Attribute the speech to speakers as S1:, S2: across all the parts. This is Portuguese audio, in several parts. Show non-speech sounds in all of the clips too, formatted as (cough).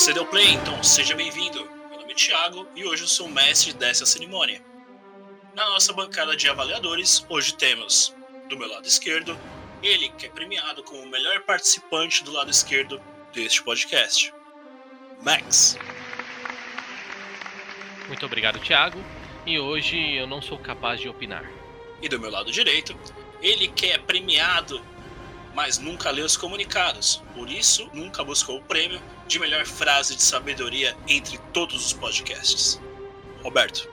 S1: Você deu play, então seja bem-vindo. Meu nome é Thiago e hoje eu sou o mestre dessa cerimônia. Na nossa bancada de avaliadores, hoje temos, do meu lado esquerdo, ele que é premiado como o melhor participante do lado esquerdo deste podcast, Max.
S2: Muito obrigado, Thiago. E hoje eu não sou capaz de opinar.
S1: E do meu lado direito, ele que é premiado, mas nunca leu os comunicados. Por isso, nunca buscou o prêmio de melhor frase de sabedoria entre todos os podcasts. Roberto.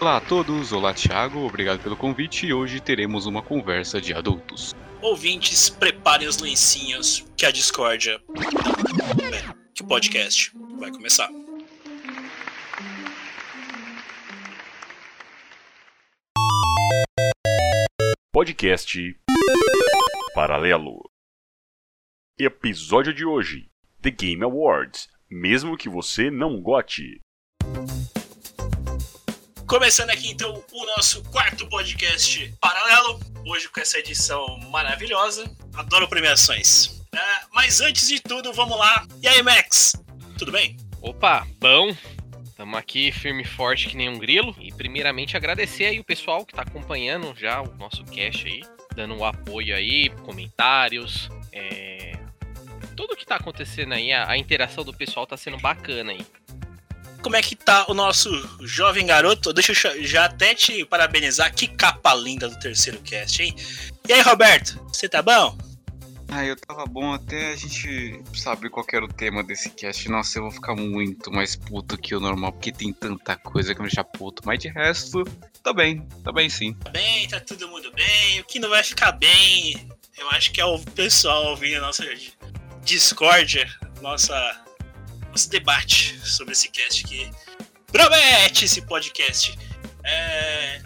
S3: Olá a todos, olá Thiago, obrigado pelo convite e hoje teremos uma conversa de adultos.
S1: Ouvintes, preparem os lencinhos que a discórdia. Que o podcast vai começar.
S4: Podcast Paralelo. Episódio de hoje: The Game Awards. Mesmo que você não gote.
S1: Começando aqui então o nosso quarto podcast paralelo. Hoje com essa edição maravilhosa. Adoro premiações. É, mas antes de tudo, vamos lá. E aí, Max? Tudo bem?
S2: Opa, bom. Estamos aqui firme e forte que nem um grilo. E primeiramente agradecer aí o pessoal que está acompanhando já o nosso cast aí, dando um apoio aí, comentários, é... tudo que está acontecendo aí, a, a interação do pessoal está sendo bacana aí
S1: como é que tá o nosso jovem garoto. Deixa eu já até te parabenizar. Que capa linda do terceiro cast, hein? E aí, Roberto, você tá bom?
S3: Ah, eu tava bom até a gente saber qual era o tema desse cast. Nossa, eu vou ficar muito mais puto que o normal, porque tem tanta coisa que me deixa puto. Mas de resto, tá bem, tá bem sim.
S1: Tá bem, tá todo mundo bem. O que não vai ficar bem, eu acho que é o pessoal ouvindo a nossa discórdia, nossa nosso debate sobre esse cast que promete esse podcast. É...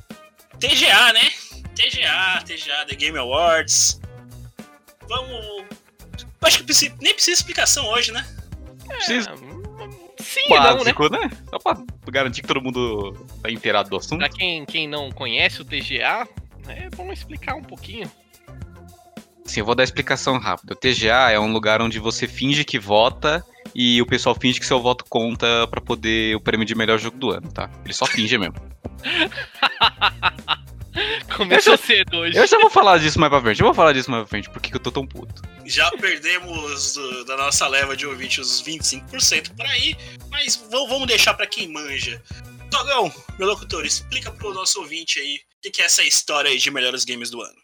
S1: TGA, né? TGA, TGA, The Game Awards. Vamos. Acho que nem precisa explicação hoje, né?
S3: É, precisa. Sim, Básico, não, né? né? Só pra garantir que todo mundo tá inteirado do assunto.
S2: Pra quem, quem não conhece o TGA, é bom explicar um pouquinho.
S3: Sim, eu vou dar a explicação rápida. O TGA é um lugar onde você finge que vota e o pessoal finge que seu voto conta para poder o prêmio de melhor jogo do ano, tá? Ele só finge mesmo. (laughs) (laughs)
S2: Começou cedo hoje.
S3: Eu já vou falar disso mais pra frente. Eu vou falar disso mais pra frente, porque eu tô tão puto.
S1: Já perdemos do, da nossa leva de ouvintes os 25% por aí, mas vamos deixar para quem manja. Togão, meu locutor, explica pro nosso ouvinte aí o que é essa história aí de melhores games do ano.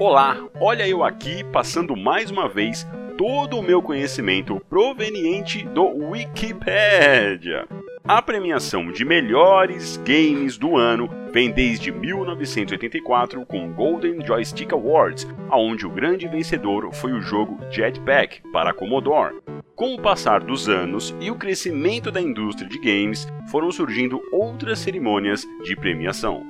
S4: Olá, olha eu aqui passando mais uma vez todo o meu conhecimento proveniente do Wikipedia. A premiação de melhores games do ano vem desde 1984 com o Golden Joystick Awards, onde o grande vencedor foi o jogo Jetpack para Commodore. Com o passar dos anos e o crescimento da indústria de games, foram surgindo outras cerimônias de premiação.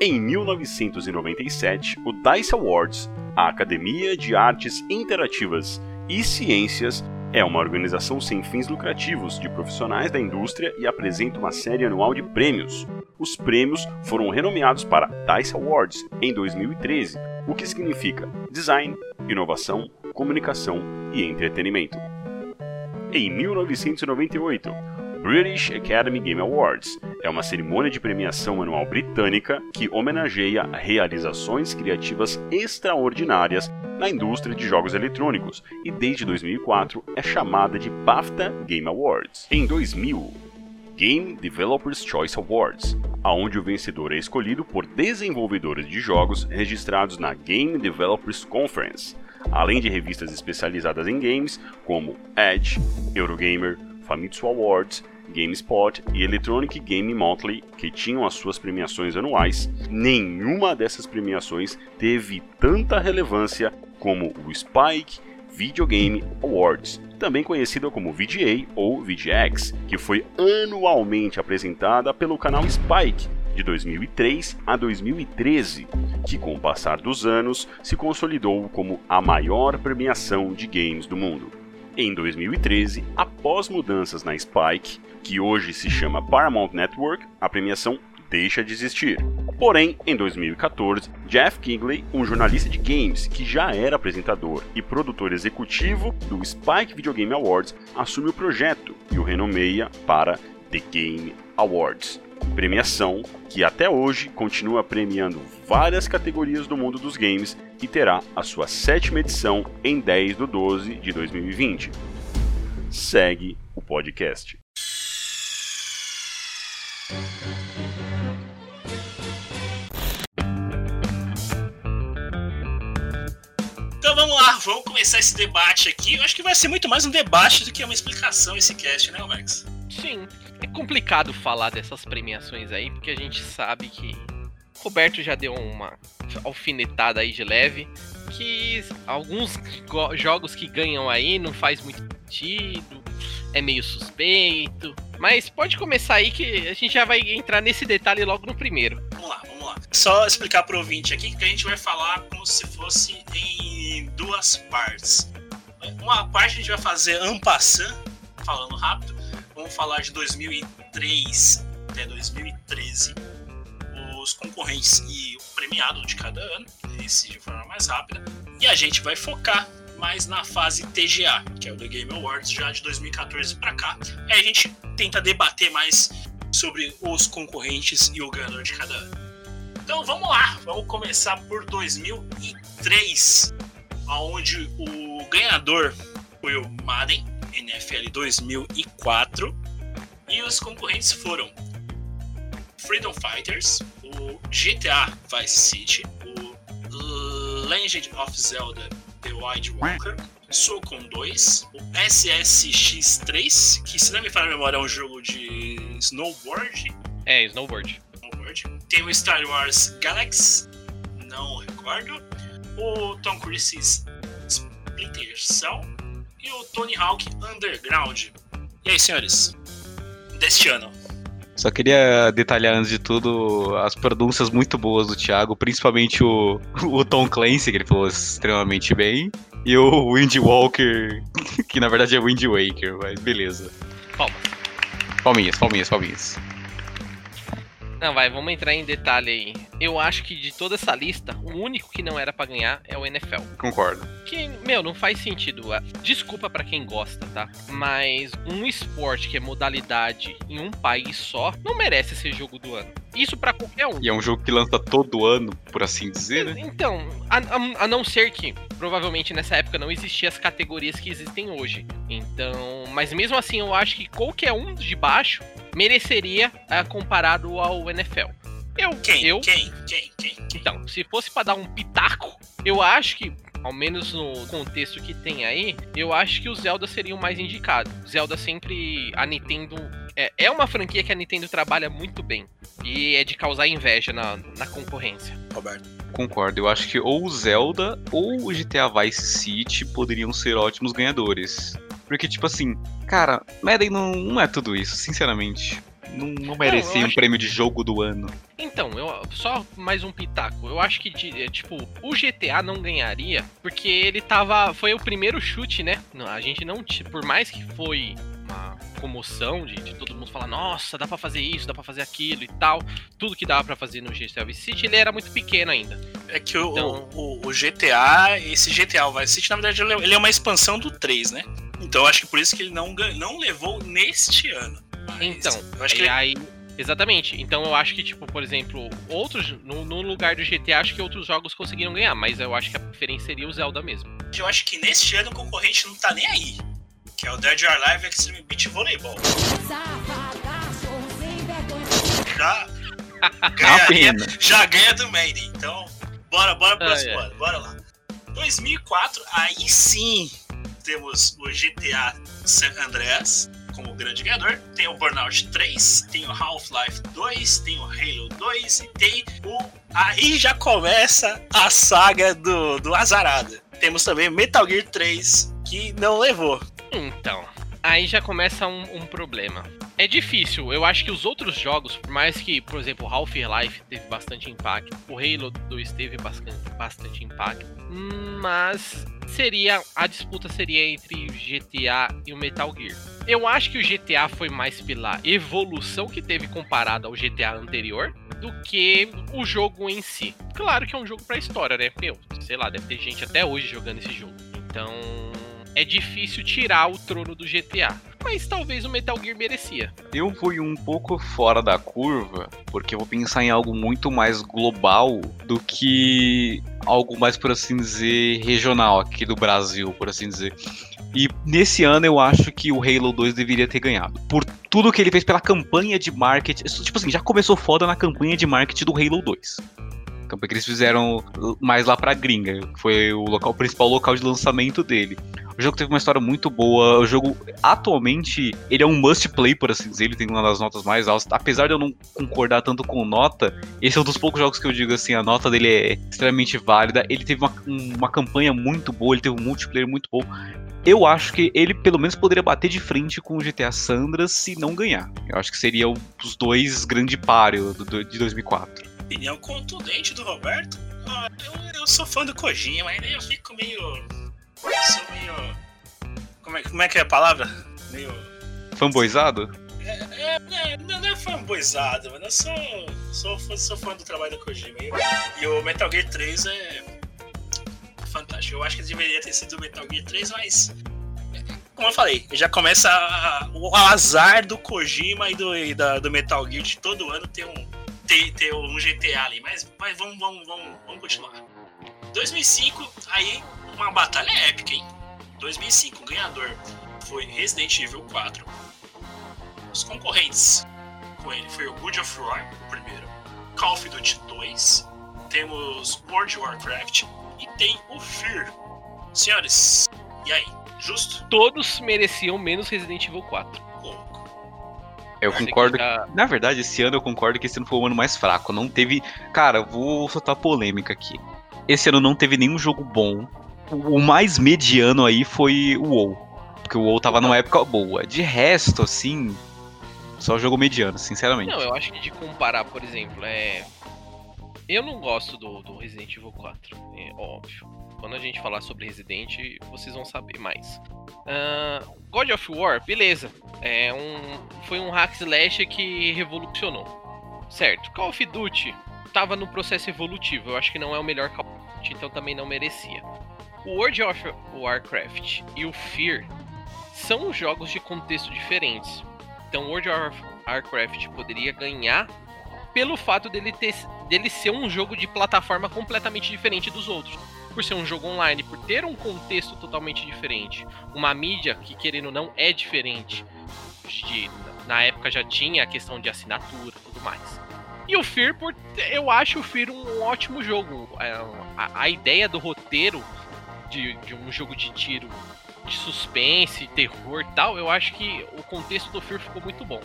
S4: Em 1997, o DICE Awards, a Academia de Artes Interativas e Ciências, é uma organização sem fins lucrativos de profissionais da indústria e apresenta uma série anual de prêmios. Os prêmios foram renomeados para DICE Awards em 2013, o que significa design, inovação, comunicação e entretenimento. Em 1998, British Academy Game Awards é uma cerimônia de premiação anual britânica que homenageia realizações criativas extraordinárias na indústria de jogos eletrônicos e desde 2004 é chamada de BAFTA Game Awards. Em 2000, Game Developers Choice Awards, aonde o vencedor é escolhido por desenvolvedores de jogos registrados na Game Developers Conference, além de revistas especializadas em games como Edge, Eurogamer, Famitsu Awards GameSpot e Electronic Game Monthly, que tinham as suas premiações anuais, nenhuma dessas premiações teve tanta relevância como o Spike Video Game Awards, também conhecida como VGA ou VGX, que foi anualmente apresentada pelo canal Spike de 2003 a 2013, que com o passar dos anos se consolidou como a maior premiação de games do mundo. Em 2013, após mudanças na Spike, que hoje se chama Paramount Network, a premiação deixa de existir. Porém, em 2014, Jeff Kingley, um jornalista de games que já era apresentador e produtor executivo do Spike Video Game Awards, assume o projeto e o renomeia para The Game Awards. Premiação que até hoje continua premiando várias categorias do mundo dos games e terá a sua sétima edição em 10 de 12 de 2020. Segue o podcast.
S1: Então vamos lá, vamos começar esse debate aqui. Eu acho que vai ser muito mais um debate do que uma explicação esse cast, né, Max?
S2: Sim, é complicado falar dessas premiações aí, porque a gente sabe que Roberto já deu uma alfinetada aí de leve, que alguns jogos que ganham aí não faz muito sentido, é meio suspeito. Mas pode começar aí que a gente já vai entrar nesse detalhe logo no primeiro.
S1: Vamos lá, vamos lá. Só explicar pro ouvinte aqui que a gente vai falar como se fosse em duas partes. Uma parte a gente vai fazer ampassant, falando rápido. Vamos falar de 2003 até 2013, os concorrentes e o premiado de cada ano, esse de forma mais rápida. E a gente vai focar mais na fase TGA, que é o The Game Awards, já de 2014 para cá. Aí a gente tenta debater mais sobre os concorrentes e o ganhador de cada ano. Então vamos lá, vamos começar por 2003, onde o ganhador foi o Madden NFL 2004 e os concorrentes foram Freedom Fighters, o GTA Vice City, o Legend of Zelda The Wild Walker, Socom 2, o SSX3, que se não me falha a memória é um jogo de snowboard.
S2: É, snowboard.
S1: snowboard. Tem o Star Wars Galaxy, não recordo. O Tom Cruise's Splinter Cell e o Tony Hawk Underground. E aí, senhores? Deste ano.
S3: Só queria detalhar antes de tudo as pronúncias muito boas do Thiago, principalmente o, o Tom Clancy, que ele falou extremamente bem, e o Wind Walker, (laughs) que na verdade é Wind Waker, mas beleza.
S2: Palmas.
S3: Palminhas, palminhas, palminhas.
S2: Não, vai, vamos entrar em detalhe aí. Eu acho que de toda essa lista, o único que não era para ganhar é o NFL.
S3: Concordo.
S2: Que, meu, não faz sentido. Desculpa para quem gosta, tá? Mas um esporte que é modalidade em um país só não merece ser jogo do ano. Isso para qualquer um.
S3: E é um jogo que lança todo ano, por assim dizer, né?
S2: Então, a, a, a não ser que provavelmente nessa época não existiam as categorias que existem hoje. Então, mas mesmo assim eu acho que qualquer um de baixo mereceria uh, comparado ao NFL.
S1: Eu, quem, eu, quem, quem, quem, quem?
S2: Então, se fosse para dar um pitaco, eu acho que ao menos no contexto que tem aí, eu acho que o Zelda seria o mais indicado. Zelda sempre a Nintendo é, é uma franquia que a Nintendo trabalha muito bem e é de causar inveja na, na concorrência.
S1: Roberto.
S3: Concordo, eu acho que ou o Zelda ou o GTA Vice City poderiam ser ótimos ganhadores. Porque, tipo assim, cara, Madden não, não é tudo isso, sinceramente. Não, não merecia não, um prêmio de jogo do ano.
S2: Então, eu só mais um pitaco. Eu acho que, é, tipo, o GTA não ganharia porque ele tava. Foi o primeiro chute, né? A gente não. Por mais que foi uma comoção de, de, todo mundo falar, nossa, dá para fazer isso, dá para fazer aquilo e tal. Tudo que dava para fazer no GTA Vice City, ele era muito pequeno ainda.
S1: É que o, então, o, o, GTA, esse GTA Vice City, na verdade, ele é uma expansão do 3, né? Então eu acho que por isso que ele não, não levou neste ano.
S2: Então, eu acho que ele... aí. Exatamente. Então eu acho que, tipo, por exemplo, outros. No, no, lugar do GTA, acho que outros jogos conseguiram ganhar, mas eu acho que a preferência seria o Zelda mesmo.
S1: Eu acho que neste ano o concorrente não tá nem aí. Que é o Dead or Alive Extreme Beach Volleyball. Já. (laughs) ganharia, já ganha do Maiden. Então, bora, bora pro próximo ano. Bora lá. 2004, aí sim temos o GTA San Andreas como grande ganhador, tem o Burnout 3, tem o Half-Life 2, tem o Halo 2 e tem o. Aí já começa a saga do, do Azarada. Temos também Metal Gear 3, que não levou.
S2: Então, aí já começa um, um, problema. É difícil, eu acho que os outros jogos, por mais que, por exemplo, Half-Life teve bastante impacto, o Halo 2 teve bastante, bastante impacto, mas seria a disputa seria entre GTA e o Metal Gear. Eu acho que o GTA foi mais pela evolução que teve comparado ao GTA anterior do que o jogo em si. Claro que é um jogo pra história, né? Meu, sei lá, deve ter gente até hoje jogando esse jogo. Então, é difícil tirar o trono do GTA. Mas talvez o Metal Gear merecia.
S5: Eu fui um pouco fora da curva, porque eu vou pensar em algo muito mais global do que algo mais, por assim dizer, regional aqui do Brasil, por assim dizer. E nesse ano eu acho que o Halo 2 deveria ter ganhado. Por tudo que ele fez pela campanha de marketing. Tipo assim, já começou foda na campanha de marketing do Halo 2. Campanha que eles fizeram mais lá pra gringa. Foi o, local, o principal local de lançamento dele. O jogo teve uma história muito boa. O jogo, atualmente, ele é um must play, por assim dizer. Ele tem uma das notas mais altas. Apesar de eu não concordar tanto com nota, esse é um dos poucos jogos que eu digo assim: a nota dele é extremamente válida. Ele teve uma, uma campanha muito boa, ele teve um multiplayer muito bom. Eu acho que ele pelo menos poderia bater de frente com o GTA Sandra se não ganhar. Eu acho que seria os dois grande páreo do, do, de 2004.
S1: Opinião contundente do Roberto. Ah, eu, eu sou fã do Kojima, mas eu fico meio. Sou meio. Como é, como é que é a palavra? Meio.
S5: Fanboizado?
S1: É, é, é, não, não é fanboizado, mas eu sou, sou, sou fã do trabalho do Kojima. E, e o Metal Gear 3 é fantástico. Eu acho que deveria ter sido o Metal Gear 3, mas. Como eu falei, já começa a, o azar do Kojima e do, e da, do Metal Gear de todo ano ter um, ter, ter um GTA ali. Mas, mas vamos, vamos, vamos, vamos continuar. 2005, aí uma batalha épica, hein? 2005, o ganhador foi Resident Evil 4. Os concorrentes com ele foi o Good of War, o primeiro, Call of Duty 2, temos World of Warcraft, e tem o Fear. Senhores, e aí? Justo?
S2: Todos mereciam menos Resident Evil 4.
S5: Eu concordo. Na verdade, esse ano eu concordo que esse ano foi o ano mais fraco. Não teve. Cara, vou soltar polêmica aqui. Esse ano não teve nenhum jogo bom. O mais mediano aí foi o WoW. Porque o WoW tava numa época boa. De resto, assim. Só jogo mediano, sinceramente.
S2: Não, eu acho que de comparar, por exemplo, é. Eu não gosto do, do Resident Evil 4, é óbvio. Quando a gente falar sobre Resident, vocês vão saber mais. Uh, God of War, beleza. É um, foi um hack slash que revolucionou. Certo. Call of Duty estava no processo evolutivo. Eu acho que não é o melhor Call of Duty, então também não merecia. O World of Warcraft e o Fear são jogos de contexto diferentes. Então, World of Warcraft poderia ganhar pelo fato dele, ter, dele ser um jogo de plataforma completamente diferente dos outros. Por ser um jogo online, por ter um contexto totalmente diferente, uma mídia que, querendo ou não, é diferente. De, na época já tinha a questão de assinatura e tudo mais. E o Fear, por, eu acho o Fear um ótimo jogo. É, a, a ideia do roteiro de, de um jogo de tiro de suspense, terror tal, eu acho que o contexto do Fear ficou muito bom.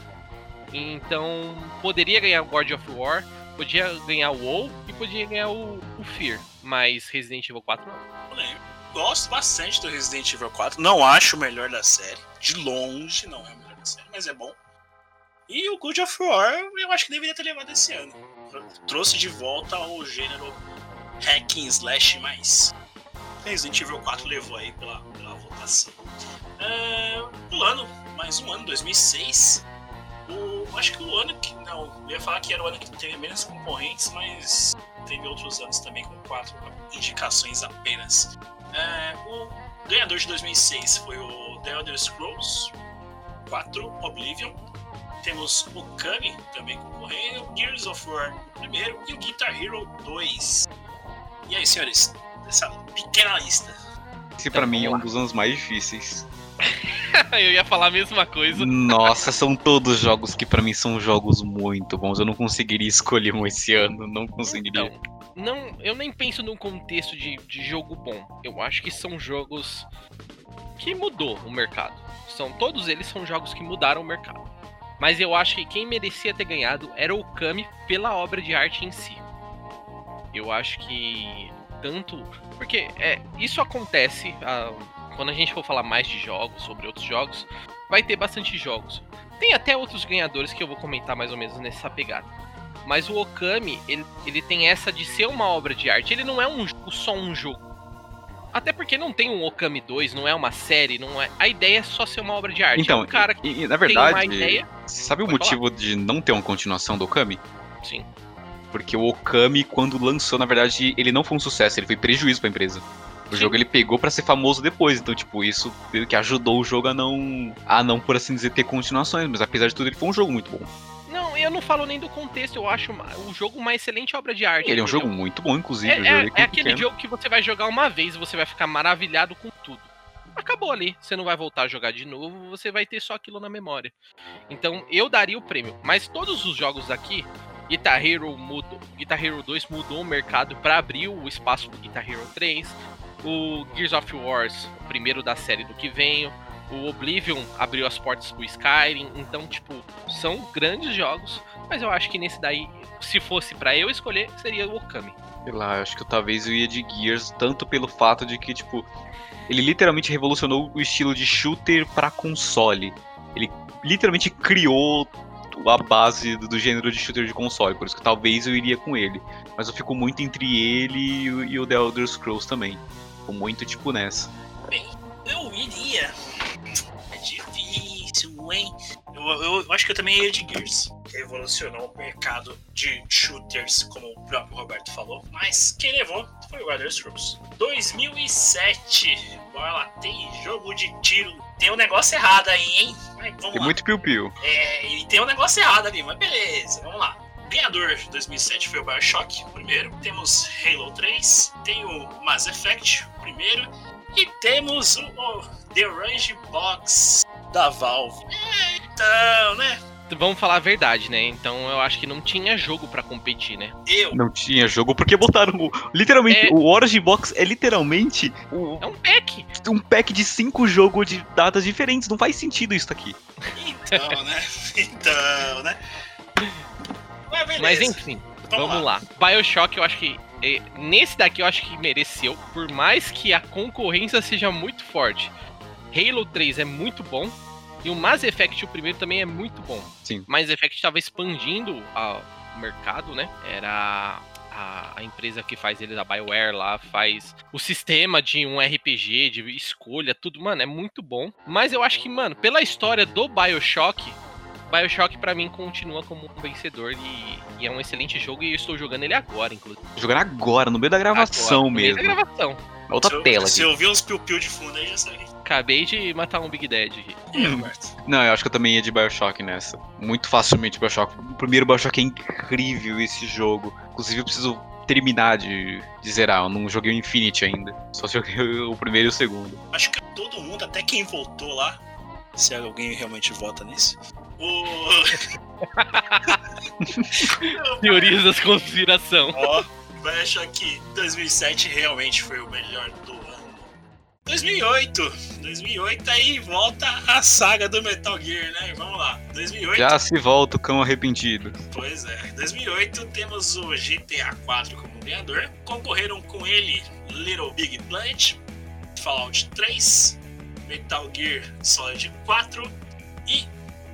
S2: Então, poderia ganhar o God of War, podia ganhar o WoW e podia ganhar o, o Fear, mas Resident Evil 4 não.
S1: Gosto bastante do Resident Evil 4, não acho o melhor da série, de longe não é o melhor da série, mas é bom. E o God of War eu acho que deveria ter levado esse ano. Trouxe de volta o gênero hacking slash mais. Resident Evil 4 levou aí pela, pela votação. É, pulando mais um ano, 2006, o, acho que o ano que. Não, eu ia falar que era o ano que teve menos concorrentes, mas teve outros anos também com quatro indicações apenas. É, o ganhador de 2006 foi o The Elder Scrolls 4 Oblivion. Temos o Kami também concorrendo, Gears of War primeiro e o Guitar Hero 2. E aí, senhores, essa pequena lista.
S5: Esse pra mim é um dos anos mais difíceis. (laughs)
S2: eu ia falar a mesma coisa.
S5: Nossa, são todos jogos que para mim são jogos muito bons. Eu não conseguiria escolher um esse ano, não conseguiria.
S2: Então, não, eu nem penso num contexto de, de jogo bom. Eu acho que são jogos que mudou o mercado. São todos eles são jogos que mudaram o mercado. Mas eu acho que quem merecia ter ganhado era o Kami pela obra de arte em si. Eu acho que tanto porque é, isso acontece. Ah, quando a gente for falar mais de jogos, sobre outros jogos, vai ter bastante jogos. Tem até outros ganhadores que eu vou comentar mais ou menos nessa pegada. Mas o Okami, ele, ele tem essa de ser uma obra de arte. Ele não é um, só um jogo. Até porque não tem um Okami 2, não é uma série, não é. A ideia é só ser uma obra de arte.
S5: Então,
S2: é um cara
S5: que e, na verdade, ideia. Sabe o motivo falar? de não ter uma continuação do Okami?
S2: Sim.
S5: Porque o Okami, quando lançou, na verdade, ele não foi um sucesso, ele foi prejuízo pra empresa. O jogo ele pegou pra ser famoso depois, então, tipo, isso que ajudou o jogo a não. a não, por assim dizer, ter continuações. Mas apesar de tudo, ele foi um jogo muito bom.
S2: Não, eu não falo nem do contexto, eu acho o jogo uma excelente obra de arte.
S5: Ele é um jogo muito bom, inclusive.
S2: É, é- é
S5: quando
S2: aquele jogo que você vai jogar uma vez e você vai ficar maravilhado com tudo. Acabou ali. Você não vai voltar a jogar de novo, você vai ter só aquilo na memória. Então eu daria o prêmio. Mas todos os jogos aqui, Guitar Hero mudou. Guitar Hero 2 mudou o mercado para abrir o espaço do Guitar Hero 3. O Gears of Wars, o primeiro da série do que vem. O Oblivion abriu as portas pro Skyrim. Então, tipo, são grandes jogos. Mas eu acho que nesse daí, se fosse para eu escolher, seria o Okami.
S5: Sei lá, acho que talvez eu ia de Gears, tanto pelo fato de que, tipo, ele literalmente revolucionou o estilo de shooter pra console. Ele literalmente criou a base do, gênero de shooter de console, por isso que talvez eu iria com ele. Mas eu fico muito entre ele e o The Elder Scrolls também. Muito, tipo, nessa.
S1: Bem, eu iria. É difícil, hein? Eu, eu- eu acho que eu também iria de Gears. Revolucionou o mercado de shooters, como o próprio Roberto falou. Mas quem levou foi o Elder Scrolls. 2007. Bora lá, tem jogo de tiro. Tem um negócio errado aí, hein? Mas vamos
S5: Tem
S1: lá.
S5: muito piu-piu.
S1: É, e tem um negócio errado ali, mas beleza, vamos lá. Ganhador de 2007 foi o Bioshock, primeiro. Temos Halo 3, tem o Mass Effect, primeiro. E temos o, o The Range Box da Valve. É, então, né?
S2: Vamos falar a verdade, né? Então eu acho que não tinha jogo pra competir, né?
S1: Eu,
S5: Não tinha jogo, porque botaram o. Literalmente,
S2: É.
S5: o Origin Box é literalmente o-
S2: É um pack.
S5: um pack de cinco jogos de datas diferentes. Não faz sentido isso aqui.
S1: então, né? (laughs) Então, né? Mas.
S2: Mas enfim, vamos, lá. Bioshock, eu acho que. Eh, Nesse daqui eu acho que mereceu. Por mais que a concorrência seja muito forte. Halo 3 é muito bom. E o Mass Effect, o primeiro, também é muito bom.
S5: Sim.
S2: Mass Effect estava expandindo a- o mercado, né? Era a, a empresa que faz eles, a BioWare lá, faz o sistema de um RPG, de escolha, tudo. Mano, é muito bom. Mas eu acho que, mano, pela história do Bioshock, Bioshock pra mim continua como um vencedor e, e é um excelente jogo e eu estou jogando ele agora, inclusive.
S5: Jogando agora, no meio da gravação
S2: Agora, no meio
S5: mesmo.
S2: da gravação.
S5: Outra
S1: se eu,
S5: tela
S1: Se
S5: aqui.
S1: eu ouvir uns piu-piu de fundo aí, já sabe.
S2: Acabei de matar um Big Dead aqui.
S1: Aí,
S5: Hum.
S1: Roberto?
S5: Não, eu acho que eu também ia de Bioshock nessa. Muito facilmente Bioshock. O primeiro Bioshock é incrível esse jogo. Inclusive eu preciso terminar de, de zerar. Eu não joguei o Infinity ainda. Só joguei (laughs) o primeiro e o segundo.
S1: Acho que todo mundo, até quem votou lá, se alguém realmente vota nisso. O. (laughs)
S2: Teorias da conspiração.
S1: Ó, vai achar que 2007 realmente foi o melhor do ano. 2008. 2008 aí volta a saga do Metal Gear, né? Vamos lá. 2008.
S5: Já se volta o cão arrependido.
S1: Pois é. 2008 temos o GTA 4 como ganhador. Concorreram com ele Little Big Planet, Fallout 3, Metal Gear Solid 4 e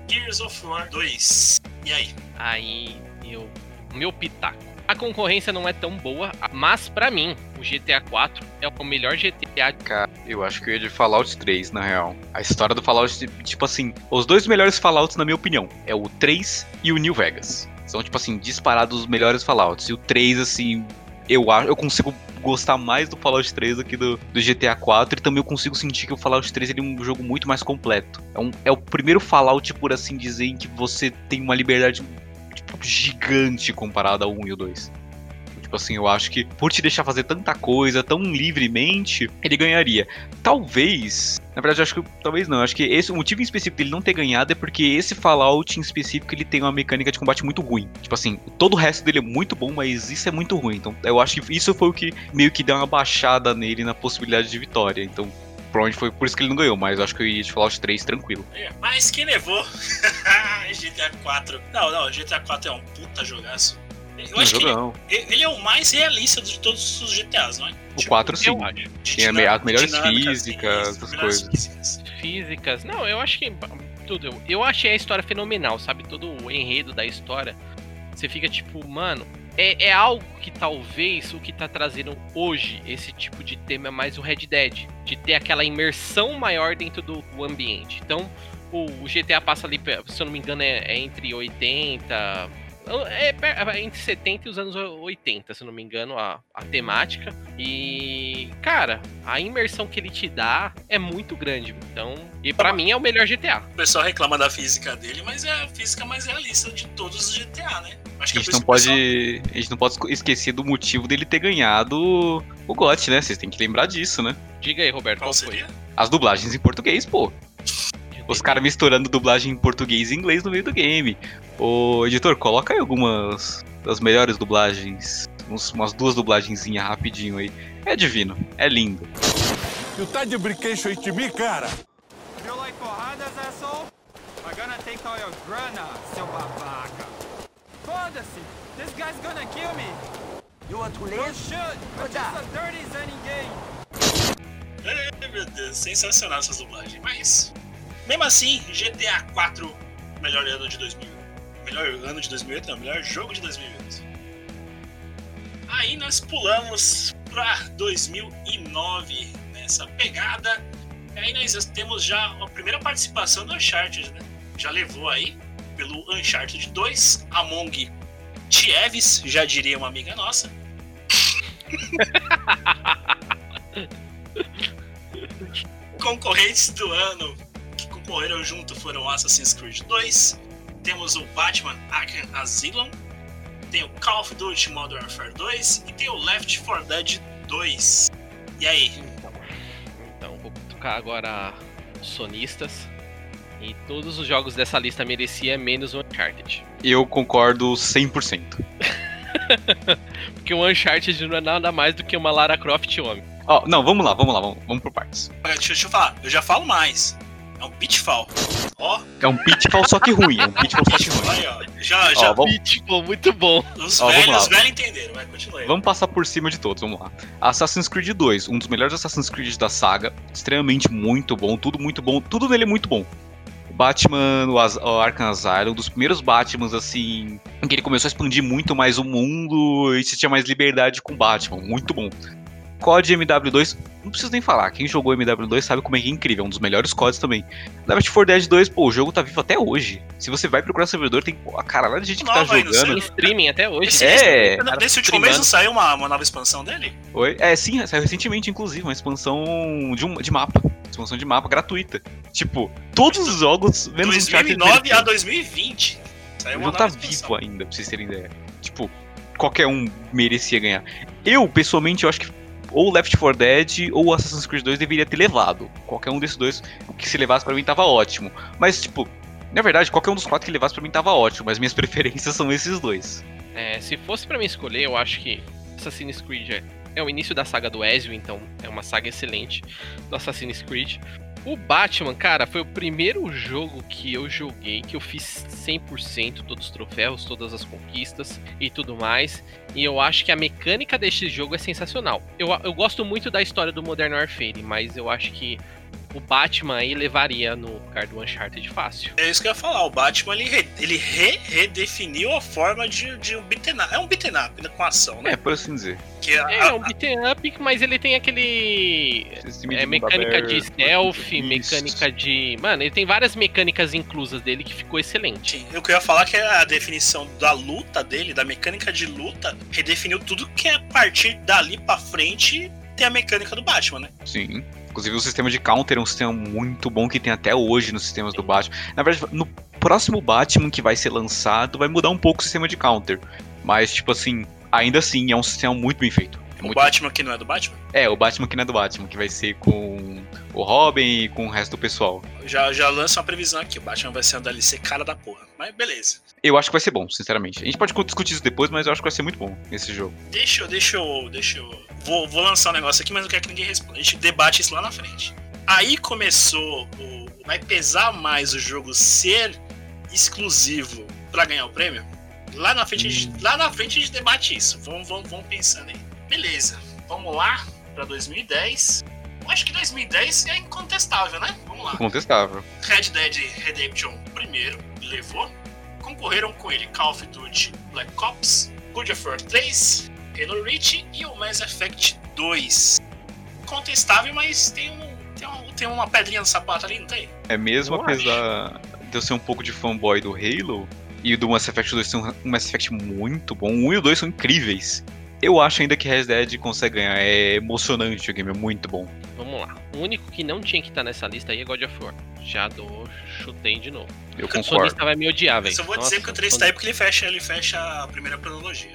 S1: Gears of War 2. E aí?
S2: Aí eu. Meu pitaco. A concorrência não é tão boa, mas pra mim, o GTA 4 é o melhor GTA.
S5: Cara, eu acho que eu ia de Fallout 3, na real. A história do Fallout, tipo assim, os dois melhores Fallouts, na minha opinião, é o 3 e o New Vegas. São, tipo assim, disparados os melhores Fallouts. E o 3, assim, eu acho, eu consigo gostar mais do Fallout 3 do que do, do GTA 4 e também eu consigo sentir que o Fallout 3 ele é um jogo muito mais completo. É, um, é o primeiro Fallout, por assim dizer, em que você tem uma liberdade tipo, gigante comparada ao 1 e o 2. Tipo assim, eu acho que por te deixar fazer tanta coisa tão livremente, ele ganharia. Talvez, na verdade, eu acho que talvez não. Eu acho que esse o motivo em específico dele não ter ganhado é porque esse Fallout em específico ele tem uma mecânica de combate muito ruim. Tipo assim, todo o resto dele é muito bom, mas isso é muito ruim. Então, eu acho que isso foi o que meio que deu uma baixada nele na possibilidade de vitória. Então, provavelmente foi por isso que ele não ganhou, mas acho que eu ia de Fallout 3 tranquilo.
S1: É, Mas quem levou? (laughs) GTA 4. Não, não, GTA 4 é um puta jogaço. Eu acho que ele,
S5: jogão.
S1: ele é o mais realista de todos os GTAs, não é?
S5: O 4 sim. Tem as melhores
S1: dinâmicas,
S5: físicas, essas
S1: melhores
S5: coisas.
S1: físicas.
S2: Físicas. Não, eu acho que. Tudo. Eu achei a história fenomenal, sabe? Todo o enredo da história. Você fica tipo, mano. É, é algo que talvez o que tá trazendo hoje esse tipo de tema é mais o Red Dead. De ter aquela imersão maior dentro do, do ambiente. Então, o, o GTA passa ali, se eu não me engano, é, é entre 80, É, é entre 70 e os anos 80, se não me engano, a, a temática. E, cara, a imersão que ele te dá é muito grande. Então, e para mim é o melhor GTA.
S1: O pessoal reclama da física dele, mas é a física mais realista de todos os GTA, né?
S5: Acho que a, gente não pode, pessoal... a gente não pode esquecer do motivo dele ter ganhado o GOT, né? Vocês têm que lembrar disso, né?
S2: Diga aí, Roberto, qual,
S1: qual seria?
S2: Foi?
S5: As dublagens em português, pô. (laughs) Os caras misturando dublagem em português e inglês no meio do game. Ô, editor, coloca aí algumas das melhores dublagens. Uns, umas duas dublagenzinhas rapidinho aí. É divino, é lindo.
S6: You tá de brinquedo aí de mim, cara? You like porradas, asshole? I'm gonna take all your grana, seu babaca. Foda-se! This guy's gonna kill me! You want to live? You should! I'm just a dirty Zenny gay!
S1: Ai, meu Deus, sensacional essas dublagens. Mas mesmo assim, GTA 4, melhor ano de 2000. Melhor ano de 2008, não, melhor jogo de 2008. Aí nós pulamos para 2009 nessa pegada. E aí nós temos já a primeira participação do Uncharted, né? Já levou aí pelo Uncharted 2, Among Tieves, já diria uma amiga nossa. (laughs) Concorrentes do ano concorreram junto foram Assassin's Creed 2, temos o Batman Arkham Asylum, tem o Call of Duty Modern Warfare 2 e tem o Left 4 Dead 2. E aí?
S2: Então, então vou tocar agora sonistas. E todos os jogos dessa lista merecia menos o Uncharted.
S5: Eu concordo 100%. (laughs)
S2: Porque o Uncharted não é nada mais do que uma Lara Croft homem.
S5: Oh, não, vamos lá, vamos lá, vamos, vamos por partes.
S1: Deixa, deixa eu falar, eu já falo mais. É um pitfall. Ó.
S5: É um pitfall só que ruim. É um pitfall só que ruim.
S1: Aí, ó. Já, já.
S2: Ó, vamos... Pitfall, muito bom.
S1: Os ó, velhos, os velhos entenderam, vai, continua aí.
S5: Vamos passar por cima de todos, vamos lá. Assassin's Creed 2, um dos melhores Assassin's Creed da saga. Extremamente muito bom, tudo muito bom. Tudo nele é muito bom. Batman, o, As o Arkham Asylum, um dos primeiros Batmans, assim, em que ele começou a expandir muito mais o mundo e se tinha mais liberdade com Batman. Muito bom. COD MW2, não preciso nem falar. Quem jogou MW2 sabe como é que é incrível. É um dos melhores CODs também. Left 4 Dead 2, pô, o jogo tá vivo até hoje. Se você vai procurar servidor, tem pô, a caralho de gente que tá jogando.
S2: Tem streaming até hoje.
S1: Esse, é. Esse, nesse último mês não saiu uma, uma nova expansão dele?
S5: Oi? É, sim, saiu recentemente, inclusive, uma expansão de, um, de mapa. Expansão de mapa gratuita. Tipo, todos os jogos,
S1: menos 2009 a 2020.
S5: Saiu o jogo tá vivo ainda, pra vocês terem ideia. Tipo, qualquer um merecia ganhar. Eu, pessoalmente, eu acho que ou Left 4 Dead ou Assassin's Creed 2 deveria ter levado. Qualquer um desses dois que se levasse para mim tava ótimo. Mas, tipo, na verdade, qualquer um dos quatro que levasse para mim tava ótimo, mas minhas (laughs) preferências são esses dois.
S2: É, se fosse para mim escolher, eu acho que Assassin's Creed é, é o início da saga do Ezio, então é uma saga excelente do Assassin's Creed. O Batman, cara, foi o primeiro jogo que eu joguei que eu fiz 100% todos os troféus, todas as conquistas e tudo mais. E eu acho que a mecânica deste jogo é sensacional. Eu, eu gosto muito da história do Modern Warfare, mas eu acho que o Batman aí levaria no lugar do Uncharted fácil.
S1: É isso que eu ia falar. O Batman ele, re, ele re, redefiniu a forma de, de um beat'em up. É um beat'em up né, com ação, né?
S5: É, por assim dizer.
S2: Que é, é, um beat'em up, mas ele tem aquele. É, mecânica de stealth, mecânica de. Mano, ele tem várias mecânicas inclusas dele que ficou excelente.
S1: Sim, eu queria falar que a definição da luta dele, da mecânica de luta, redefiniu tudo que é a partir dali pra frente tem a mecânica do Batman, né?
S5: Sim. Inclusive, o sistema de counter é um sistema muito bom que tem até hoje nos sistemas do Batman. Na verdade, no próximo Batman que vai ser lançado, vai mudar um pouco o sistema de counter. Mas, tipo assim, ainda assim, é um sistema muito bem feito. É
S1: o Batman bem. que não é do Batman?
S5: É, o Batman que não é do Batman, que vai ser com o Robin e com o resto do pessoal.
S1: Já, já lança uma previsão aqui, o Batman vai ser um DLC cara da porra. Mas beleza.
S5: Eu acho que vai ser bom, sinceramente. A gente pode discutir isso depois, mas eu acho que vai ser muito bom esse jogo.
S1: Deixa eu, deixa eu, deixa eu vou, vou lançar um negócio aqui, mas não quero que ninguém responda. A gente debate isso lá na frente. Aí começou o. Vai pesar mais o jogo ser exclusivo para ganhar o prêmio? Lá na frente, hum. gente, lá na frente a gente debate isso. Vamos, vamos, vamos pensando aí. Beleza, vamos lá para 2010. Eu acho que 2010 é incontestável, né? Vamos lá.
S5: Incontestável.
S1: Red Dead Redemption primeiro levou. Concorreram com ele Call of Duty Black Ops, Good of War 3, Halo Reach e o Mass Effect 2. Contestável, mas tem, um, tem, um, tem uma pedrinha no sapato ali, não tem?
S5: É mesmo, eu apesar acho. de eu ser um pouco de fanboy do Halo, e o do Mass Effect 2 tem um Mass Effect muito bom. O 1 e o 2 são incríveis. Eu acho ainda que Red Dead consegue ganhar. É emocionante o game, é muito bom.
S2: Vamos lá. O único que não tinha que estar nessa lista aí é God of War. Já dou, chutei de novo.
S5: Eu
S2: O
S5: concordo.
S2: sonista vai me odiar, velho.
S1: só vou
S2: Nossa,
S1: dizer que o 3
S2: son-
S1: tá aí porque ele fecha, ele fecha a primeira cronologia.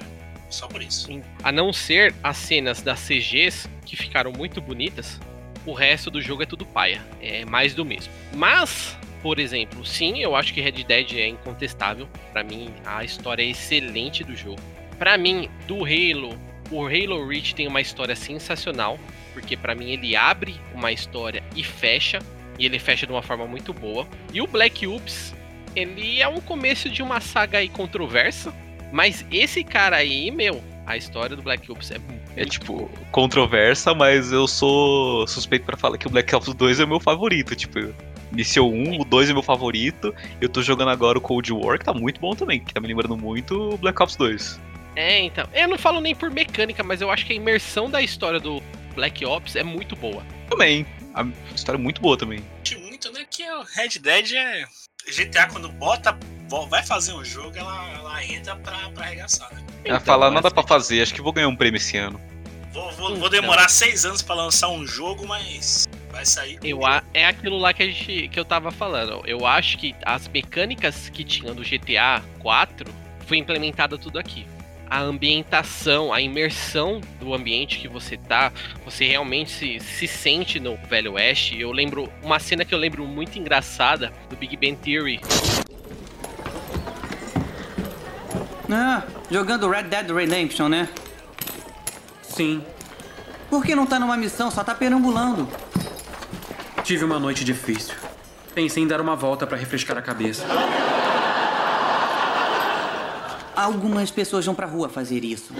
S1: Só por isso.
S2: A não ser as cenas das CGs, que ficaram muito bonitas, o resto do jogo é tudo paia. É mais do mesmo. Mas, por exemplo, sim, eu acho que Red Dead é incontestável. Pra mim, a história é excelente do jogo. Pra mim, do Halo, o Halo Reach tem uma história sensacional, porque pra mim ele abre uma história e fecha, e ele fecha de uma forma muito boa. E o Black Ops, ele é um começo de uma saga aí controversa, mas esse cara aí, meu, a história do Black Ops é
S5: É tipo, controversa, mas eu sou suspeito pra falar que o Black Ops 2 é o meu favorito. Tipo, iniciou um, o 2 é meu favorito. Eu tô jogando agora o Cold War, que tá muito bom também, que tá me lembrando muito o Black Ops 2.
S2: É, então. Eu não falo nem por mecânica, mas eu acho que a imersão da história do Black Ops é muito boa.
S5: Também. A história é muito boa também.
S1: Muito, né? Que o Red Dead é. GTA, quando bota, vai fazer um jogo, ela, ela entra pra, pra arregaçar, né?
S5: Ela
S2: Então,
S5: fala nada pra fazer, acho que vou ganhar um prêmio esse ano.
S1: Vou, vou, vou
S2: Então.
S1: demorar seis anos pra lançar um jogo, mas vai sair.
S2: Eu, a- é aquilo lá que, a gente, que eu tava falando. Eu acho que as mecânicas que tinham do GTA 4 foi implementada tudo aqui. A ambientação, a imersão do ambiente que você tá, você realmente se, se sente no Velho Oeste. Eu lembro uma cena que eu lembro muito engraçada do Big Bang Theory.
S7: Ah, jogando Red Dead Redemption, né?
S8: Sim,
S7: Por que não tá numa missão, só tá perambulando?
S8: tive uma noite difícil. Pensei em dar uma volta pra refrescar a cabeça.
S7: Algumas pessoas vão pra rua fazer isso.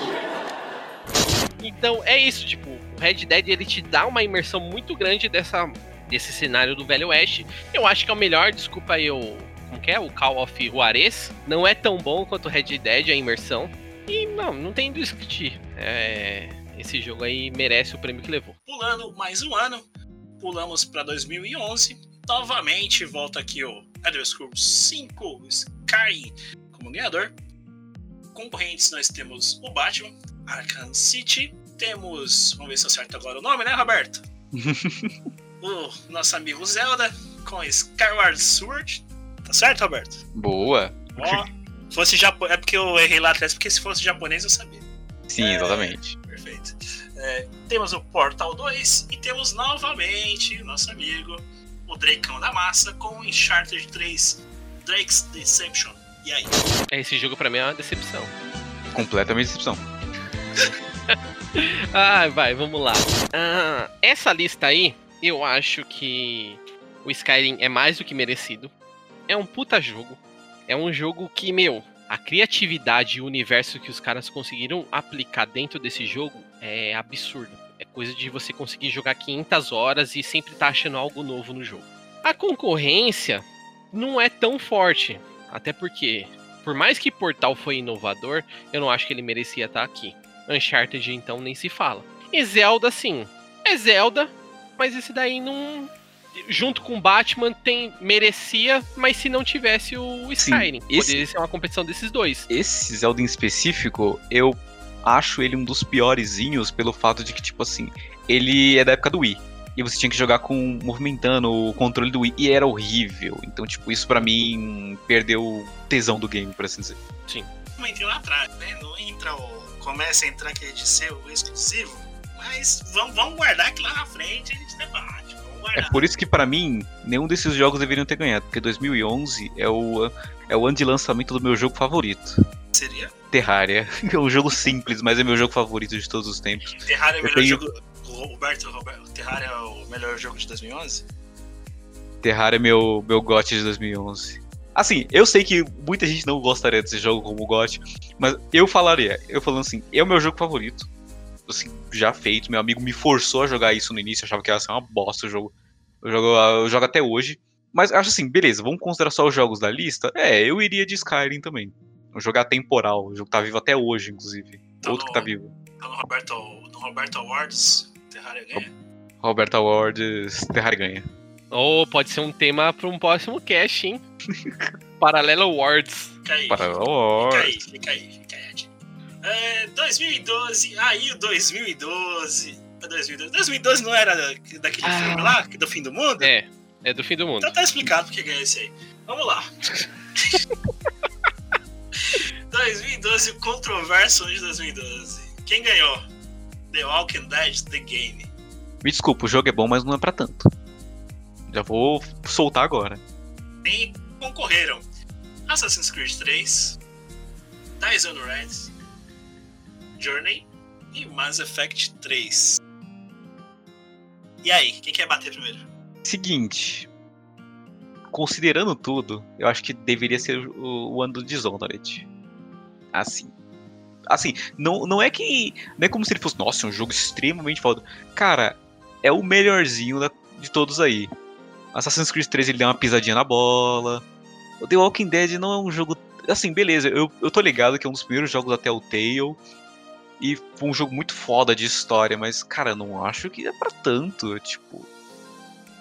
S2: Então é isso, tipo, o Red Dead ele te dá uma imersão muito grande dessa, desse cenário do Velho Oeste. Eu acho que é o melhor, desculpa aí o. Como que é? O Call of Juarez. Não é tão bom quanto o Red Dead, a imersão. E não, não tem discutir. É, esse jogo aí merece o prêmio que levou.
S1: Pulando mais um ano, pulamos pra 2011. Novamente volta aqui o Elder Scrolls 5 Skyrim como ganhador. Concorrentes nós temos o Batman, Arkham City. Temos, vamos ver se eu acerto agora o nome, né, Roberto? (laughs) o nosso amigo Zelda com Skyward Sword. Tá certo, Roberto?
S5: Boa.
S1: Ó, fosse japo... É porque eu errei lá atrás, porque se fosse japonês eu sabia.
S5: Sim,
S1: É.
S5: exatamente.
S1: Perfeito. É, temos o Portal 2 e temos novamente o nosso amigo, o Drakeão da Massa, com o Uncharted 3 Drake's Deception. E aí?
S2: Esse jogo pra mim é uma decepção.
S5: Completamente decepção. (laughs)
S2: Ah, vai, vamos lá. Ah, essa lista aí, eu acho que o Skyrim é mais do que merecido. É um puta jogo. É um jogo que, meu, a criatividade e o universo que os caras conseguiram aplicar dentro desse jogo é absurdo. É coisa de você conseguir jogar 500 horas e sempre tá achando algo novo no jogo. A concorrência não é tão forte, até porque, por mais que Portal foi inovador, eu não acho que ele merecia estar aqui. Uncharted, então, nem se fala. E Zelda, sim. É Zelda, mas esse daí não. Junto com Batman, tem merecia, mas se não tivesse o Skyrim.
S5: esse-
S2: Poderia ser uma competição desses dois.
S5: Esse Zelda em específico, eu acho ele um dos piorezinhos pelo fato de que, tipo assim, ele é da época do Wii. E você tinha que jogar com movimentando o controle do Wii e era horrível. Então, tipo, isso pra mim perdeu o tesão do game, por assim dizer.
S1: Como entrei lá atrás, né? Não entra o. Começa a entrar aquele de ser o exclusivo. Mas vamos, vamos guardar que lá na frente a gente debate. Vamos
S5: É
S1: guardar.
S5: por isso que pra mim nenhum desses jogos deveriam ter ganhado, porque 2011 é o é o ano de lançamento do meu jogo favorito.
S1: Seria?
S5: Terraria. (laughs) É um jogo simples, mas é meu jogo favorito de todos os tempos.
S1: Terraria é o melhor
S5: tenho-
S1: jogo. Roberto, Roberto, Terraria é o melhor jogo de 2011?
S5: Terraria é meu, meu GOT de 2011. Assim, eu sei que muita gente não gostaria desse jogo como GOT, mas eu falaria, eu falando assim, é o meu jogo favorito. Assim, já feito, meu amigo me forçou a jogar isso no início, eu achava que ia ser uma bosta o jogo. Eu jogo, eu jogo até hoje. Mas acho assim, beleza, vamos considerar só os jogos da lista? É, eu iria de Skyrim também. Um jogo atemporal, o jogo tá vivo até hoje, inclusive.
S1: Tá
S5: Outro
S1: no-
S5: que tá vivo.
S1: Então no Roberto, no Roberto Awards, Terraria ganha?
S5: Roberto Awards, Terraria ganha.
S2: Ou pode ser um tema para um próximo cast, hein? (laughs) Paralelo Awards.
S1: Fica aí.
S5: Para
S1: Fica
S5: Wars.
S1: aí, fica aí, fica aí. Ed. É, 2012, aí o 2012. É 2012. 2012 não era daquele
S2: Ah.
S1: filme lá, do fim do mundo?
S2: É, é do fim do mundo.
S1: Então tá explicado porque ganhou esse aí. Vamos lá. (laughs) 2012, o controverso de 2012. Quem ganhou? The Walking Dead The Game.
S5: Me desculpa, o jogo é bom, mas não é pra tanto. Já vou soltar agora.
S1: Quem concorreram? Assassin's Creed 3, Dishonored, Journey e Mass Effect 3. E aí, quem quer bater primeiro?
S5: Seguinte. Considerando tudo, eu acho que deveria ser o, o ano do Dishonored. Assim. Assim, não, não é que. Não é como se ele fosse, nossa, um jogo extremamente foda. Cara, é o melhorzinho da- de todos aí. Assassin's Creed 3 ele deu uma pisadinha na bola. O The Walking Dead não é um jogo. Assim, beleza, eu, eu tô ligado que é um dos primeiros jogos da Telltale. E foi um jogo muito foda de história, mas, cara, não acho que é pra tanto. Tipo.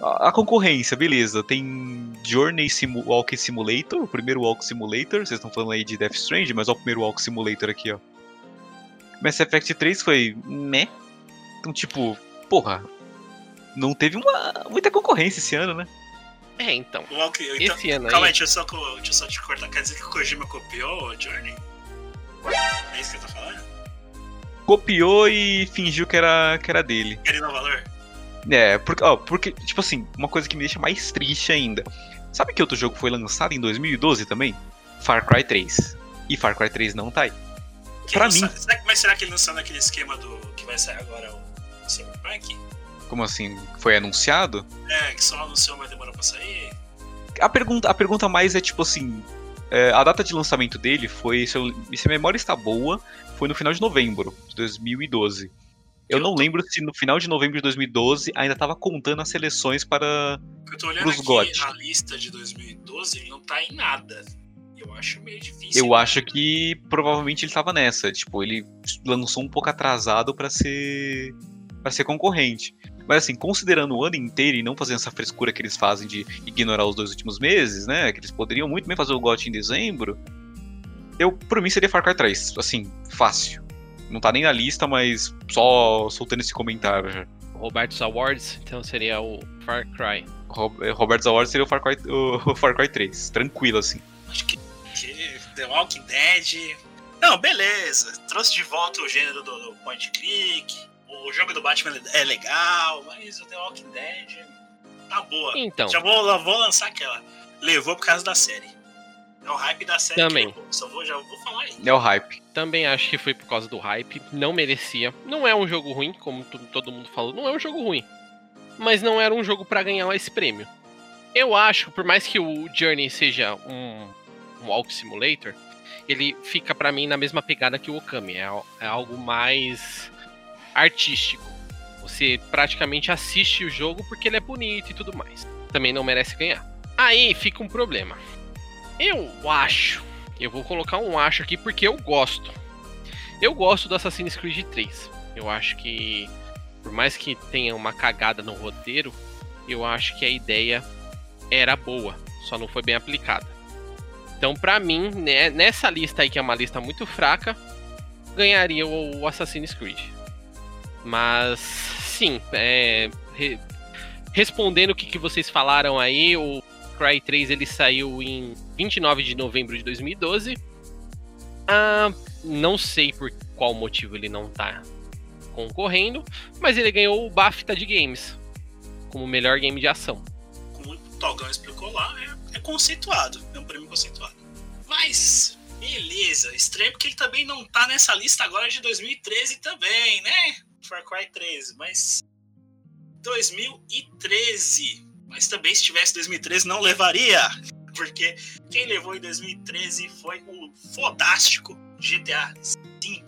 S5: A, concorrência, beleza. Tem Journey Simu Walk Simulator, o primeiro Walk Simulator. Vocês estão falando aí de Death Stranding, mas olha o primeiro Walk Simulator aqui, ó. Mass Effect 3 foi. né? Então, tipo, porra. Não teve uma, muita concorrência esse ano, né?
S2: É, então.
S1: O Walking, então,
S2: Esse ano
S1: calma aí,
S2: aí.
S1: deixa eu, só, deixa eu só te cortar. Quer dizer que o Kojima copiou o Journey? É isso que tá falando?
S5: Copiou e fingiu que era, que era dele.
S1: Querendo o valor?
S5: É, porque, ó, porque, tipo assim, uma coisa que me deixa mais triste ainda. Sabe que outro jogo foi lançado em 2012 também? Far Cry 3. E Far Cry 3 não tá aí. Pra mim.
S1: sa- será que- mas será que ele não saiu naquele esquema do que vai sair agora o Cyberpunk?
S5: Como assim? Foi anunciado?
S1: É, que só anunciou, mas demorou pra sair.
S5: A pergunta, a pergunta mais é tipo assim. é, a data de lançamento dele foi, se, eu, se a memória está boa, foi no final de novembro de 2012. Eu
S1: Eu
S5: não
S1: tô-
S5: lembro se no final de novembro de 2012 ainda tava contando as seleções para.
S1: Eu tô olhando aqui
S5: GOT.
S1: a lista de 2012, ele não tá em nada. Eu acho meio difícil.
S5: Eu acho que provavelmente ele tava nessa. Tipo, ele lançou um pouco atrasado para ser. para ser concorrente. Mas assim, considerando o ano inteiro e não fazendo essa frescura que eles fazem de ignorar os dois últimos meses, né? Que eles poderiam muito bem fazer o GOT em dezembro. Eu, por mim, seria Far Cry 3. Assim, fácil. Não tá nem na lista, mas só soltando esse comentário já.
S2: Roberto's Awards, então seria o Far Cry.
S5: Rob- eh, Robert Zaward seria o Far, Cry, o (laughs) Far Cry 3. Tranquilo, assim.
S1: Acho que The Walking Dead. Não, beleza. Trouxe de volta o gênero do, do point and click. O jogo do Batman é legal, mas o The Walking Dead tá boa.
S2: Então,
S1: Já vou, vou lançar aquela. Levou por causa da série. É o hype da série.
S2: Também.
S1: que Só vou, já vou falar aí.
S5: É o hype.
S2: também acho que foi por causa do hype. Não merecia. Não é um jogo ruim, como todo mundo falou. Não é um jogo ruim. Mas não era um jogo pra ganhar esse prêmio. Eu acho, por mais que o Journey seja um Walk Simulator, ele fica pra mim na mesma pegada que o Okami. É, é algo mais artístico. Você praticamente assiste o jogo porque ele é bonito e tudo mais. Também não merece ganhar. Aí fica um problema. Eu acho. Eu vou colocar um acho aqui porque eu gosto. Eu gosto do Assassin's Creed 3. Eu acho que, por mais que tenha uma cagada no roteiro, eu acho que a ideia era boa, só não foi bem aplicada. Então, pra mim, né, nessa lista aí, que é uma lista muito fraca, ganharia o Assassin's Creed. Mas, sim, é, re- respondendo o que, que vocês falaram aí, o Cry 3 ele saiu em 29 de novembro de 2012. Ah, não sei por qual motivo ele não tá concorrendo, mas ele ganhou o BAFTA de Games como melhor game de ação.
S1: Como o Togão explicou lá, é, é conceituado. É um prêmio conceituado. Mas, beleza. Estranho porque ele também não tá nessa lista agora de 2013 também, né? Far Cry 13. Mas. 2013. Mas também se tivesse 2013 não levaria. (laughs) Porque quem levou em 2013 foi o fodástico GTA V.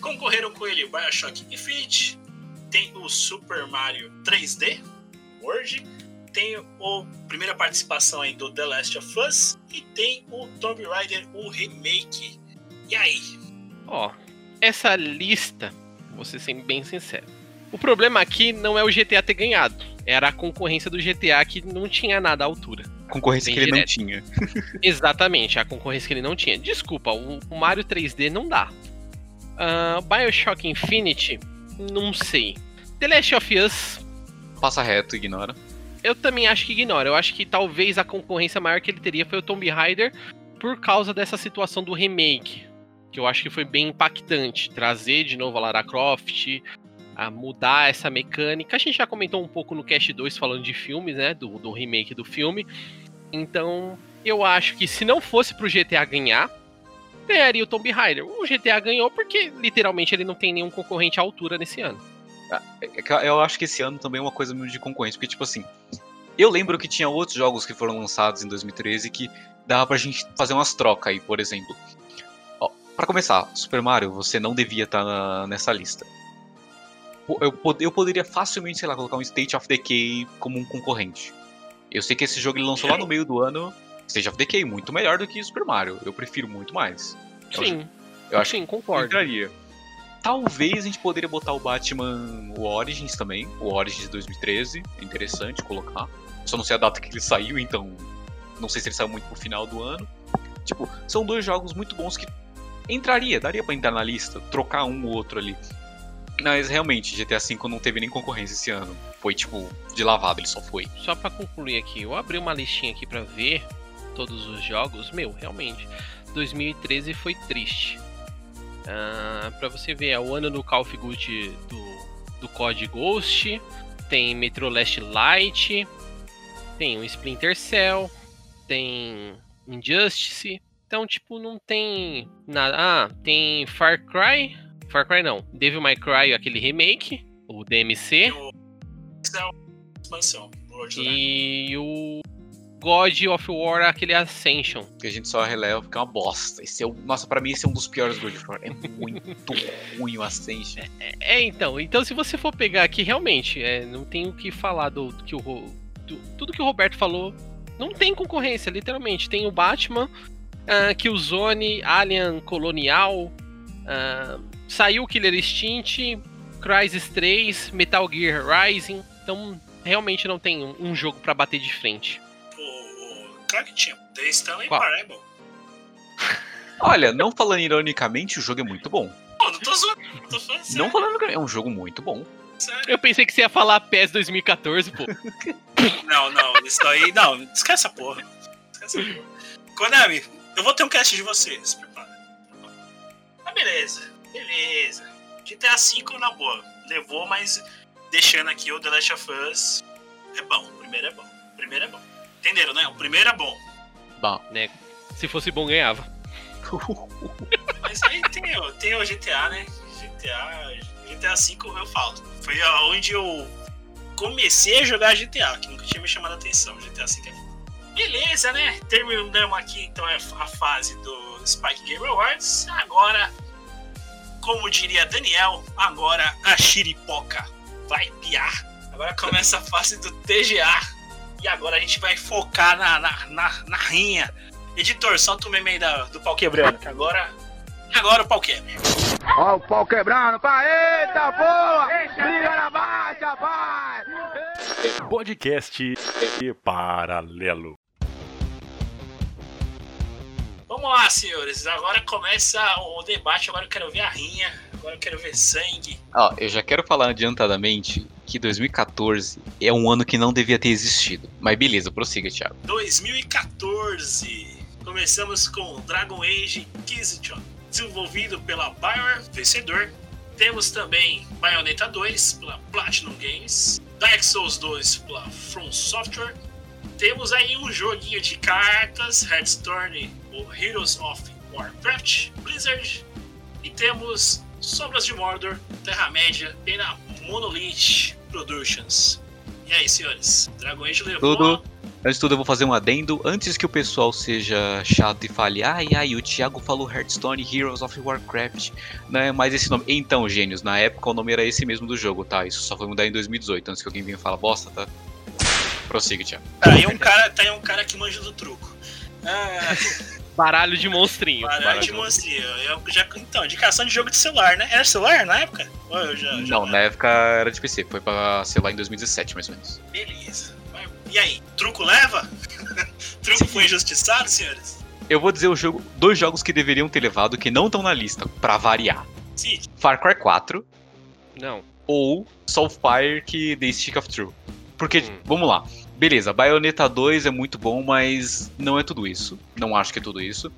S1: Concorreram com ele Bioshock Infinite, tem o Super Mario 3D World, tem a primeira participação aí do The Last of Us e tem o Tomb Raider, o remake. E aí?
S2: Ó, essa lista, vou ser sem- bem sincero. O problema aqui não é o GTA ter ganhado, era a concorrência do GTA que não tinha nada à altura.
S5: concorrência
S2: Bem
S5: que ele não tinha. (laughs)
S2: Exatamente, a concorrência que ele não tinha. Desculpa, o, Mario 3D não dá. Ah, Bioshock Infinity, não sei. The Last of Us,
S5: Passa reto, ignora.
S2: Eu também acho que ignora. Eu acho que talvez a concorrência maior que ele teria foi o Tomb Raider por causa dessa situação do remake. Que eu acho que foi bem impactante. Trazer de novo a Lara Croft, a mudar essa mecânica. A gente já comentou um pouco no Cast 2 falando de filmes, né? Do, do remake do filme. Então, eu acho que se não fosse pro GTA ganhar, ganharia o Tomb Raider. O GTA ganhou porque literalmente ele não tem nenhum concorrente à altura nesse ano.
S5: É que Eu acho que esse ano também é uma coisa meio de concorrência, porque, tipo assim, eu lembro que tinha outros jogos que foram lançados em 2013 que dava pra gente fazer umas trocas aí, por exemplo. Ó, pra começar, Super Mario, você não devia estar nessa lista. Eu, eu poderia facilmente, sei lá, colocar um State of Decay como um concorrente. Eu sei que esse jogo ele lançou lá no meio do ano. State of Decay, muito melhor do que Super Mario. Eu prefiro muito mais. Eu
S2: Sim,
S5: Eu acho
S2: sim, concordo.
S5: Entraria. Talvez a gente poderia botar o Batman o Origins também, o Origins de 2013, é interessante colocar. Só não sei a data que ele saiu, então não sei se ele saiu muito pro final do ano. Tipo, são dois jogos muito bons que entraria, daria pra entrar na lista, trocar um ou outro ali. Mas realmente, GTA V não teve nem concorrência esse ano. Foi tipo, de lavado, ele só foi.
S2: Só pra concluir aqui, eu abri uma listinha aqui pra ver todos os jogos. Meu, realmente, 2013 foi triste. Ah, pra você ver, é o ano do Call of Duty do, do COD Ghost, tem Metro Last Light, tem o Splinter Cell, tem Injustice. Então, tipo, não tem nada. Ah, tem Far Cry. Far Cry não. Devil May Cry, aquele remake, o DMC.
S1: É uma expansão.
S2: E o God of War, aquele Ascension.
S5: Que a gente só releva porque é uma bosta. Esse é o, nossa, pra mim esse é um dos piores God of War. É muito (laughs) ruim o Ascension.
S2: É, então, então se você for pegar aqui, realmente, é, não tem o que falar do, do que o do- tudo que o Roberto falou. Não tem concorrência, literalmente. Tem o Batman, ah, Killzone, Alien Colonial, ah, saiu Killer Instinct, Crysis 3, Metal Gear Rising. Então, realmente não tem um, um jogo pra bater de frente.
S1: Claro que tinha. The Stanley
S2: Qual?
S1: Parable.
S5: Olha, não falando ironicamente, o jogo é muito bom.
S1: Pô, não tô zoando. Tô falando sério.
S5: Não falando que é um jogo muito bom.
S1: sério.
S2: Eu pensei que você ia falar PES 2014, pô. (laughs)
S1: Não, não, isso aí. Não, esquece essa porra. Esquece essa porra. Konami, eu vou ter um cast de você. Se prepara. Ah, beleza. Beleza. GTA V na boa. Levou, mas deixando aqui o The Last of Us. É bom. O primeiro é bom. O primeiro é bom. Entenderam, né? O primeiro é bom.
S5: Bom,
S2: né? Se fosse bom, ganhava. (laughs)
S1: Mas aí tem, o- tem o GTA, né? GTA. GTA V eu falo. Foi onde eu comecei a jogar GTA, que nunca tinha me chamado a atenção. GTA V é foda. Beleza, né? Terminamos aqui então a a fase do Spike Game Awards. Agora, como diria Daniel, agora a xiripoca vai piar. Agora começa a fase do TGA. E agora a gente vai focar na, na, na, na rinha. Editor, solta o meme aí da- do pau quebrando, que agora. Agora o pau quebra.
S6: Ó o pau quebrando, pá, eita porra! Briga na baixa, vai!
S4: Podcast paralelo.
S1: Vamos lá, senhores. Agora começa o debate. Agora eu quero ver a rinha. Agora eu quero ver sangue.
S5: ó, eu já quero falar adiantadamente que 2014 é um ano que não devia ter existido. Mas beleza, prossiga, Thiago.
S1: 2014. Começamos com Dragon Age Inquisition, desenvolvido pela Bioware, vencedor. Temos também Bayonetta 2 pela Platinum Games, Dark Souls 2 pela From Software. Temos aí um joguinho de cartas, Hearthstone, o Heroes of Warcraft, Blizzard. E temos Sombras de Mordor, Terra-média, pela Monolith Productions. E aí, senhores? Dragon Age levou
S5: Tudo. Antes de tudo, eu vou fazer um adendo. Antes que o pessoal seja chato e fale, ai ai, o Thiago falou Hearthstone Heroes of Warcraft, não é mais esse nome. Então, gênios, na época o nome era esse mesmo do jogo, tá? Isso só foi mudar em 2018, antes que alguém venha falar bosta, tá? Prossiga, Thiago.
S1: Tá aí um cara, tá aí um cara que manja do truco. Ah, (laughs)
S2: Baralho de monstrinho.
S1: baralho de monstrinho. Eu já, então, indicação de jogo de celular, né? Era celular na época? Ou eu já, já
S5: Não, na época era de PC, foi pra, lá, em 2017, mais ou menos.
S1: Beleza. E aí, truco leva? (laughs) truco foi injustiçado, senhores?
S5: Eu vou dizer o jogo, dois jogos que deveriam ter levado que não estão na lista, pra variar.
S1: Sim.
S5: Far Cry 4
S2: Não.
S5: ou Soulfire que The Stick of True. Porque,
S2: Hum.
S5: vamos lá. Beleza, Bayonetta 2 é muito bom, mas não é tudo isso. Não acho que é tudo isso.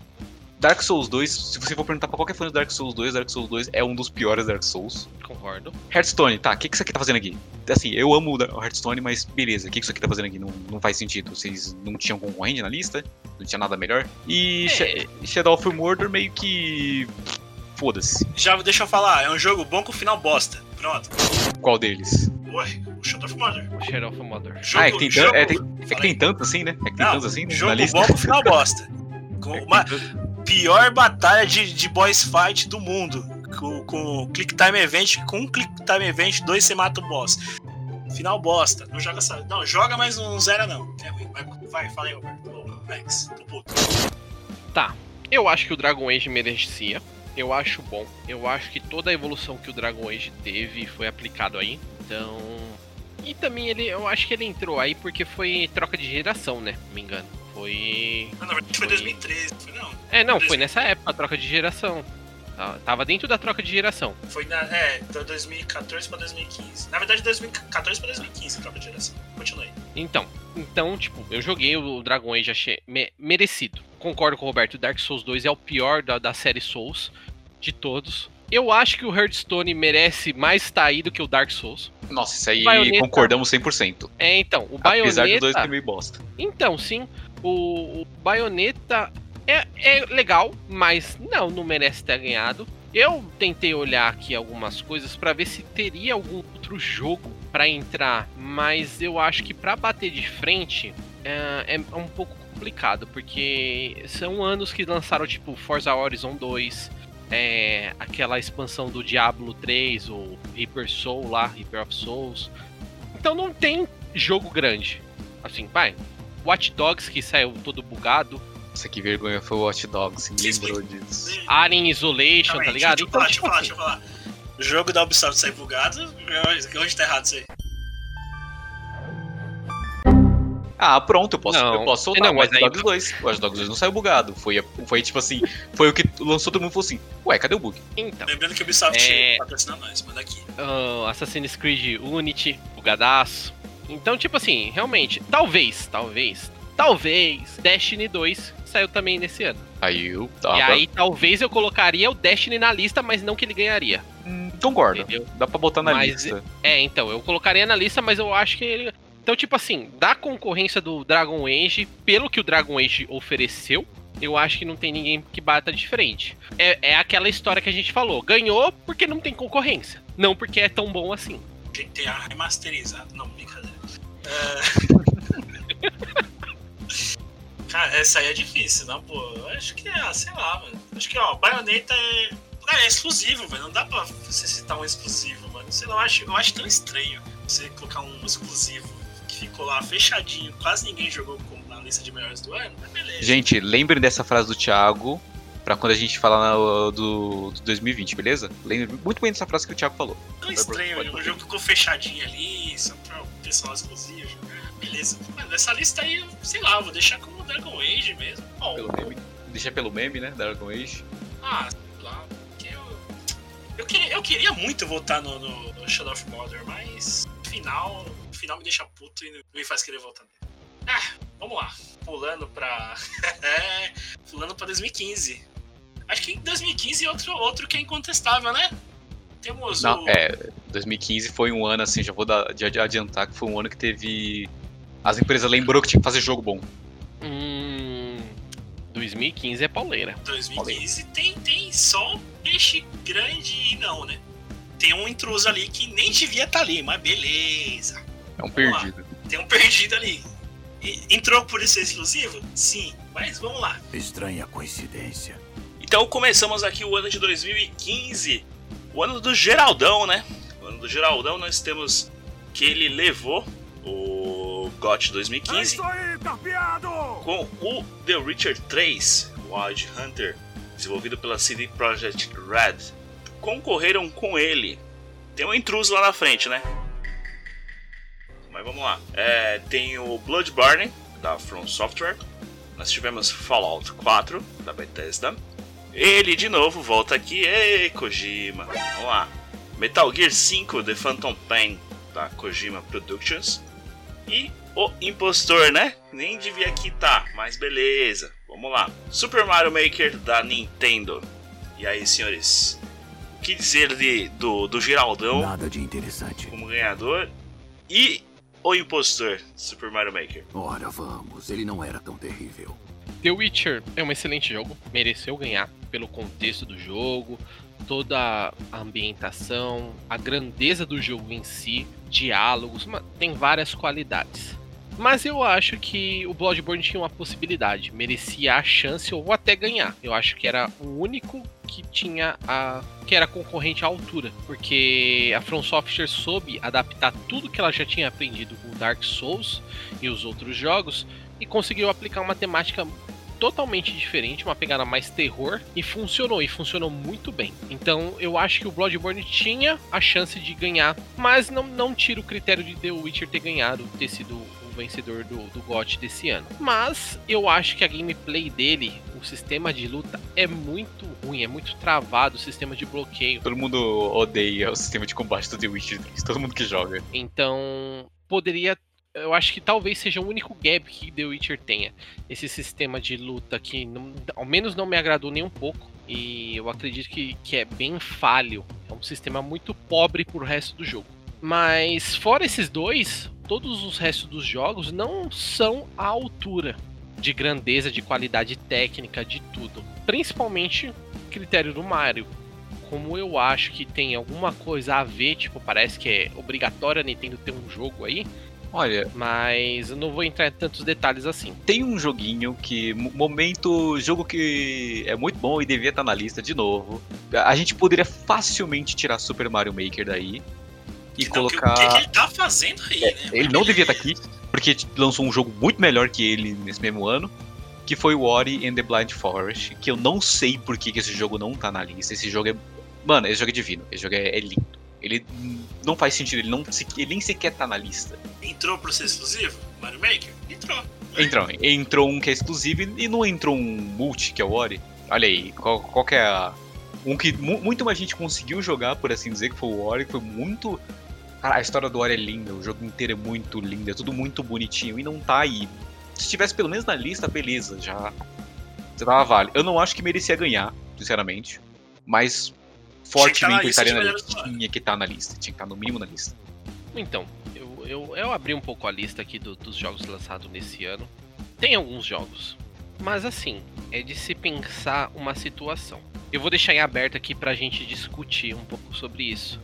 S5: Dark Souls 2, se você for perguntar pra qualquer fã de Dark Souls 2, Dark Souls 2 é um dos piores Dark Souls.
S2: Concordo.
S5: Hearthstone, tá, o que, que isso aqui tá fazendo aqui? Assim, eu amo o Hearthstone, mas beleza, o que, que isso aqui tá fazendo aqui? Não, não faz sentido. Vocês não tinham concorrente na lista? Não tinha nada melhor? E
S2: É.
S5: Sha- Shadow of Mordor meio que. Foda-se.
S1: Já deixa eu falar, é um jogo bom com final bosta.
S5: Qual deles?
S1: Ué, o Shadow of Mordor.
S2: Shadow of Mother.
S1: Jogo,
S5: ah, é que tem, tan-
S1: jogo-
S5: é, tem- é que tem tanto assim, né? É que tem
S1: Não,
S5: tantos assim né,
S1: jogo
S5: na lista.
S1: bom com final (laughs) bosta. Com
S5: É
S1: uma
S5: tanto-
S1: pior batalha de, de boss fight do mundo. Com, com Click Time Event, com um Click Time Event, dois você mata o boss. Final bosta. Não joga essa. Não, joga, mas não zera não. É ruim. Vai, vai fala aí, Roberto. Max, tô puto.
S2: Tá. Eu acho que o Dragon Age merecia. Eu acho bom. Eu acho que toda a evolução que o Dragon Age teve foi aplicado aí. Então. E também ele. Eu acho que ele entrou aí porque foi troca de geração, né? Não me engano. Foi.
S1: Ah, na verdade foi 2013. Foi não.
S2: É, não, foi nessa época a troca de geração. Tá- Tava dentro da troca de geração.
S1: Foi na. É, de 2014 pra 2015. Na verdade, 2014 pra 2015 troca de geração. Continue.
S2: Então, então, tipo, eu joguei o Dragon Age, achei me- merecido. Concordo com o Roberto, o Dark Souls 2 é o pior da, da série Souls, de todos. Eu acho que o Hearthstone merece mais estar aí do que o Dark Souls.
S5: Nossa, isso aí
S2: Bayonetta-
S5: concordamos 100%.
S2: É, então, o
S5: Apesar dos dois
S2: Bayonetta...
S5: ter meio bosta.
S2: Então, sim, o, o Bayonetta é, é legal, mas não, não merece ter ganhado. Eu tentei olhar aqui algumas coisas pra ver se teria algum outro jogo pra entrar, mas eu acho que pra bater de frente é, é um pouco complicado, porque são anos que lançaram tipo Forza Horizon 2, é, aquela expansão do Diablo 3, ou Reaper Soul lá, Reaper of Souls. Então não tem jogo grande. Assim, vai. Watch Dogs que saiu todo bugado,
S5: Nossa, que vergonha foi o Watch Dogs, me lembrou disso.
S2: Alien Isolation,
S1: aí,
S2: tá ligado?
S1: Deixa eu falar, deixa eu
S2: tipo
S1: falar,
S2: assim,
S1: deixa eu falar. O jogo da Ubisoft sai bugado. Onde tá errado isso aí?
S5: Ah, pronto, eu posso,
S2: Não.
S5: eu posso soltar
S2: Não,
S5: o
S2: mas
S5: Watch
S2: aí-
S5: Dogs 2. O Watch Dogs 2 não saiu bugado. Foi, foi tipo assim, foi o que lançou todo mundo falou assim, ué, cadê o bug?
S2: Então,
S1: Lembrando que o Ubisoft
S2: É.
S1: patrocina nós, manda aqui.
S2: ah, Assassin's Creed Unity, bugadaço. Então, tipo assim, realmente, talvez, talvez, talvez Destiny 2 saiu também nesse ano.
S5: Aí eu tava.
S2: E aí, talvez eu colocaria o Destiny na lista, mas não que ele ganharia.
S5: Hum, concordo.
S2: Entendeu?
S5: Dá pra botar na
S2: Mas-
S5: lista.
S2: É, então, eu colocaria na lista, mas eu acho que ele. Então, tipo assim, da concorrência do Dragon Age, pelo que o Dragon Age ofereceu, eu acho que não tem ninguém que bata de frente. É, é aquela história que a gente falou: ganhou porque não tem concorrência, não porque é tão bom assim.
S1: GTA remasterizado. Não, brincadeira. É... (laughs) Cara, essa aí é difícil, não, pô. Eu acho que é, sei lá, mano. Acho que, ó, Bayonetta é. Cara, é exclusivo, velho. Não dá pra você citar um exclusivo, mano. Sei lá, eu acho, eu acho tão estranho você colocar um exclusivo que ficou lá fechadinho, quase ninguém jogou como na lista de melhores do ano, mas beleza.
S5: Gente, lembrem dessa frase do Thiago pra quando a gente falar do, do 2020, beleza? Lembre muito bem dessa frase que o Thiago falou.
S1: tão estranho,
S5: Pode-
S1: o
S5: pode-
S1: jogo ficou fechadinho ali, só pra o pessoal exclusivo jogar. Beleza. Mano, essa lista aí, eu- sei lá, vou deixar como Dragon Age mesmo. Bom,
S5: Pelo meme. Deixa pelo meme, né? Dragon Age.
S1: Ah, sei lá. porque Eu, eu, queria, eu queria muito votar no, no, no Shadow of Mordor, mas no final, final me deixa puto e não me faz querer votar nele. Ah, vamos lá. Pulando pra. (laughs) Pulando pra 2015. Acho que em 2015 outro, outro que é incontestável, né? Temos
S5: Não,
S1: o.
S5: é, 2015 foi um ano, assim, já vou dar, de de adiantar que foi um ano que teve. As empresas lembrou que tinha que fazer jogo bom.
S2: Hum. 2015 é pauleira.
S1: 2015 tem, tem só peixe grande e não, né? Tem um intruso ali que nem devia estar ali, mas beleza.
S5: É um
S1: Vamos lá.
S5: perdido.
S1: Tem um perdido ali. E- entrou por isso exclusivo? Sim, mas vamos lá.
S9: Estranha coincidência.
S1: Então começamos aqui o ano de 2015, o ano do Geraldão, né? O ano do Geraldão nós temos que ele levou o GOT 2015
S9: aí, carpeado!
S1: com o The Witcher 3 Wild Hunter, desenvolvido pela CD Projekt Red. Concorreram com ele. Tem um intruso lá na frente, né? Mas vamos lá. É, tem o Bloodborne, da From Software.
S10: nós tivemos Fallout 4 da Bethesda. Ele de novo volta aqui, ei Kojima, vamos lá. Metal Gear 5 The Phantom Pain da Kojima Productions. E o Impostor, né? Nem devia aqui tá, mas beleza. Vamos lá. Super Mario Maker da Nintendo. E aí, senhores? O que dizer de, do, do Geraldão
S9: Nada de interessante.
S10: como ganhador? E o Impostor Super Mario Maker?
S9: Ora, vamos, ele não era tão terrível.
S2: The Witcher é um excelente jogo, mereceu ganhar pelo contexto do jogo, toda a ambientação, a grandeza do jogo em si, diálogos, tem várias qualidades. Mas eu acho que o Bloodborne tinha uma possibilidade, merecia a chance ou até ganhar. Eu acho que era o único que tinha a que era concorrente à altura, porque a From Software soube adaptar tudo que ela já tinha aprendido com Dark Souls e os outros jogos e conseguiu aplicar uma temática totalmente diferente, uma pegada mais terror e funcionou e funcionou muito bem. Então eu acho que o Bloodborne tinha a chance de ganhar, mas não, não tira o critério de The Witcher ter ganhado, ter sido vencedor do, do GOT desse ano. Mas eu acho que a gameplay dele, o sistema de luta é muito ruim, é muito travado, o sistema de bloqueio.
S5: Todo mundo odeia o sistema de combate do The Witcher 3, todo mundo que joga.
S2: Então, poderia. Eu acho que talvez seja o único gap que The Witcher tenha. Esse sistema de luta que, não- ao menos, não me agradou nem um pouco. E eu acredito que, que é bem falho. É um sistema muito pobre pro resto do jogo. Mas, fora esses dois, todos os restos dos jogos não são à altura de grandeza, de qualidade técnica, de tudo. Principalmente critério do Mario como eu acho que tem alguma coisa a ver, tipo, parece que é obrigatório a Nintendo ter um jogo aí,
S5: Olha,
S2: mas eu não vou entrar em tantos detalhes assim.
S5: tem um joguinho que, mo- momento, jogo que é muito bom e devia estar na lista de novo. A gente poderia facilmente tirar Super Mario Maker daí e
S10: Então, o que-
S5: colocar.
S10: O que, ele tá fazendo aí, né?
S5: Ele não devia estar aqui, porque lançou um jogo muito melhor que ele nesse mesmo ano, que foi o Ori and the Blind Forest, que eu não sei por que, que esse jogo não tá na lista. Esse jogo é. Mano, esse jogo é divino, esse jogo é, é lindo. Ele não faz sentido, ele, não, ele nem sequer tá na lista.
S10: Entrou pro ser exclusivo? Mario Maker? Entrou.
S5: Entrou, entrou um que é exclusivo e não entrou um multi, que é o Ori. Olha aí, qual, qual que é a. Um que mu- muito mais gente conseguiu jogar, por assim dizer, que foi o Ori, que foi muito. Cara, a história do Ori é linda, o jogo inteiro é muito lindo, é tudo muito bonitinho e não tá aí. Se tivesse pelo menos na lista, beleza, já. Já tava vale. Eu não acho que merecia ganhar, sinceramente. Mas fortemente
S10: lista
S5: estaria na lista. Tinha que estar na lista. Tinha que estar no mínimo na lista.
S2: Então, eu, eu, eu abri um pouco a lista aqui do- dos jogos lançados nesse ano. Tem alguns jogos, mas assim, é de se pensar uma situação. Eu vou deixar em aberto aqui pra gente discutir um pouco sobre isso.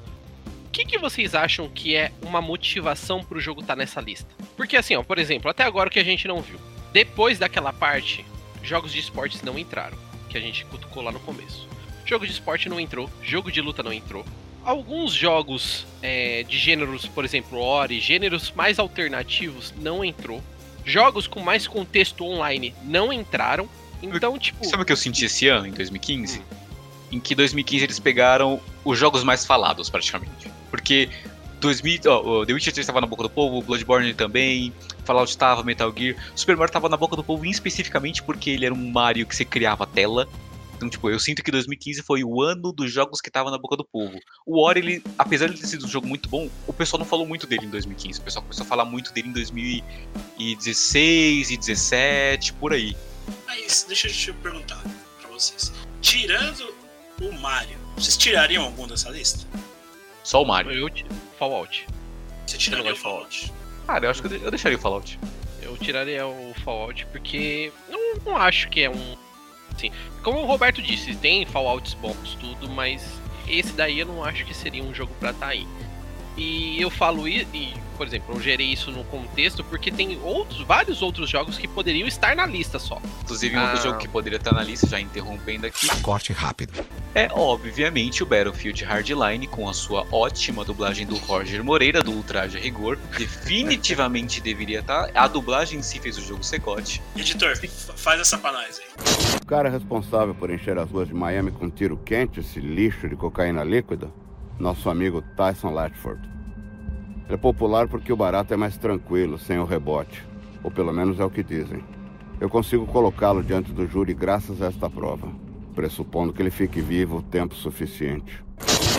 S2: O que, que vocês acham que é uma motivação pro jogo estar nessa lista? Porque assim, ó, por exemplo, até agora o que a gente não viu. Depois daquela parte, jogos de esportes não entraram, que a gente cutucou lá no começo. Jogo de esporte não entrou, jogo de luta não entrou. Alguns jogos é, de gêneros, por exemplo, Ori, gêneros mais alternativos, não entrou. Jogos com mais contexto online não entraram. Então, tipo.
S5: Sabe o que eu senti esse ano, em 2015? Em que 2015 eles pegaram os jogos mais falados, praticamente. Porque 2000, ó, The Witcher 3 estava na boca do povo, Bloodborne também, Fallout estava, Metal Gear. Super Mario estava na boca do povo especificamente porque ele era um Mario que você criava tela. Então, tipo, eu sinto que 2015 foi o ano dos jogos que estavam na boca do povo. O Ori, ele, apesar de ter sido um jogo muito bom, o pessoal não falou muito dele em 2015. O pessoal começou a falar muito dele em 2016 e 17, por aí.
S10: Mas deixa eu te perguntar pra vocês. Tirando o Mario, vocês tirariam algum dessa lista?
S5: Só o Mario.
S2: Eu, Fallout.
S10: Você tiraria o Fallout?
S5: Cara, eu acho que eu de- eu deixaria o Fallout.
S2: Eu tiraria o Fallout porque não, não acho que é um. Assim, como o Roberto disse, tem Fallouts bons, tudo, mas esse daí eu não acho que seria um jogo pra estar aí. E eu falo isso, e, por exemplo, eu gerei isso no contexto porque tem outros, vários outros jogos que poderiam estar na lista só.
S5: Inclusive, um outro
S2: Ah.
S5: jogo que poderia estar na lista, já interrompendo aqui,
S9: Corte rápido.
S5: é obviamente o Battlefield Hardline, com a sua ótima dublagem do Roger Moreira, do Ultraje a Rigor. Definitivamente (laughs) deveria estar. A dublagem em si fez o jogo secote.
S10: Editor, fa- faz essa pra nós aí.
S11: O cara responsável por encher as ruas de Miami com tiro quente, esse lixo de cocaína líquida, nosso amigo Tyson Latford. Ele é popular porque o barato é mais tranquilo, sem o rebote. Ou pelo menos é o que dizem. Eu consigo colocá-lo diante do júri graças a esta prova, pressupondo que ele fique vivo tempo suficiente.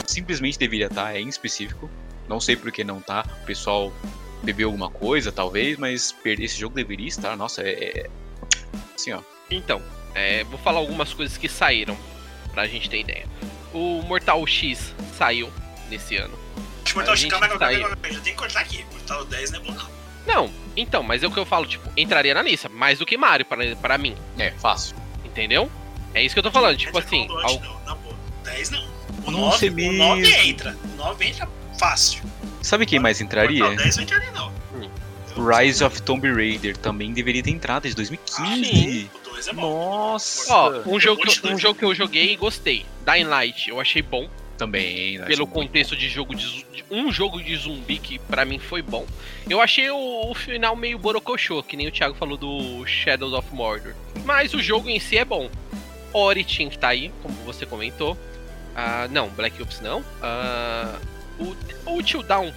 S5: Simplesmente deveria estar, é em específico. Não sei por que não tá. O pessoal bebeu alguma coisa, talvez, mas esse jogo deveria estar. Nossa, é. é... Assim, ó.
S2: Então, é, vou falar algumas coisas que saíram, pra gente ter ideia. O Mortal X saiu nesse ano.
S1: Acho que Mortal X, calma, calma, calma, calma, já tem que cortar aqui. Mortal 10 não é bom, não.
S2: Não, então, mas é o que eu falo, tipo, entraria na lista, mais do que Mario para, para mim,
S5: É, fácil.
S2: entendeu? É isso que eu tô falando, tipo
S1: Red
S2: assim,
S1: Dead
S2: al-
S1: não, na boa. 10 não. O
S5: Nossa,
S1: 9,
S5: é
S1: o 9
S5: mesmo.
S1: entra. O 9 entra fácil.
S5: Sabe quem mais entraria?
S1: Mortal 10 não entraria, não.
S5: Rise of Tomb Raider também deveria ter entrado desde 2015.
S1: O 2 é bom.
S5: Nossa!
S2: ó, um jogo, que, eu- um jogo que eu joguei e gostei, Dying Light, eu achei bom,
S5: Também. né,
S2: pelo
S5: muito
S2: contexto de jogo de, de- um jogo de zumbi que pra mim foi bom. Eu achei o, o final meio borocochô, que nem o Thiago falou do Shadows of Mordor. Mas o jogo em si é bom. Ori tinha que tá aí, como você comentou. Ah, não, Black Ops não. Ah, o, o Till Down,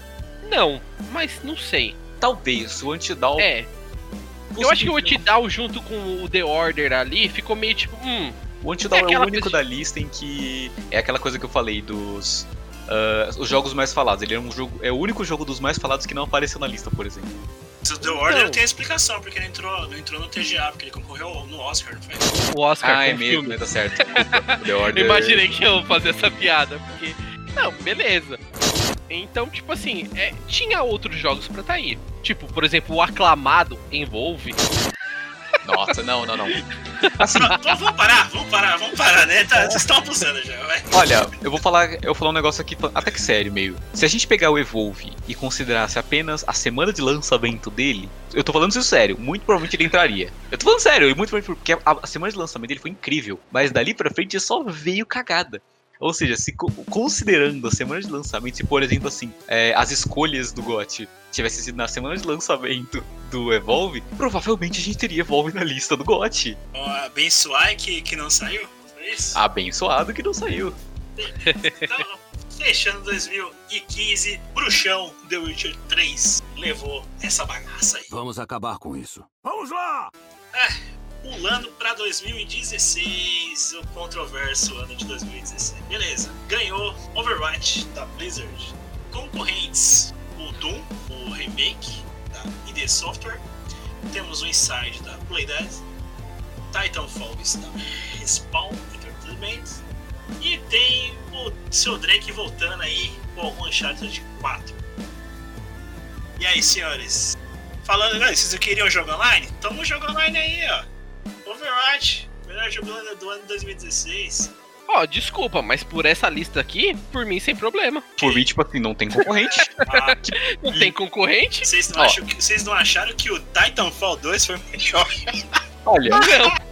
S2: não, mas não sei.
S5: Talvez, o Antidown.
S2: É, eu acho que o Antidown junto com o The Order ali ficou meio tipo, hum,
S5: O Antidown
S2: É
S5: é, o único
S2: coisa
S5: da lista em que. É aquela coisa que eu falei dos. ah, os jogos mais falados. Ele é um jogo. É o único jogo dos mais falados que não apareceu na lista, por exemplo.
S1: O The Order
S2: Então.
S1: tem a explicação, porque ele entrou, não entrou no TGA, porque ele concorreu no Oscar, não foi?
S2: o Oscar
S5: ah,
S2: foi
S5: é mesmo,
S2: filme.
S5: né? Tá certo. (laughs) The Order.
S2: Eu imaginei que eu ia fazer essa piada, porque. Não, beleza. Então, tipo assim, é, tinha outros jogos pra tá aí. Tipo, por exemplo, o aclamado Envolve.
S5: Nossa, não, não, não. (laughs)
S1: Assim, vamos, vamos parar, vamos parar, vamos parar, né? Tá, vocês estão abusando já, vai.
S5: Olha, eu vou falar, eu vou falar um negócio aqui até que sério, meio. Se a gente pegar o Evolve e considerasse apenas a semana de lançamento dele, eu tô falando isso sério, muito provavelmente ele entraria. Eu tô falando sério, muito provavelmente porque a, a semana de lançamento dele foi incrível, mas dali pra frente só veio cagada. Ou seja, se co- considerando a semana de lançamento, se por exemplo assim, é, as escolhas do GOT tivessem sido na semana de lançamento do Evolve, provavelmente a gente teria Evolve na lista do GOT.
S1: Ó, Abençoai que, que não saiu, foi isso?
S5: Abençoado que não saiu.
S1: Então, fechando 2015, Bruxão The Witcher 3 levou essa bagaça aí.
S9: Vamos acabar com isso.
S6: Vamos lá!
S1: Pulando pra 2016, o controverso ano de 2016. Beleza, ganhou Overwatch da Blizzard. Concorrentes: o Doom, o remake da ID Software. Temos o Inside da Playdead. Titanfall da Respawn Entertainment. E tem o seu Drake voltando aí com o Uncharted 4. E aí, senhores? Falando, "Ah, vocês queriam jogo online? Tamo jogo online aí, ó. Overwatch, melhor jogo do ano- do ano 2016.
S2: Ó, desculpa, mas por essa lista aqui, por mim sem problema.
S5: Por mim, tipo assim, não tem concorrente. (laughs)
S1: Ah,
S2: Não tem concorrente?
S1: vocês, não
S5: Ó.
S1: acham que, vocês não acharam que o Titanfall 2 foi melhor?
S5: Olha, (laughs)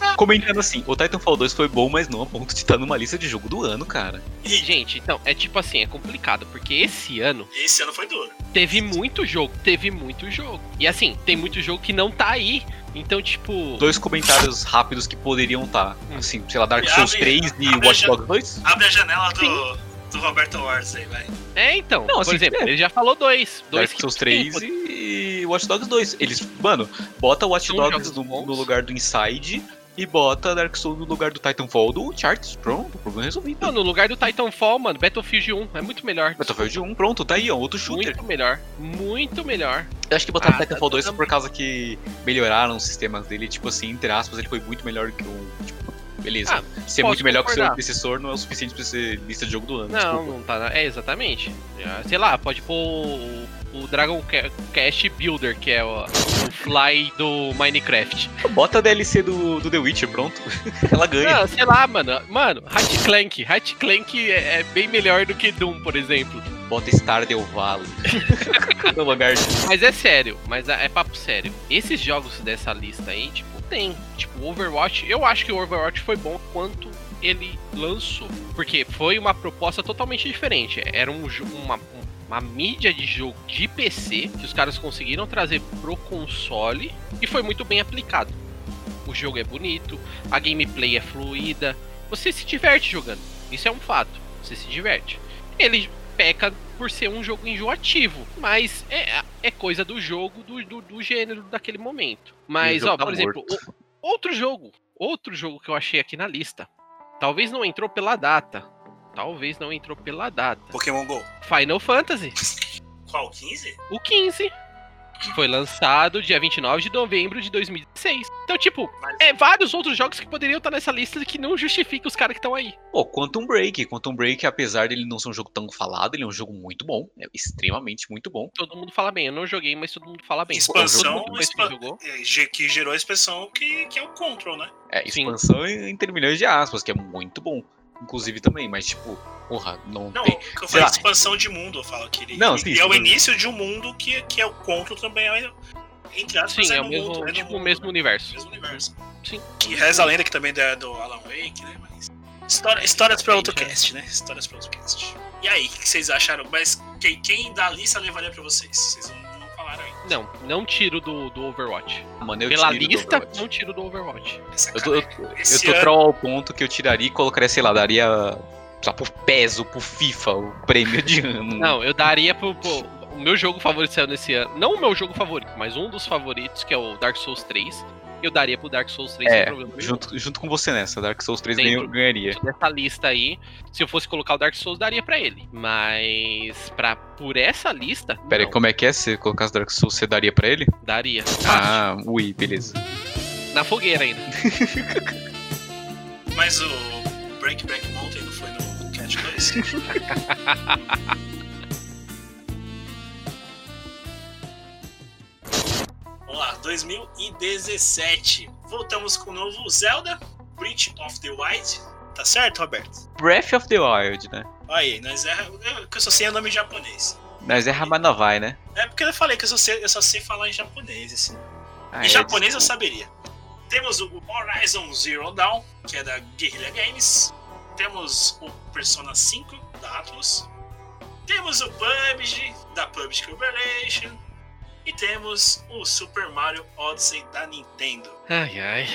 S2: Não. (laughs)
S5: comentando assim, o Titanfall 2 foi bom, mas não a ponto de estar numa lista de jogo do ano, cara.
S1: E
S2: Gente, então, é tipo assim, é complicado, porque esse ano
S1: esse ano foi duro.
S2: teve muito jogo, teve muito jogo. E assim, tem muito jogo que não tá aí. Então, tipo.
S5: Dois comentários rápidos que poderiam estar. Assim, sei lá, Dark Souls
S1: Abre-
S5: 3 e Watch Dogs 2?
S1: Abre a janela do, do Roberto Wars aí, vai.
S2: É, então.
S5: Não,
S2: por
S5: assim,
S2: exemplo,
S5: é.
S2: ele já falou dois. Dois
S5: Dark Souls
S2: que
S5: 3
S2: tem,
S5: e Watch Dogs 2. Eles, mano, bota Watch Dogs no, no lugar do Inside e bota Dark Souls no lugar do Titanfall do Uncharted. Pronto, problema resolvido.
S2: Não, no lugar do Titanfall, mano, Battlefield 1 é muito melhor.
S5: Battlefield 1, pronto, tá aí, ó, outro shooter.
S2: Muito melhor. Muito melhor.
S5: Eu acho que botaram
S2: Ah,
S5: Titanfall
S2: tá
S5: 2
S2: também.
S5: por causa que melhoraram os sistemas dele, tipo assim, entre aspas, ele foi muito melhor que o. Tipo, beleza.
S2: Ah,
S5: Ser muito melhor que o seu
S2: concordar.
S5: antecessor não é o suficiente pra ser lista de jogo do ano.
S2: Não,
S5: desculpa.
S2: não tá. na- É, exatamente. Já, Sei lá, pode pôr o, Dragon Ca- Cast Builder, que é o, o Fly do Minecraft.
S5: Bota a DLC do, do The Witcher, pronto. (laughs) Ela ganha.
S2: Não, sei lá, mano. Mano, Hat Clank. Hat Clank é, é bem melhor do que Doom, por exemplo.
S5: Bota Stardew Valley. no lugar de.
S2: Mas é sério, mas é, é papo sério. Esses jogos dessa lista aí, tipo, tem. Tipo, Overwatch, eu acho que o Overwatch foi bom quanto ele lançou. Porque foi uma proposta totalmente diferente. Era um, uma, uma mídia de jogo de PC que os caras conseguiram trazer pro console e foi muito bem aplicado. O jogo é bonito, a gameplay é fluida, você se diverte jogando. Isso é um fato. Você se diverte. Ele peca por ser um jogo enjoativo. Mas é, é coisa do jogo, do, do, do gênero daquele momento. Mas, ó,
S5: tá
S2: por exemplo,
S5: morto.
S2: o- outro jogo. Outro jogo que eu achei aqui na lista. Talvez não entrou pela data. Talvez não entrou pela data.
S1: Pokémon GO.
S2: Final Fantasy.
S1: Qual? 15?
S2: O 15. Foi lançado dia 29 de novembro de 2016. Então, tipo, é vários outros jogos que poderiam estar nessa lista que não justifica os caras que estão aí.
S5: Pô, Quantum Break. Quantum Break, apesar dele não ser um jogo tão falado, ele é um jogo muito bom. É extremamente muito bom.
S2: Todo mundo fala bem. Eu não joguei, mas todo mundo fala bem.
S1: Expansão,
S2: que
S1: expa- ge- que gerou a expressão que, que é o Control, né?
S5: É, expansão entre milhões de aspas, que é muito bom. Inclusive também, mas tipo, porra, não,
S1: Não,
S5: tem.
S1: eu falei
S5: lá,
S1: expansão de mundo, eu falo que ele.
S5: Não,
S1: e
S5: sim,
S1: é o início de um mundo que, que é o Control também é. Entre aspas,
S2: Sim, é o
S1: no
S2: mesmo,
S1: mundo, é
S2: tipo, o
S1: mundo,
S2: mesmo universo.
S1: mesmo universo.
S2: Sim.
S1: Que reza a lenda que também é do Alan Wake, né? Mas. História, histórias pra outro cast, né? Histórias pra outro cast. E aí, o que vocês acharam? Mas quem, quem da lista levaria pra vocês? Vocês não falaram.
S2: Não, não tiro do, do Overwatch.
S5: Mano, eu
S2: Pela lista, não tiro do Overwatch.
S1: Essa
S5: Eu tô, eu, eu tô
S1: ano-
S5: troll ao ponto que eu tiraria e colocaria, sei lá, daria. Só pro PES ou pro FIFA, o prêmio de (laughs) ano.
S2: Não, eu daria pro, pro- o meu jogo favorito saiu nesse ano. Não o meu jogo favorito, mas um dos favoritos, que é o Dark Souls 3. Eu daria pro Dark Souls 3 sem
S5: É,
S2: problema nenhum.
S5: junto, junto com você nessa, Dark Souls 3
S2: Dentro-
S5: ganharia.
S2: Dessa lista aí, se eu fosse colocar o Dark Souls, daria pra ele. Mas pra, por essa lista,
S5: Pera aí, como é que é? Se colocasse Dark Souls, você daria pra ele?
S2: daria.
S5: Ah, ui, beleza.
S2: Na fogueira ainda. (laughs)
S1: Mas o Break Back Mountain não foi no Catch 2? (laughs) Vamos lá, 2017. Voltamos com o novo Zelda, Breath of the Wild. Tá certo, Roberto?
S5: Breath of the Wild, né?
S1: Aí, nós é. Eu, que eu só sei o nome japonês.
S5: Mas é Ramanavai, né?
S1: É porque eu falei que eu só sei, eu só sei falar em japonês, assim.
S5: Ah,
S1: em
S5: é,
S1: japonês eu
S5: desculpa.
S1: saberia. Temos o Horizon Zero Dawn, que é da Guerrilla Games. Temos o Persona 5, da Atlus. Temos o PUBG, da PUBG Corporation. E temos o Super Mario Odyssey da Nintendo.
S2: Ai, ai.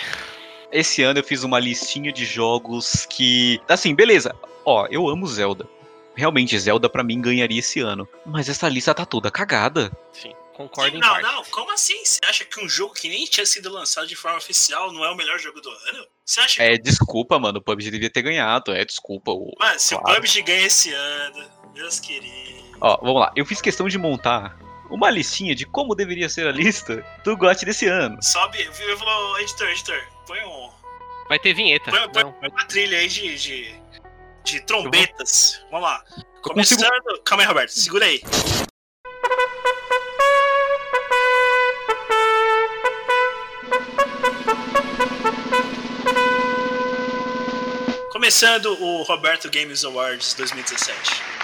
S5: Esse ano eu fiz uma listinha de jogos que. Assim, beleza. Ó, eu amo Zelda. Realmente, Zelda pra mim ganharia esse ano. Mas essa lista tá toda cagada.
S2: Sim, concordo em
S1: não,
S2: parte.
S1: não, como assim? Você acha que um jogo que nem tinha sido lançado de forma oficial não é o melhor jogo do ano? Você acha que.
S5: É, desculpa, mano. O PUBG devia ter ganhado. É, desculpa. O...
S1: Mano, se
S5: claro.
S1: o PUBG ganha esse ano, meus queridos.
S5: Ó, vamos lá. Eu fiz questão de montar uma listinha de como deveria ser a lista do GOT desse ano.
S1: Sobe, eu vou, editor, editor, põe um.
S2: Vai ter vinheta.
S1: Põe, põe
S2: Não,
S1: uma trilha aí de, de, de trombetas. Vamos lá.
S5: Eu
S1: Começando. Calma aí, Roberto, segura aí. Começando o Roberto Games Awards 2017.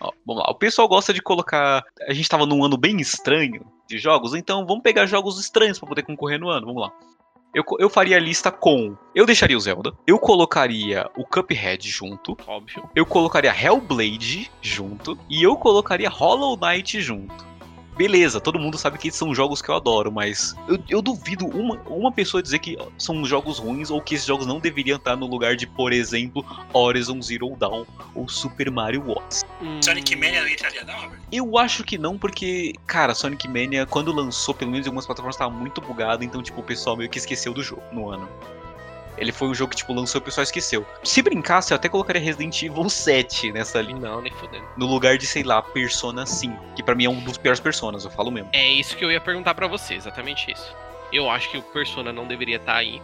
S5: Ó, vamos lá. O pessoal gosta de colocar. A gente tava num ano bem estranho de jogos, então vamos pegar jogos estranhos pra poder concorrer no ano. Vamos lá. Eu, eu faria a lista com. Eu deixaria o Zelda. Eu colocaria o Cuphead junto.
S2: óbvio.
S5: Eu colocaria Hellblade junto. E eu colocaria Hollow Knight junto. Beleza, todo mundo sabe que são jogos que eu adoro, mas eu, eu duvido uma, uma pessoa dizer que são jogos ruins ou que esses jogos não deveriam estar no lugar de, por exemplo, Horizon Zero Dawn ou Super Mario Odyssey.
S2: Hum,
S1: Sonic Mania não entraria, não, Robert?
S5: Eu acho que não, porque, cara, Sonic Mania, quando lançou, pelo menos em algumas plataformas, tava muito bugado, então, tipo, o pessoal meio que esqueceu do jogo no ano. Ele foi um jogo que, tipo, lançou e o pessoal esqueceu. Se brincasse, eu até colocaria Resident Evil 7 nessa linha.
S2: Não, nem fudendo.
S5: No lugar de, sei lá, Persona 5, que pra mim é um dos piores Personas, eu falo mesmo.
S2: É isso que eu ia perguntar pra você, exatamente isso. Eu acho que o Persona não deveria estar aí.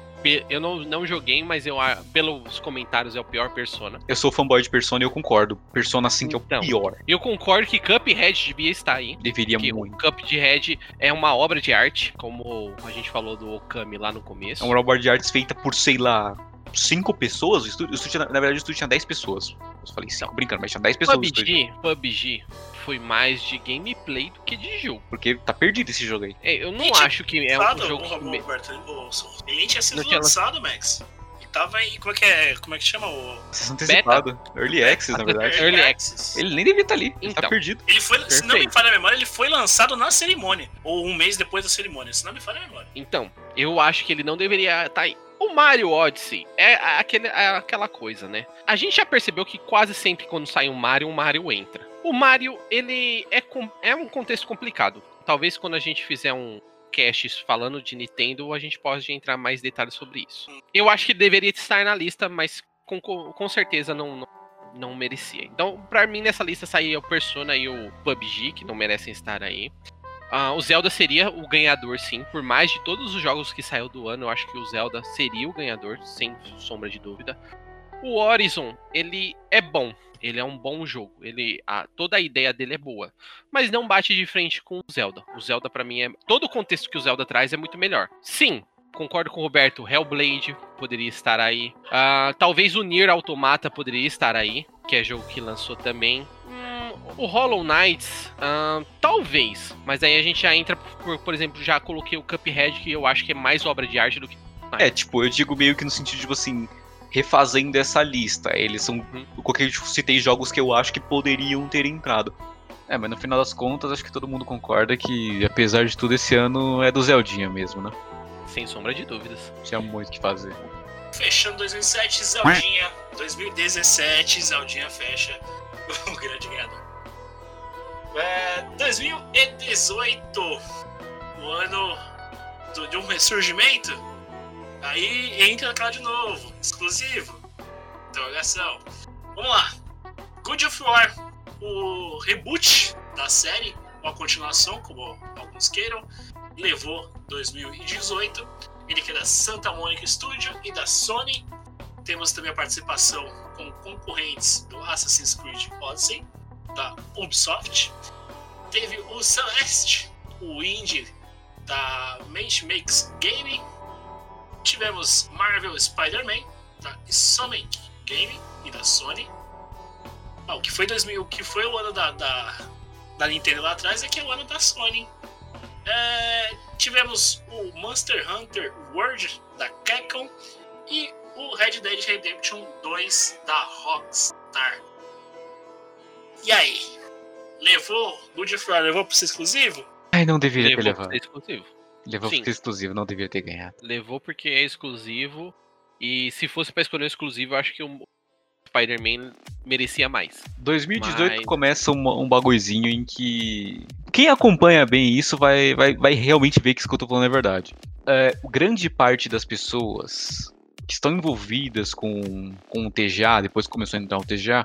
S2: Eu não, não joguei, mas eu a- pelos comentários é o pior Persona.
S5: Eu sou fanboy de Persona e eu concordo. Persona 5 é
S2: Então.
S5: o pior.
S2: Eu concordo que Cuphead devia estar aí.
S5: Deveria
S2: Que
S5: muito.
S2: o Cuphead é uma obra de arte, como a gente falou do Okami lá no começo.
S5: É uma obra de artes feita por, sei lá, 5 pessoas. O estúdio, o estúdio tinha- na verdade, o estúdio tinha 10 pessoas. Eu falei 5, brincando, mas tinha 10 pessoas.
S2: PUBG, PUBG foi mais de gameplay do que de jogo.
S5: Porque tá perdido esse jogo aí.
S2: É, eu não
S1: Gente,
S2: acho que é um jogo
S1: o-
S2: me-
S1: Roberto, o- ele nem tinha sido
S2: Não tinha
S1: lançado, Max. Ele tava em. Como é que é? Como é que chama o.
S5: Vocês antecipado. Early Access, na verdade.
S2: Early
S1: Access.
S5: Ele nem devia estar ali. Ele tá
S2: Então.
S5: perdido.
S1: Ele foi, se não me falha a memória, ele foi lançado na cerimônia. Ou um mês depois da cerimônia, se não me falha a memória.
S2: Então, eu acho que ele não deveria estar aí. O Mario Odyssey é aquele, é aquela coisa, né? A gente já percebeu que quase sempre quando sai um Mario, um Mario entra. O Mario, ele é, é um contexto complicado. Talvez quando a gente fizer um cast falando de Nintendo, a gente pode entrar mais detalhes sobre isso. Eu acho que deveria estar na lista, mas com, com certeza não, não, não merecia. Então, pra mim, nessa lista saía o Persona e o PUBG, que não merecem estar aí. Ah, o Zelda seria o ganhador, sim. Por mais de todos os jogos que saiu do ano, eu acho que o Zelda seria o ganhador, sem sombra de dúvida. O Horizon, ele é bom. Ele é um bom jogo. Ele, a, toda a ideia dele é boa. Mas não bate de frente com o Zelda. O Zelda, pra mim, é. Todo o contexto que o Zelda traz é muito melhor. Sim, concordo com o Roberto. Hellblade poderia estar aí. Ah, talvez o Nier Automata poderia estar aí. Que é jogo que lançou também. O Hollow Knights, ah, talvez. Mas aí a gente já entra, por, por exemplo, já coloquei o Cuphead, que eu acho que é mais obra de arte do que.
S5: É, tipo, eu digo meio que no sentido de, tipo assim, refazendo essa lista. Eles são. Eu coloquei, tipo, citei jogos que eu acho que poderiam ter entrado. É, mas no final das contas, acho que todo mundo concorda que, apesar de tudo, esse ano é do Zeldinha mesmo, né?
S2: Sem sombra de dúvidas.
S5: Tinha muito o que fazer.
S1: Fechando 2007, Zeldinha. 2017, Zeldinha fecha (laughs) o grande ganhador. É, 2018, o ano do- de um ressurgimento. Aí entra aquela de novo, exclusivo. Interrogação. Vamos lá. God of War, o reboot da série, ou a continuação, como alguns queiram, levou 2018. Ele que é da Santa Monica Studio e da Sony. Temos também a participação com concorrentes do Assassin's Creed Odyssey, da Ubisoft. Teve o Celeste, o indie da Makes Gaming. Tivemos Marvel Spider-Man, da Sonic Game e da Sony. Ah, o que foi 2000, o que foi o ano da, da, da Nintendo lá atrás é que é o ano da Sony. É, tivemos o Monster Hunter World da Capcom e o Red Dead Redemption 2 da Rockstar. E aí? Levou? Good War levou pra ser exclusivo?
S5: Ai, não deveria
S2: Levou
S5: ter
S2: pra
S5: levado.
S2: ser exclusivo.
S5: Levou
S2: Sim.
S5: pra ser exclusivo, não deveria ter ganhado.
S2: Levou porque é exclusivo. E se fosse pra escolher um exclusivo, eu acho que o Spider-Man merecia mais.
S5: 2018
S2: Mas-
S5: começa um, um bagulhozinho em que. Quem acompanha bem isso vai, vai, vai realmente ver que isso que eu tô falando é verdade. É, grande parte das pessoas que estão envolvidas com, com o TGA, depois que começou a entrar o TGA,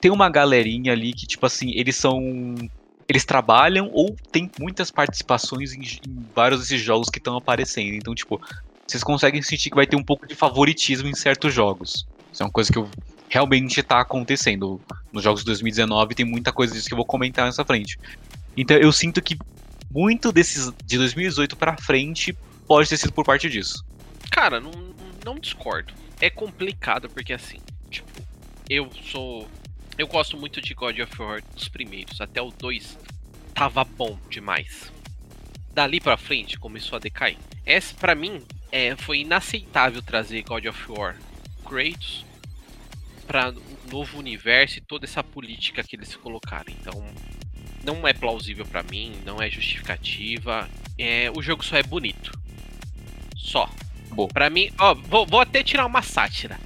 S5: tem uma galerinha ali que, tipo assim, eles são. Eles trabalham ou tem muitas participações em, em vários desses jogos que estão aparecendo. Então, tipo, vocês conseguem sentir que vai ter um pouco de favoritismo em certos jogos. Isso é uma coisa que eu realmente tá acontecendo. Nos jogos de 2019 tem muita coisa disso que eu vou comentar nessa frente. Então eu sinto que muito desses de 2018 pra frente pode ter sido por parte disso.
S2: Cara, não, não discordo. É complicado porque assim, tipo, eu sou. Eu gosto muito de God of War dos primeiros, até o 2 tava bom demais. Dali pra frente começou a decair. Essa, pra mim, é, foi inaceitável trazer God of War Kratos pra um novo universo e toda essa política que eles colocaram. Então, não é plausível pra mim, não é justificativa. É, o jogo só é bonito. Só.
S5: Bom.
S2: Pra mim, ó, vou, vou até tirar uma sátira.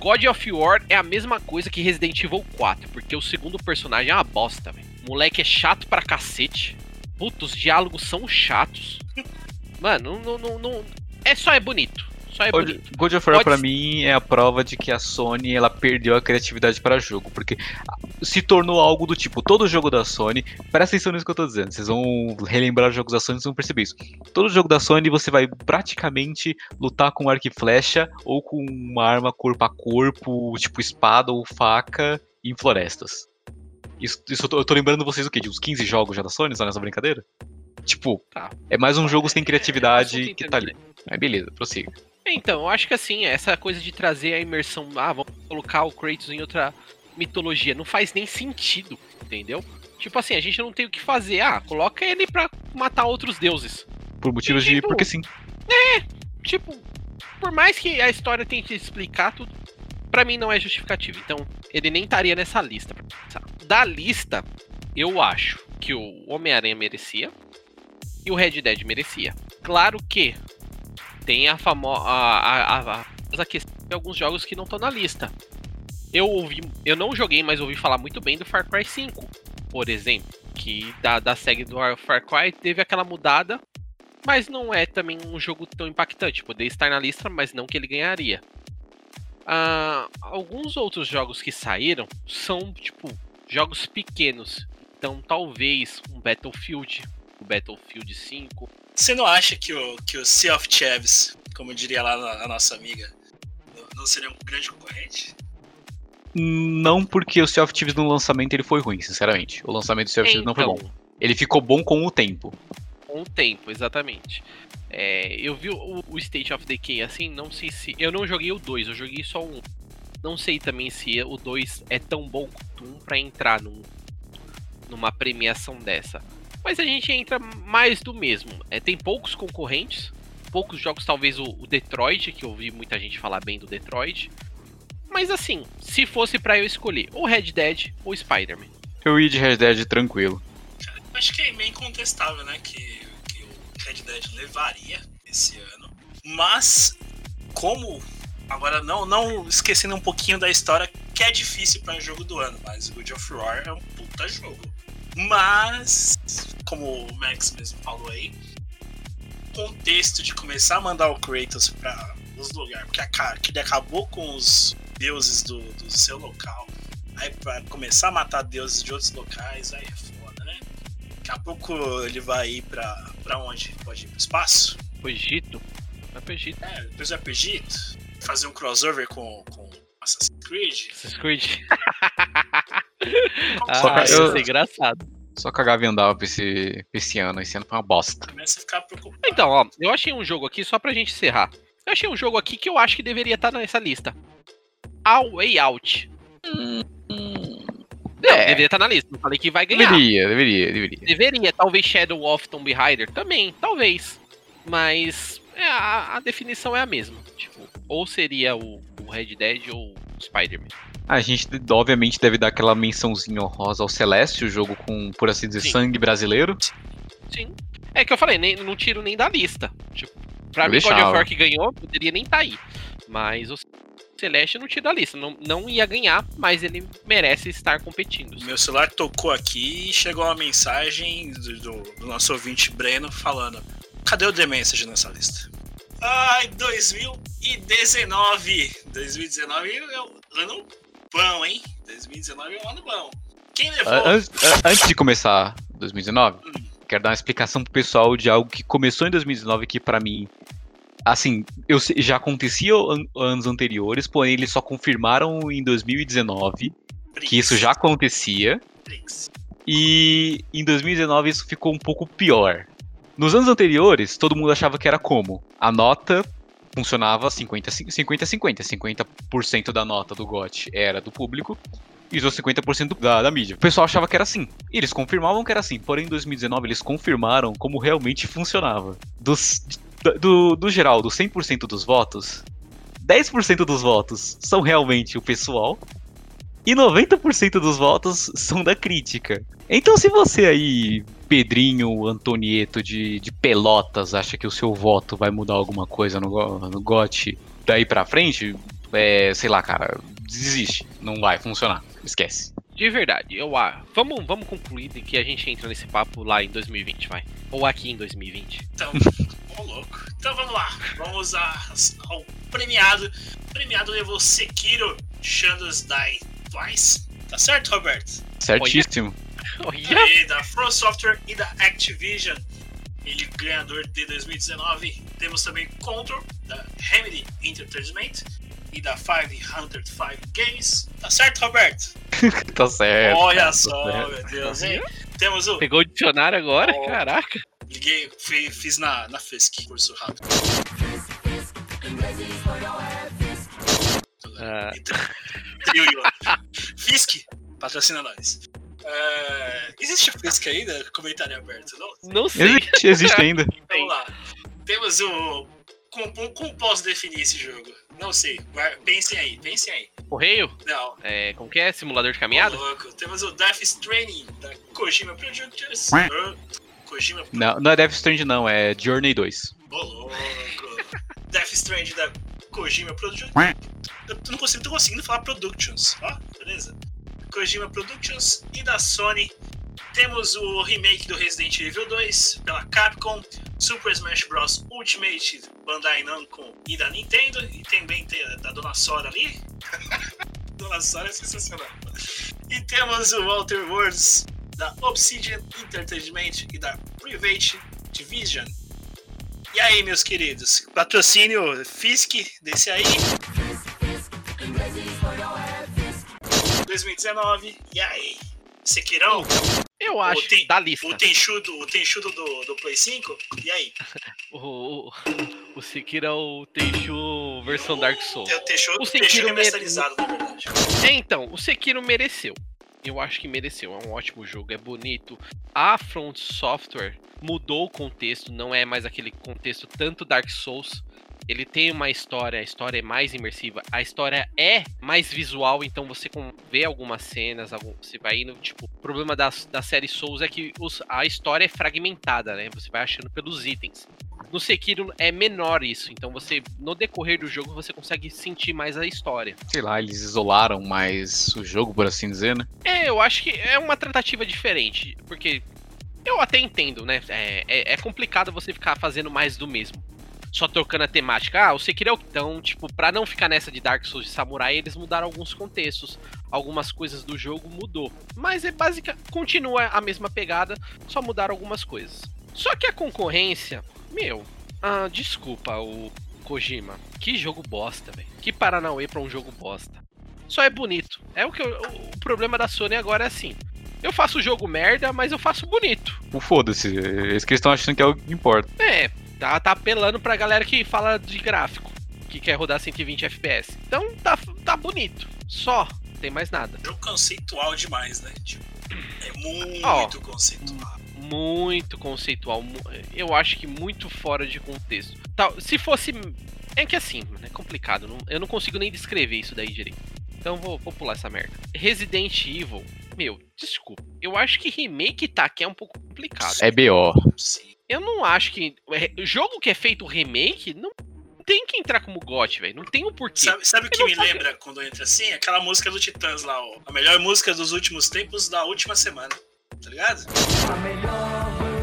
S2: God of War é a mesma coisa que Resident Evil 4, porque o segundo personagem é uma bosta, velho. Moleque é chato pra cacete. Puta, os diálogos são chatos. Mano, não, não, não. É só é bonito. Só é
S5: God,
S2: bonito.
S5: God of War
S2: Pode
S5: pra mim é a prova de que a Sony ela perdeu a criatividade para jogo, porque se tornou algo do tipo, todo jogo da Sony, presta atenção nisso que eu tô dizendo, vocês vão relembrar os jogos da Sony, vocês vão perceber isso. Todo jogo da Sony você vai praticamente lutar com arco e flecha ou com uma arma corpo a corpo, tipo espada ou faca em florestas. Isso, isso eu, tô, eu tô lembrando vocês o quê? De uns 15 jogos já da Sony, só nessa brincadeira? Tipo,
S2: Tá.
S5: é mais um jogo sem
S2: assunto
S5: criatividade que tá ali.
S2: entendeu,
S5: Mas beleza, prossiga.
S2: Então, eu acho que assim, essa coisa de trazer a imersão, ah, vamos colocar o Kratos em outra mitologia, não faz nem sentido, entendeu? Tipo assim, a gente não tem o que fazer. Ah, coloca ele pra matar outros deuses.
S5: Por motivos de.
S2: Tipo,
S5: Porque sim.
S2: Tipo, por mais que a história tente explicar tudo, pra mim não é justificativo. Então, ele nem estaria nessa lista. Da lista, eu acho que o Homem-Aranha merecia e o Red Dead merecia. Claro que tem a famosa a, a, a, questão de alguns jogos que não estão na lista. Eu ouvi, eu não joguei, mas ouvi falar muito bem do Far Cry 5, por exemplo, que da, da série do Far Cry teve aquela mudada, mas não é também um jogo tão impactante. Poderia estar na lista, mas não que ele ganharia. Ah, alguns outros jogos que saíram são tipo jogos pequenos, então talvez um Battlefield, o Battlefield 5.
S1: Você não acha que o, que o Sea of Thieves, como diria lá a nossa amiga, não seria um grande concorrente?
S5: Não porque o Sea of Thieves no lançamento ele foi ruim, sinceramente. O lançamento do Sea of Thieves não foi bom.
S2: Então.
S5: Ele ficou bom com o tempo.
S2: Com o tempo, exatamente. É, eu vi o, o, State of Decay assim, não sei se. Eu não joguei o 2, eu joguei só um. Não sei também se o 2 é tão bom quanto um pra entrar num, numa premiação dessa. Mas a gente entra mais do mesmo. É, tem poucos concorrentes, poucos jogos, talvez o, o Detroit, que eu ouvi muita gente falar bem do Detroit. Mas assim, se fosse para eu escolher ou Red Dead ou Spider-Man.
S5: Eu ia de Red Dead tranquilo.
S1: Acho que é meio incontestável, né? Que, que o Red Dead levaria esse ano. Mas, como. Agora, não, não esquecendo um pouquinho da história, que é difícil para um jogo do ano, mas o God of War é um puta jogo. Mas, como o Max mesmo falou aí, contexto de começar a mandar o Kratos para os lugares, porque a, que ele acabou com os deuses do, do seu local, aí para começar a matar deuses de outros locais, aí é foda, né? Daqui a pouco ele vai ir pra, pra onde? Pode ir pro espaço?
S2: Pro Egito? Vai pro Egito.
S1: É, depois vai pro Egito, fazer um crossover com, com Assassin's Creed.
S2: Assassin's Creed. (laughs) (laughs)
S5: ah,
S2: isso eu... é engraçado.
S5: Só que a Gavi andava pra esse, pra esse ano. Esse ano foi uma bosta.
S1: Começa a ficar preocupado.
S2: Então, ó, eu achei um jogo aqui, só pra gente encerrar. Eu achei um jogo aqui que eu acho que deveria estar nessa lista. A Way Out. Hum, Não, é. deveria estar na lista. Não falei que vai ganhar.
S5: Deveria, deveria, deveria.
S2: Deveria. Talvez Shadow of Tomb Raider também, talvez. Mas é, a, a, definição é a mesma. Tipo, ou seria o, o Red Dead ou o Spider-Man.
S5: A gente, obviamente, deve dar aquela mençãozinha honrosa ao Celeste, o jogo com, por assim dizer, Sim. sangue brasileiro.
S2: Sim. É que eu falei, nem, não tiro nem da lista. Tipo, pra eu mim, God of War que ganhou, poderia nem estar tá aí. Mas o Celeste não tira da lista. Não, não ia ganhar, mas ele merece estar competindo.
S1: Meu celular tocou aqui e chegou uma mensagem do, do, do nosso ouvinte Breno falando: Cadê o The Message nessa lista? Ai, 2019! 2019 é um ano bom, hein? 2019 é um ano bom. Quem levou?
S5: Antes, antes de começar 2019, hum. quero dar uma explicação pro pessoal de algo que começou em 2019 que para mim assim, eu já acontecia an anos anteriores, porém eles só confirmaram em 2019 que isso já acontecia. E em 2019 isso ficou um pouco pior. Nos anos anteriores, todo mundo achava que era como? A nota funcionava 50-50. 50% da nota do GOT era do público e os 50% da, da mídia. O pessoal achava que era assim. E eles confirmavam que era assim. Porém, em 2019, eles confirmaram como realmente funcionava. Dos, do, do geral, dos 100% dos votos, 10% dos votos são realmente o pessoal e 90% dos votos são da crítica. Então, se você aí, Pedrinho Antonieto de, de Pelotas, acha que o seu voto vai mudar alguma coisa no, no GOT daí pra frente, é, sei lá, cara, desiste. Não vai funcionar. Esquece.
S2: De verdade, eu ah, vamos, vamos concluir de que a gente entra nesse papo lá em 2020, vai. Ou aqui em 2020.
S1: Então, ô louco. Então vamos lá. Vamos ao premiado. O premiado levou Sekiro Shadows Die Twice. Tá certo, Roberto?
S5: Certíssimo.
S1: Olha. Da From Software e da Activision. Ele ganhador de 2019. Temos também Control, da Remedy Entertainment e da 505 Games. Tá certo, Roberto?
S5: tá certo.
S1: Olha
S5: tá
S1: só,
S5: certo.
S1: meu Deus, hein? Temos o.
S2: Pegou o dicionário agora? Oh. Caraca.
S1: Liguei, fiz, fiz na, na FISC, curso rápido.
S2: Ah.
S1: Fisk, patrocina nós. Uh, existe a Fisk ainda? Comentário aberto, não?
S2: Não sei.
S5: Existe, existe ainda. (laughs)
S1: Vamos lá. Temos o. Como, como posso definir esse jogo? Não sei. Pensem aí, pensem aí.
S2: Correio?
S1: Não.
S2: É, como que é? Simulador de caminhada?
S1: louco. Temos o Death Stranding da Kojima Productions. Kojima
S5: Não, não é Death Stranding não, é Journey 2.
S1: Ô louco. (laughs) Strange da Kojima Productions. Eu não consigo, tô conseguindo falar Productions, ó, beleza? Kojima Productions e da Sony temos o remake do Resident Evil 2 pela Capcom, Super Smash Bros. Ultimate Bandai Namco e da Nintendo, e também tem a da Dona Sora ali. (laughs) Dona Sora é sensacional. E temos o Walter Words da Obsidian Entertainment e da Private Division. E aí, meus queridos, patrocínio Fisk desse aí. 2019, e aí? Sekirão?
S2: Eu acho,
S1: tem,
S2: da lista.
S1: O Tenchudo, o tenchudo do, do Play 5? E aí? (laughs)
S2: O, o, o Sekiro é o Tenchu versão Dark Souls.
S1: É o Tenchudo,
S2: O
S1: o Tenchu
S2: Sekiro
S1: remasterizado, na verdade.
S2: É, então, o Sekiro mereceu. Eu acho que mereceu. É um ótimo jogo, é bonito. A Front Software mudou o contexto, não é mais aquele contexto tanto Dark Souls. Ele tem uma história, a história é mais imersiva, a história é mais visual, então você vê algumas cenas, algum- você vai indo, tipo, o problema da, da série Souls é que os- a história é fragmentada, né? Você vai achando pelos itens. No Sekiro é menor isso, então você, no decorrer do jogo, você consegue sentir mais a história.
S5: Sei lá, eles isolaram mais o jogo, por assim dizer, né?
S2: É, eu acho que é uma tratativa diferente, porque eu até entendo, né? É, é- é complicado você ficar fazendo mais do mesmo. Só trocando a temática. Ah, o Sekiro é o então, tipo, pra não ficar nessa de Dark Souls de Samurai, eles mudaram alguns contextos. Algumas coisas do jogo mudou. Mas é básica, continua a mesma pegada, só mudaram algumas coisas. Só que a concorrência, meu, ah, desculpa, o Kojima. Que jogo bosta, velho. Que Paranauê pra um jogo bosta. Só é bonito. É o que eu- o problema da Sony agora é assim. Eu faço jogo merda, mas eu faço bonito.
S5: O foda-se, eles que estão achando que é o que importa.
S2: É, tá, tá apelando pra galera que fala de gráfico, que quer rodar 120 FPS. Então tá, tá bonito. Só, não tem mais nada.
S1: Jogo conceitual demais, né? Tipo, é muito
S2: Ó.
S1: conceitual.
S2: Muito conceitual. Eu acho que muito fora de contexto. Tal, se fosse. É que assim, mano, é complicado. eu não consigo nem descrever isso daí direito. Então vou, vou pular essa merda. Resident Evil. Meu, desculpa. Eu acho que remake tá aqui é um pouco complicado.
S5: É BO.
S2: Eu não acho que. é, Jogo que é feito remake não tem que entrar como GOT, velho. Não tem um porquê.
S1: Sabe, sabe o que me lembra quando entra assim? Aquela música do Titãs lá, ó. A melhor música dos últimos tempos da última semana. Tá ligado?
S6: A melhor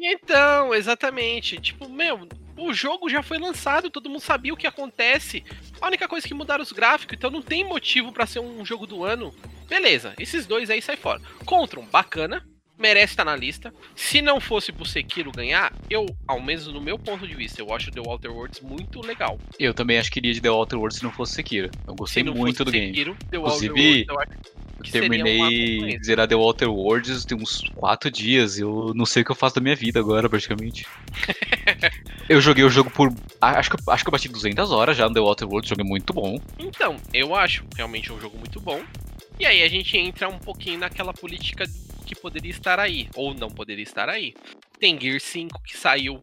S2: Então, exatamente. Tipo, meu, o jogo já foi lançado, todo mundo sabia o que acontece. A única coisa que mudaram os gráficos, então não tem motivo pra ser um jogo do ano. Beleza, esses dois aí sai fora. Contron, bacana, merece estar na lista. Se não fosse pro Sekiro ganhar, eu, ao menos no meu ponto de vista, eu acho The Walter Worlds muito legal.
S5: Eu também acho que iria de The Outer Worlds se não fosse Sekiro. Eu gostei
S2: Se não
S5: muito
S2: fosse
S5: do game.
S2: Sekiro, The Outer
S5: Inclusive,
S2: Worlds, eu acho que
S5: terminei zerar The Outer Worlds tem uns 4 dias. Eu não sei o que eu faço da minha vida agora, praticamente. (laughs) eu joguei o jogo por. Acho que, eu- acho que eu bati 200 horas já no The Outer Worlds. Jogo é muito bom.
S2: Então, eu acho realmente um jogo muito bom. E aí a gente entra um pouquinho naquela política que poderia estar aí, ou não poderia estar aí. Tem Gear 5 que saiu.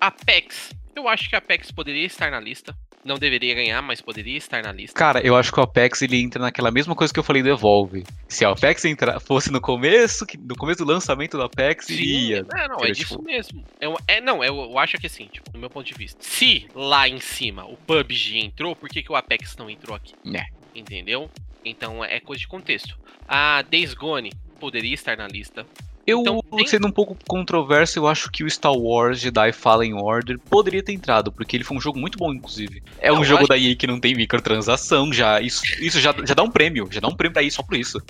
S2: Apex. Eu acho que Apex poderia estar na lista. Não deveria ganhar, mas poderia estar na lista.
S5: Cara, eu acho que o Apex ele entra naquela mesma coisa que eu falei do Evolve. Se o Apex entra, fosse no começo, no começo do lançamento do Apex, iria.
S2: É, não, é disso
S5: tipo,
S2: mesmo. Eu, é, não, eu, eu acho que assim, tipo, do meu ponto de vista. Se lá em cima o PUBG entrou, por que, que o Apex não entrou aqui?
S5: É.
S2: Entendeu? Então é coisa de contexto. A Days Gone poderia estar na lista.
S5: Eu,
S2: Então, tem-
S5: sendo um pouco controverso, eu acho que o Star Wars Jedi Fallen Order poderia ter entrado, porque ele foi um jogo muito bom, inclusive. É um jogo
S2: acho
S5: da EA que não tem microtransação, já. Isso, isso já, já dá um prêmio, já dá um prêmio pra EA só por isso.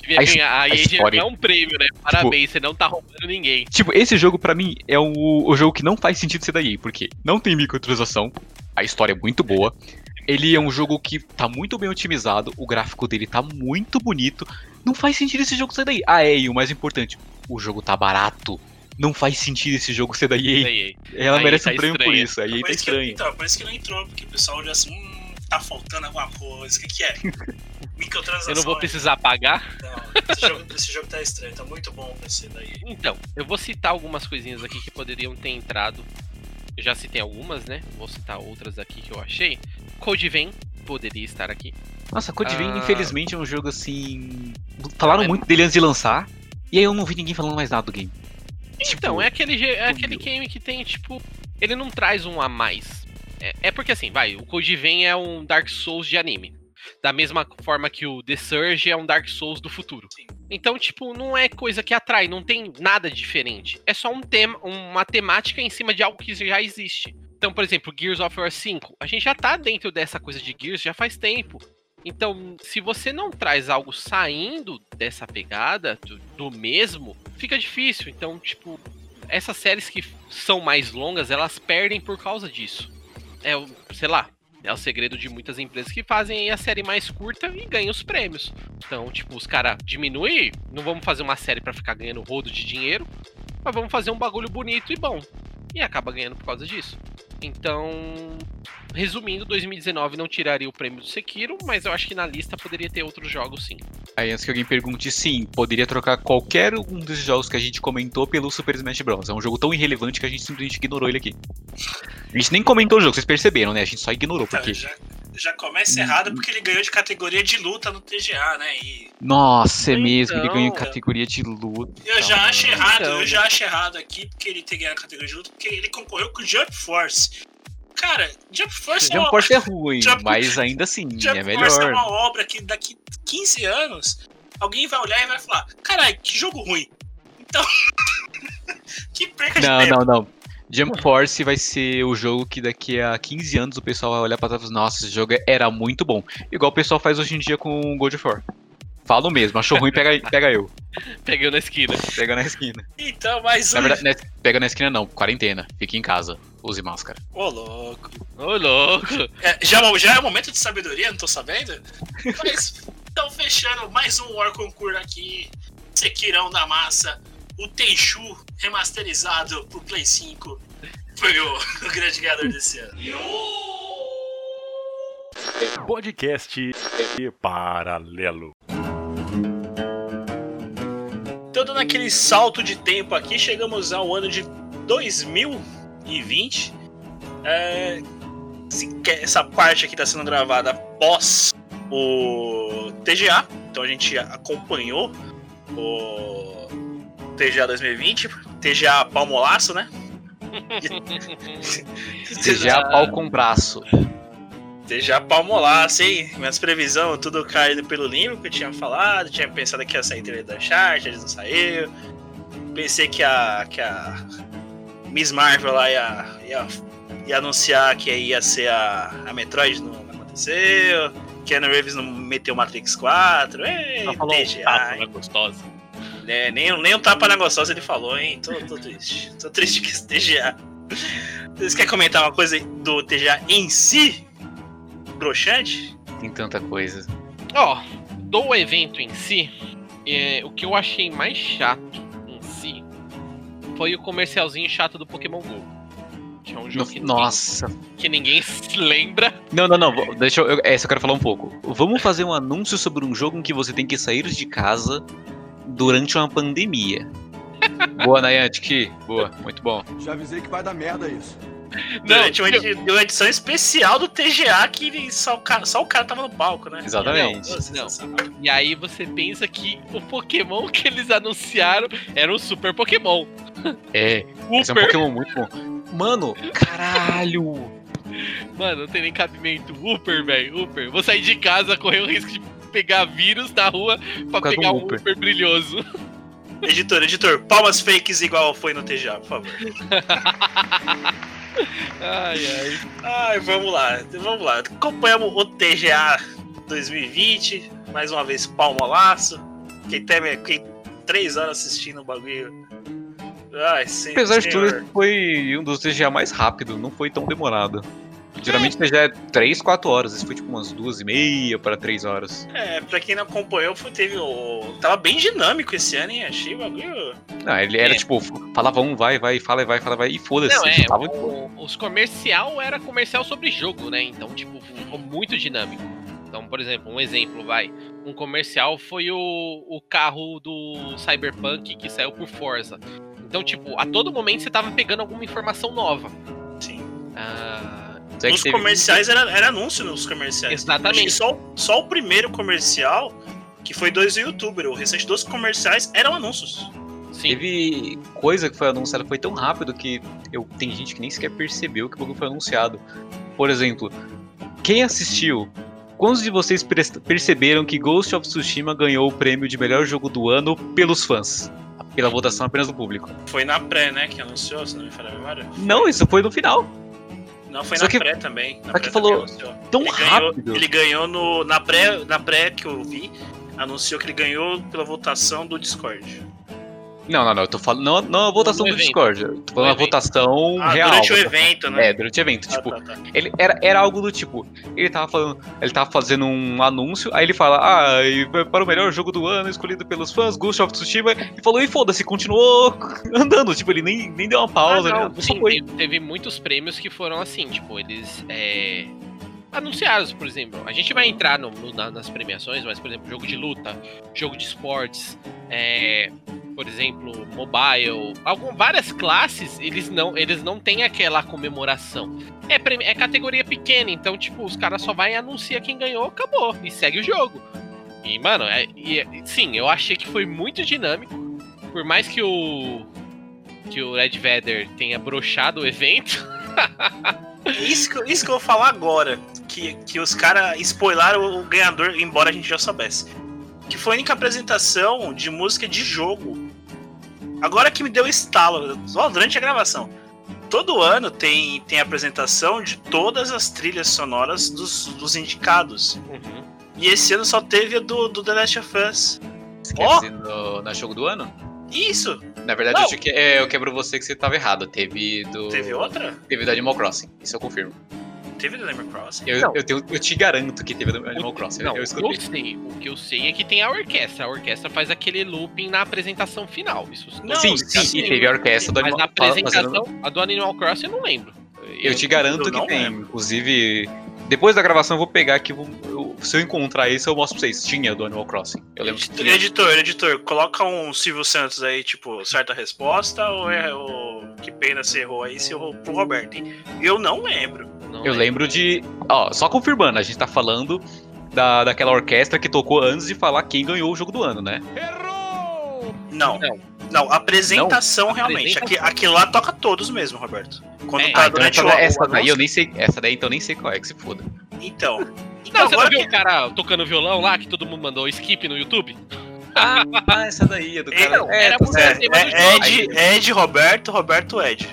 S2: Devia
S5: A
S2: ganhar,
S5: a
S2: aí
S5: história-
S2: é um prêmio, né? Parabéns, você não tá roubando ninguém.
S5: Tipo, esse jogo pra mim é o, o jogo que não faz sentido ser da EA, porque não tem microtransação, a história é muito boa. Ele é um jogo que tá muito bem otimizado, o gráfico dele tá muito bonito. Não faz sentido esse jogo ser da EA. Ah, é, e o mais importante, o jogo tá barato. Não faz sentido esse jogo ser da EA.
S2: Da EA.
S5: Ela
S2: A EA
S5: merece
S2: tá
S5: um prêmio por
S2: estranha.
S5: isso. A EA
S1: Por
S5: tá estranha.
S1: então, por isso que não entrou, porque o pessoal olha assim, hum, tá faltando alguma coisa, o que, que é? (laughs) Microtransação.
S2: Eu não vou precisar pagar.
S1: Não, esse jogo, esse jogo tá estranho, tá muito bom pra ser daí.
S2: Então, eu vou citar algumas coisinhas aqui que poderiam ter entrado. Eu já citei algumas, né? Vou citar outras aqui que eu achei. Code Vein poderia estar aqui.
S5: Nossa, Code Vein,
S2: Ah.
S5: infelizmente, é um jogo assim. Falaram
S2: É-
S5: muito dele antes de lançar. E aí eu não vi ninguém falando mais nada do game.
S2: Então,
S5: Tipo,
S2: é aquele, é aquele game que tem, tipo. Ele não traz um a mais. É, é porque assim, vai, o Code Vein é um Dark Souls de anime. Da mesma forma que o The Surge é um Dark Souls do futuro. Então, tipo, não é coisa que atrai, não tem nada diferente. É só um tema, uma temática em cima de algo que já existe. Então, por exemplo, Gears of War 5, a gente já tá dentro dessa coisa de Gears já faz tempo. Então, se você não traz algo saindo dessa pegada, do, do mesmo, fica difícil. Então, tipo, essas séries que são mais longas, elas perdem por causa disso. É, sei lá, é o segredo de muitas empresas que fazem a série mais curta e ganham os prêmios. Então, tipo, os caras diminuem, não vamos fazer uma série pra ficar ganhando rodo de dinheiro, mas vamos fazer um bagulho bonito e bom. E acaba ganhando por causa disso. Então, resumindo, 2019 não tiraria o prêmio do Sekiro, mas eu acho que na lista poderia ter outros jogos sim.
S5: Aí antes que alguém pergunte, sim, poderia trocar qualquer um desses jogos que a gente comentou pelo Super Smash Bros. É um jogo tão irrelevante que a gente simplesmente ignorou ele aqui. A gente nem comentou o jogo, vocês perceberam, né? A gente só ignorou,
S1: Então,
S5: porque. (laughs)
S1: já, já começa errado porque ele ganhou de categoria de luta no TGA, né? E
S5: Nossa, é mesmo, ele
S2: Então,
S5: ganhou em categoria de luta.
S1: eu já acho
S5: mano.
S1: errado,
S2: Então.
S1: eu já acho errado aqui porque ele ter ganhado a categoria de luta, porque ele concorreu com o Jump Force. Cara, Jump Force é
S5: Jump
S1: uma,
S5: Force é (laughs) ruim,
S1: Jump-
S5: mas ainda assim,
S1: Jump
S5: é
S1: Force é
S5: melhor.
S1: uma obra que daqui 15 anos alguém vai olhar e vai falar: caralho, que jogo ruim. Então. (laughs) que perca de
S5: Não,
S1: tempo.
S5: não, não. Jump Force vai ser o jogo que daqui a 15 anos o pessoal vai olhar pra trás e falar, nossa, esse jogo era muito bom. Igual o pessoal faz hoje em dia com o God of War. Falo mesmo, achou ruim, pega, (laughs) pega eu.
S2: Pegando na esquina.
S5: Pega na esquina.
S1: Então, mais
S5: Na
S1: um.
S5: verdade, né, pega na esquina não, quarentena. Fique em casa, use máscara.
S1: Ô, louco.
S2: Ô, louco.
S1: É, já, já é momento de sabedoria, não tô sabendo? Mas, então, fechando mais um War Concur aqui. Sekirão da Massa. O Tenchu remasterizado pro Play 5. Foi o, (laughs) o grande ganhador desse ano.
S4: Podcast paralelo.
S1: Então, dando aquele salto de tempo aqui, chegamos ao ano de 2020. É, essa parte aqui está sendo gravada após o TGA. Então a gente acompanhou o TGA 2020, TGA Palmolaço, né? (laughs)
S5: Seja pau com braço.
S1: TGA Palmolaço, hein? Minhas previsões, tudo caído pelo limbo que eu tinha falado. Tinha pensado que ia sair trailer da Uncharted, não saiu. Pensei que a, que a Miss Marvel lá ia, ia, ia anunciar que ia ser a, a Metroid, não, não aconteceu. Keanu Reeves não meteu Matrix 4. Ei,
S2: Só falou um
S1: TGA,
S2: tapa,
S1: hein?
S2: né, gostosa.
S1: É, nem, nem um tapa na gostosa ele falou, hein? Tô, tô triste. Tô triste com esse TGA. Vocês querem comentar uma coisa do TGA em si? Broxante?
S5: Tem tanta coisa.
S2: Ó, do evento em si, é, o que eu achei mais chato em si foi o comercialzinho chato do Pokémon GO. Que é um jogo que,
S5: Nossa.
S2: que ninguém se lembra.
S5: Não, não, não. Deixa eu. eu- Essa eu quero falar um pouco. Vamos fazer um anúncio sobre um jogo em que você tem que sair de casa durante uma pandemia. (laughs) Boa, Niantic. Boa, muito bom.
S6: Já avisei que vai dar merda isso.
S1: Durante uma, edi- uma edição especial do TGA que só o cara, só o cara tava no palco, né?
S5: Exatamente.
S1: Não, sensacional.
S2: E aí você pensa que o Pokémon que eles anunciaram era um Super Pokémon.
S5: É, esse é um
S2: Super.
S5: Pokémon muito bom. Mano, caralho!
S2: Mano, não tem nem cabimento. Upper, velho. Upper. Vou sair de casa, correr o risco de pegar vírus na rua pra pegar um.
S5: Upper
S2: brilhoso.
S1: Editor, editor, palmas fakes igual foi no TGA, por favor. (laughs)
S2: Ai, ai.
S1: Ai, vamos lá, vamos lá. Acompanhamos o TGA 2020, mais uma vez palmolaço. Quem tem quem, três horas assistindo o bagulho. Ai, sim,
S5: Apesar de tudo,
S1: senhor.
S5: foi um dos TGA mais rápido, não foi tão demorado. Geralmente o TGA é 3, 4 horas, esse foi tipo umas 2 e meia para 3 horas.
S1: É, pra quem não acompanhou, foi, teve o. Tava bem dinâmico esse ano, hein? Achei o bagulho.
S5: Não, ele era
S1: É.
S5: tipo, falava um, vai, vai, fala, vai, fala, vai, e foda-se.
S2: Não, é,
S5: tava-
S2: o- os comercial era comercial sobre jogo, né? Então, tipo, ficou muito dinâmico. Então, por exemplo, um exemplo, vai. Um comercial foi o, o carro do Cyberpunk que saiu por Forza. Então, tipo, a todo momento você tava pegando alguma informação nova.
S1: Sim.
S2: Ah,
S5: é que
S1: Nos
S5: teve-
S1: comerciais era, era anúncio nos comerciais.
S2: Exatamente.
S1: Só, só o primeiro comercial, que foi dois youtubers, o restante dos comerciais eram anúncios.
S2: Sim.
S5: Teve coisa que foi anunciada, foi tão rápido que eu, tem gente que nem sequer percebeu que o bagulho foi anunciado. Por exemplo, quem assistiu? Quantos de vocês perceberam que Ghost of Tsushima ganhou o prêmio de melhor jogo do ano pelos fãs? Pela votação apenas do público.
S1: Foi na pré, né, que anunciou, se não me falha a memória.
S5: Não, isso foi no final.
S1: Não, foi
S5: Só
S1: na
S5: que-
S1: pré também. Na pré
S5: falou
S1: também
S5: tão
S1: ele
S5: rápido.
S1: Ganhou, ele ganhou no, na, pré, na pré que eu vi, anunciou que ele ganhou pela votação do Discord.
S5: Não, não, não. Eu tô falando. Não, não a votação
S2: No
S5: do
S2: evento.
S5: Discord. Eu tô falando a votação
S1: Ah,
S5: real.
S1: durante o evento, né?
S5: É, durante o evento.
S1: Ah,
S5: tipo,
S1: tá, tá.
S5: Ele era, era algo do tipo, ele tava falando, ele tava fazendo um anúncio, aí ele fala, ah, e para o melhor jogo do ano escolhido pelos fãs, Ghost of Tsushima, e falou, e foda-se, continuou (laughs) andando, tipo, ele nem, nem deu uma pausa,
S2: Ah,
S5: né?
S2: não,
S5: só
S2: sim, teve, teve muitos prêmios que foram assim, tipo, eles é, anunciados, por exemplo. A gente vai entrar no- no- na- nas premiações, mas, por exemplo, jogo de luta, jogo de esportes, é, por exemplo, mobile, algum, várias classes, eles não, eles não têm aquela comemoração. É, é categoria pequena, então, tipo, os caras só vai e anuncia quem ganhou, acabou, e segue o jogo. E, mano, é, e- sim, eu achei que foi muito dinâmico. Por mais que o. que o Red Vader tenha brochado o evento. (laughs)
S1: Isso que, isso que eu vou falar agora. Que, que os caras spoilaram o ganhador, embora a gente já soubesse. Que foi a única apresentação de música de jogo. Agora que me deu estalo, ó, durante a gravação. Todo ano tem, tem apresentação de todas as trilhas sonoras dos, dos indicados. E esse ano só teve a do, do The Last of Us. Ó.
S5: dizer no, na jogo do ano?
S1: Isso!
S5: Na verdade, eu, que- é, eu quebro você que você tava errado. Teve do.
S1: Teve outra?
S5: Teve do Animal Crossing, isso eu confirmo.
S1: Teve do Animal Crossing?
S5: Eu, eu, tenho- eu te garanto que teve do Animal Crossing.
S2: Não,
S5: eu
S2: eu
S5: escutei.
S2: sei. O que eu sei é que tem a orquestra. A orquestra faz aquele looping na apresentação final. Isso
S1: Não,
S5: sim,
S1: sim,
S5: sim, teve a orquestra do
S2: Mas
S5: Animal
S2: na
S5: fazendo-
S2: apresentação, a do Animal Crossing eu não lembro.
S5: Eu te garanto
S1: eu
S5: que tem.
S1: lembro.
S5: Inclusive, depois da gravação eu vou pegar aqui. vou- eu- se eu encontrar isso, eu mostro pra vocês. Tinha do Animal Crossing. Eu lembro que
S1: Editor,
S5: tinha.
S1: editor, editor, coloca um Silvio Santos aí, tipo, certa resposta, ou é o. Que pena você errou aí, se errou pro Roberto, hein? Eu não lembro.
S2: Não
S5: Eu lembro de. Ó, só confirmando, a gente tá falando da, daquela orquestra que tocou antes de falar quem ganhou o jogo do ano, né?
S1: Não.
S2: Não.
S1: Não, apresentação
S2: Não?
S1: realmente.
S2: Apresentação.
S1: Aqui, aquilo lá toca todos mesmo, Roberto. Quando
S2: É,
S1: tá
S5: Ah, então
S1: durante
S5: essa,
S1: o,
S5: essa daí eu nem sei. Essa daí então eu nem sei qual é, que se foda.
S1: Então. (laughs)
S2: Não,
S1: Então,
S2: você não viu
S1: que-
S2: o cara tocando violão lá, que todo mundo mandou skip no YouTube?
S5: Ah, essa daí é do
S1: É,
S5: cara.
S2: era
S5: tá
S2: por
S5: certo.
S2: tema do
S1: É,
S2: jogo.
S1: Ed, Ed, Roberto, Roberto, Ed.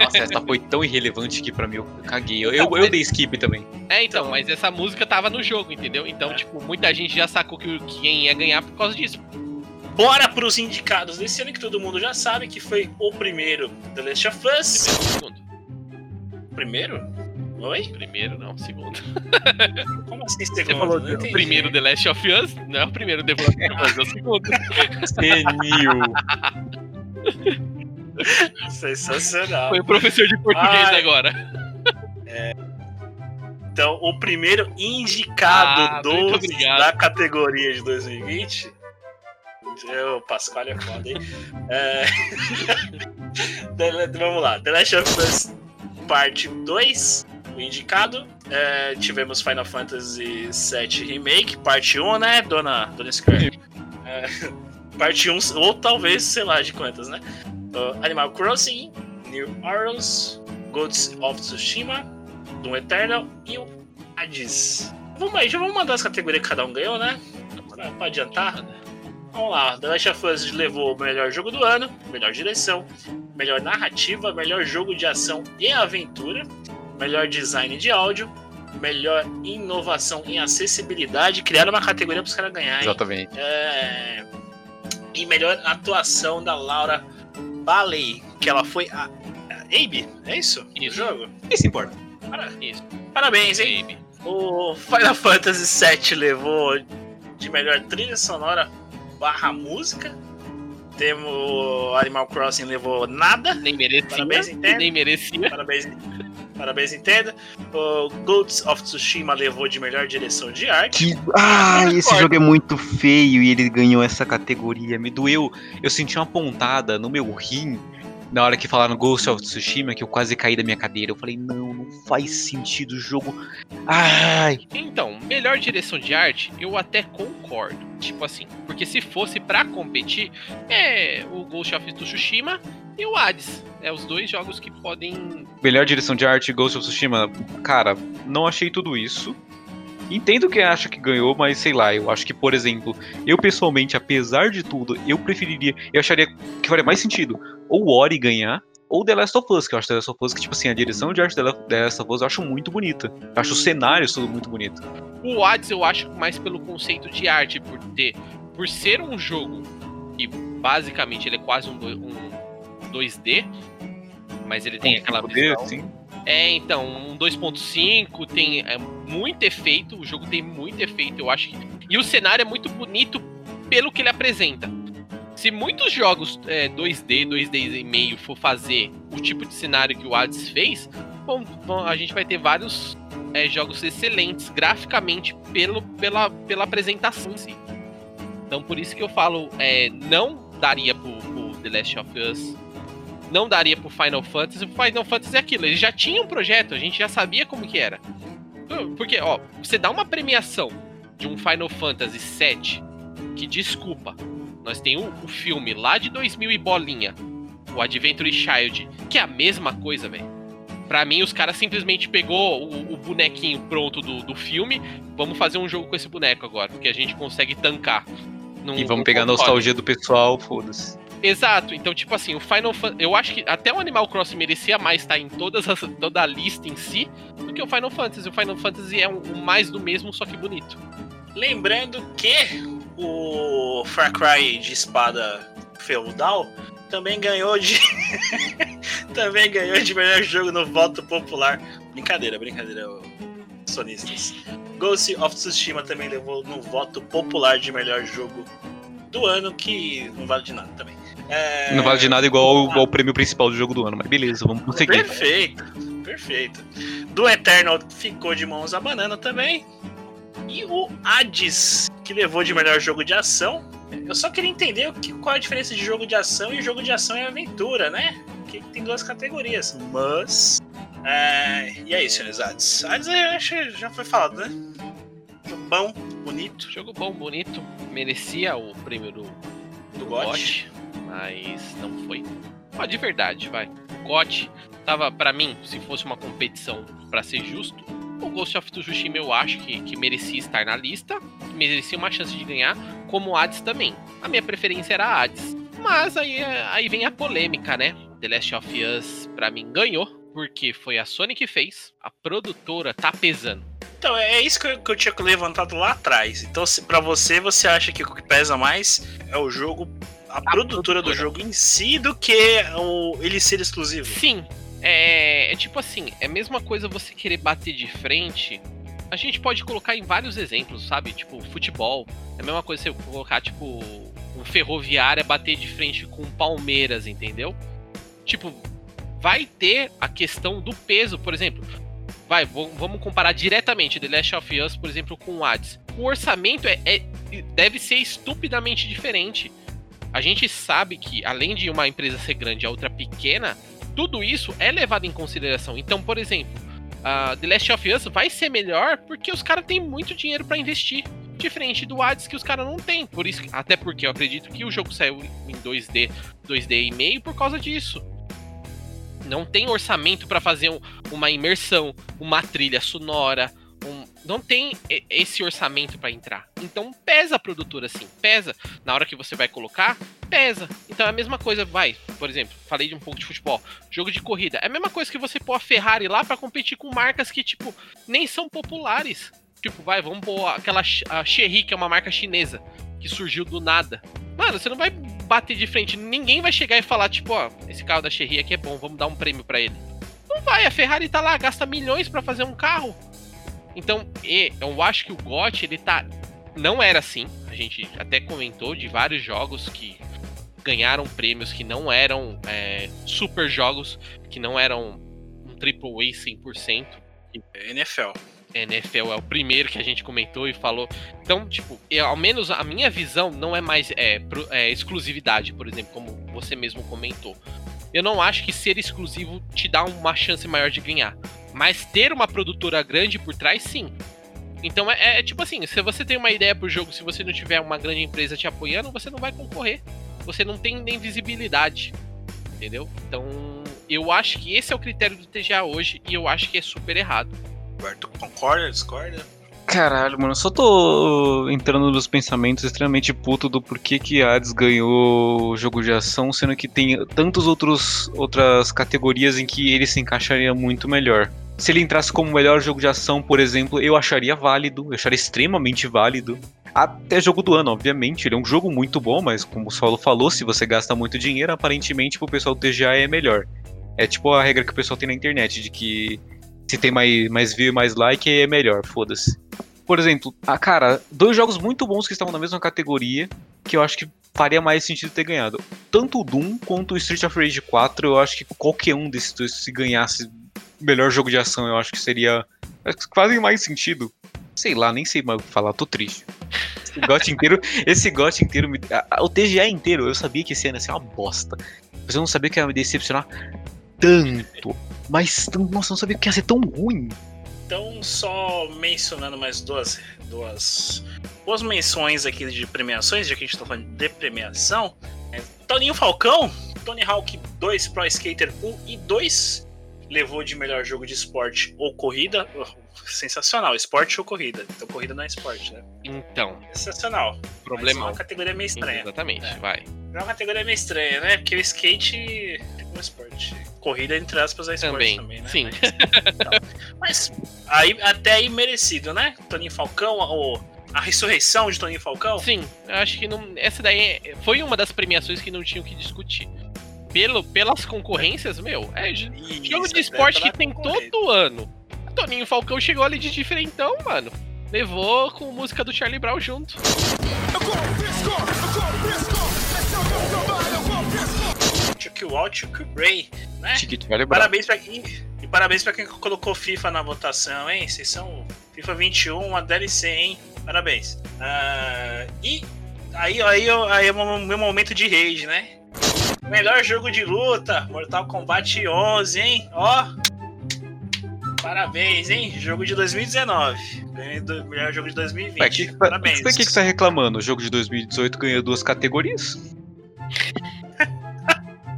S5: Nossa, essa foi tão irrelevante que pra mim eu caguei. Eu, eu, eu dei skip também.
S2: É, então,
S1: Então-
S2: mas essa música tava no jogo, entendeu? Então,
S1: É.
S2: tipo, muita gente já sacou que, que quem ia ganhar por causa disso.
S1: Bora pros indicados desse ano que todo mundo já sabe que foi o primeiro The Last of Us.
S2: Segundo.
S1: Primeiro? Oi?
S2: Primeiro, não, segundo.
S1: Como assim segundo?
S2: Você falou
S1: Não entendi.
S2: primeiro The Last of Us, não é o primeiro The Last of Us, é o segundo.
S5: Senil.
S1: Sensacional.
S2: Foi o professor de português
S1: Ai.
S2: agora.
S1: Então, o primeiro indicado
S2: Ah,
S1: do, da categoria de 2020. O Pascoal é foda, hein? É... (laughs) The- Vamos lá. The Last of Us Parte 2, o indicado. É, tivemos Final Fantasy VII Remake, parte 1, né, dona, dona Square? É, parte 1, ou talvez, sei lá de quantas, né? Uh, Animal Crossing, New Arrows, Ghosts of Tsushima, Doom Eternal e o Hades. Vamos aí, já vamos mandar as categorias que cada um ganhou, né? Pra, pra adiantar. Vamos lá, The Last of Us levou o melhor jogo do ano, melhor direção, melhor narrativa, melhor jogo de ação e aventura, melhor design de áudio, melhor inovação em acessibilidade. Criaram uma categoria para os caras ganharem.
S5: Exatamente.
S1: É, E melhor atuação da Laura Bailey, que ela foi a, a Abe, é isso?
S2: Isso.
S1: O jogo?
S5: Isso importa.
S1: Para-
S2: Isso.
S1: Parabéns, hein?
S2: Baby.
S1: O Final Fantasy VII levou de melhor trilha sonora barra música. Temos Animal Crossing levou nada.
S2: Nem merecia.
S1: Parabéns, Nintendo.
S2: Nem merecia.
S1: Parabéns, parabéns Nintendo. O Ghosts of Tsushima levou de melhor direção de arte.
S5: Que... Ah, esse jogo é muito feio e ele ganhou essa categoria. Me doeu. Eu senti uma pontada no meu rim Na hora que falaram Ghost of Tsushima, que eu quase caí da minha cadeira, eu falei, não, não faz sentido o jogo. Ai.
S2: Então, melhor direção de arte, eu até concordo. Tipo assim, porque se fosse pra competir, é o Ghost of Tsushima e o Hades. É os dois jogos que podem.
S5: Melhor direção de arte, Ghost of Tsushima, cara, não achei tudo isso. Entendo quem acha que ganhou, mas sei lá, eu acho que, por exemplo, eu pessoalmente, apesar de tudo, eu preferiria, eu acharia que faria mais sentido ou o Ori ganhar, ou The Last of Us, que eu acho The Last of Us que, tipo assim, a direção de arte da The Last of Us eu acho muito bonita. Eu acho os cenários tudo muito bonito.
S2: O Hades eu acho mais pelo conceito de arte, por ter. Por ser um jogo que basicamente ele é quase um, um 2D, mas ele tem aquela
S5: poder,
S2: visão.
S5: sim.
S2: É, então, um 2.5 tem é, muito efeito, o jogo tem muito efeito, eu acho. E o cenário é muito bonito pelo que ele apresenta. Se muitos jogos é, 2D, 2D e meio for fazer o tipo de cenário que o Hades fez, bom, bom, a gente vai ter vários é, jogos excelentes graficamente pelo, pela, pela apresentação em si. Então por isso que eu falo, é, não daria pro, pro The Last of Us, não daria pro Final Fantasy. O Final Fantasy é aquilo, ele já tinha um projeto, a gente já sabia como que era. Porque, ó, você dá uma premiação de um Final Fantasy VII, que desculpa, nós tem o, o filme lá de 2000 e bolinha, o Adventure Child, que é a mesma coisa, velho. Pra mim, os caras simplesmente pegou o, o bonequinho pronto do, do filme, vamos fazer um jogo com esse boneco agora, porque a gente consegue tancar. num-
S5: E vamos pegar a nostalgia do pessoal, foda-se.
S2: Exato, então, tipo assim, o Final Fantasy. Eu acho que até o Animal Crossing merecia mais estar em todas as, toda a lista em si do que o Final Fantasy. O Final Fantasy é um, um mais do mesmo, só que bonito.
S1: Lembrando que o Far Cry de espada feudal também ganhou de. (laughs) também ganhou de melhor jogo no voto popular. Brincadeira, brincadeira, sonistas. Ghost of Tsushima também levou no voto popular de melhor jogo do ano, que não vale de nada também. É,
S5: Não vale de nada igual ao, ao prêmio principal do jogo do ano, mas beleza, vamos conseguir.
S1: Perfeito, perfeito. Do Eternal ficou de mãos a banana também. E o Hades, que levou de melhor jogo de ação. Eu só queria entender o que, qual a diferença de jogo de ação e jogo de ação e aventura, né? Porque tem duas categorias. Mas. É, e aí, senhores Hades? Hades eu acho que já foi falado, né? Jogo bom, bonito.
S2: Jogo bom, bonito. Merecia o prêmio do,
S1: Do GOT.
S2: GOT, mas não foi. Ó, de verdade, vai. O GOT tava, pra mim, se fosse uma competição pra ser justo, o Ghost of Tsushima eu acho que, que merecia estar na lista, merecia uma chance de ganhar, como o Hades também. A minha preferência era a Hades. Mas aí, aí vem a polêmica, né? The Last of Us, pra mim, ganhou, porque foi a Sony que fez, a produtora tá pesando.
S1: Então, é isso que eu, que eu tinha levantado lá atrás. Então, se, pra você, você acha que o que pesa mais é o jogo, a, produtora, do jogo em si, do que o, ele ser exclusivo?
S2: Sim, é, é tipo assim, é a mesma coisa você querer bater de frente. A gente pode colocar em vários exemplos, sabe? Tipo, futebol. É a mesma coisa você colocar, tipo, um ferroviária bater de frente com Palmeiras, entendeu? Tipo, vai ter a questão do peso, por exemplo. Vai, vamos comparar diretamente The Last of Us, por exemplo, com o Hades. O orçamento é, é- deve ser estupidamente diferente. A gente sabe que, além de uma empresa ser grande e a outra pequena, tudo isso é levado em consideração. Então, por exemplo, a The Last of Us vai ser melhor porque os caras têm muito dinheiro pra investir. Diferente do Hades que os caras não têm. Por isso, até porque eu acredito que o jogo saiu em 2D, 2D e meio por causa disso. Não tem orçamento pra fazer um- uma imersão, uma trilha sonora, não tem esse orçamento pra entrar. Então pesa a produtora assim, pesa. Na hora que você vai colocar, pesa. Então é a mesma coisa, vai. Por exemplo, falei de um pouco de futebol, jogo de corrida. É a mesma coisa que você pôr a Ferrari lá pra competir com marcas que tipo nem são populares. Tipo, vai, vamos pôr aquela a Chery, que é uma marca chinesa que surgiu do nada. Mano, você não vai bater de frente, ninguém vai chegar e falar tipo, ó, esse carro da Chery aqui é bom, vamos dar um prêmio pra ele. Não vai, a Ferrari tá lá, gasta milhões pra fazer um carro. Então, eu acho que o GOT, ele tá. Não era assim. A gente até comentou de vários jogos que ganharam prêmios que não eram é, super jogos, que não eram um AAA 100%.
S1: NFL.
S2: NFL é o primeiro que a gente comentou e falou. Então, tipo, eu- ao menos a minha visão não é mais é, pro- é, exclusividade, por exemplo, como você mesmo comentou. eu não acho que ser exclusivo te dá uma chance maior de ganhar. Mas ter uma produtora grande por trás, sim. Então é, é tipo assim, se você tem uma ideia pro jogo, se você não tiver uma grande empresa te apoiando, você não vai concorrer. Você não tem nem visibilidade. Entendeu? Então, eu acho que esse é o critério do TGA hoje e eu acho que é super errado.
S1: Roberto, concorda, discorda?
S5: Caralho, mano, eu só tô entrando nos pensamentos extremamente puto do porquê que Hades ganhou o jogo de ação, sendo que tem tantas outras categorias em que ele se encaixaria muito melhor. Se ele entrasse como melhor jogo de ação, por exemplo, eu acharia válido, eu acharia extremamente válido. Até jogo do ano, obviamente, ele é um jogo muito bom, mas como o Solo falou, se você gasta muito dinheiro, aparentemente pro pessoal do TGA é melhor. É tipo a regra que o pessoal tem na internet, de que se tem mais, mais view e mais like, é melhor, foda-se. Por exemplo, ah, cara, dois jogos muito bons que estavam na mesma categoria, que eu acho que faria mais sentido ter ganhado. Tanto o Doom quanto o Street of Rage 4, eu acho que qualquer um desses dois, se ganhasse melhor jogo de ação, eu acho que seria. Fazem mais sentido. Sei lá, nem sei mais falar, tô triste. Esse GOT inteiro, (laughs) esse GOT inteiro, me, a, o TGA inteiro, eu sabia que esse ano ia ser uma bosta. Mas eu não sabia que ia me decepcionar tanto. Mas, nossa, eu não sabia que ia ser tão ruim.
S1: Então, só mencionando mais duas, duas, duas menções aqui de premiações, já que a gente tá falando de premiação. É, Toninho Falcão, Tony Hawk 2 Pro Skater 1 e 2 levou de melhor jogo de esporte ou corrida. (laughs) Sensacional, esporte ou corrida. Então corrida não é esporte, né?
S2: Então.
S1: Sensacional.
S2: Problema.
S1: é uma categoria meio estranha.
S2: Exatamente,
S1: É.
S2: vai.
S1: É uma categoria meio estranha, né? Porque o skate é um esporte. Corrida, entre aspas, é esporte
S2: Também,
S1: também, né?
S2: sim.
S1: Mas aí, até aí merecido, né? Toninho Falcão, o, a ressurreição de Toninho Falcão.
S2: Sim, eu acho que não, essa daí é- foi uma das premiações que não tinham que discutir. Pelo, pelas concorrências, meu, é j- jogo de
S1: até
S2: esporte que tem todo ano. Toninho Falcão chegou ali de diferentão, mano. Levou com música do Charlie Brown junto.
S1: Chuck Wall, Chuck Ray, né?
S5: Chiquito, Charlie Brown.
S1: Parabéns pra quem. E parabéns pra quem colocou FIFA na votação, hein? Vocês são FIFA 21, uma DLC, hein? Parabéns. Ah, e aí, aí, aí é o meu momento de rage, né? Melhor jogo de luta, Mortal Kombat 11, hein? Ó. Parabéns, hein? Jogo de 2019. Ganhei do melhor jogo de 2020.
S5: Ué, que, que,
S1: Parabéns.
S5: que, que, que você tá reclamando? O jogo de 2018 ganhou duas categorias? (laughs)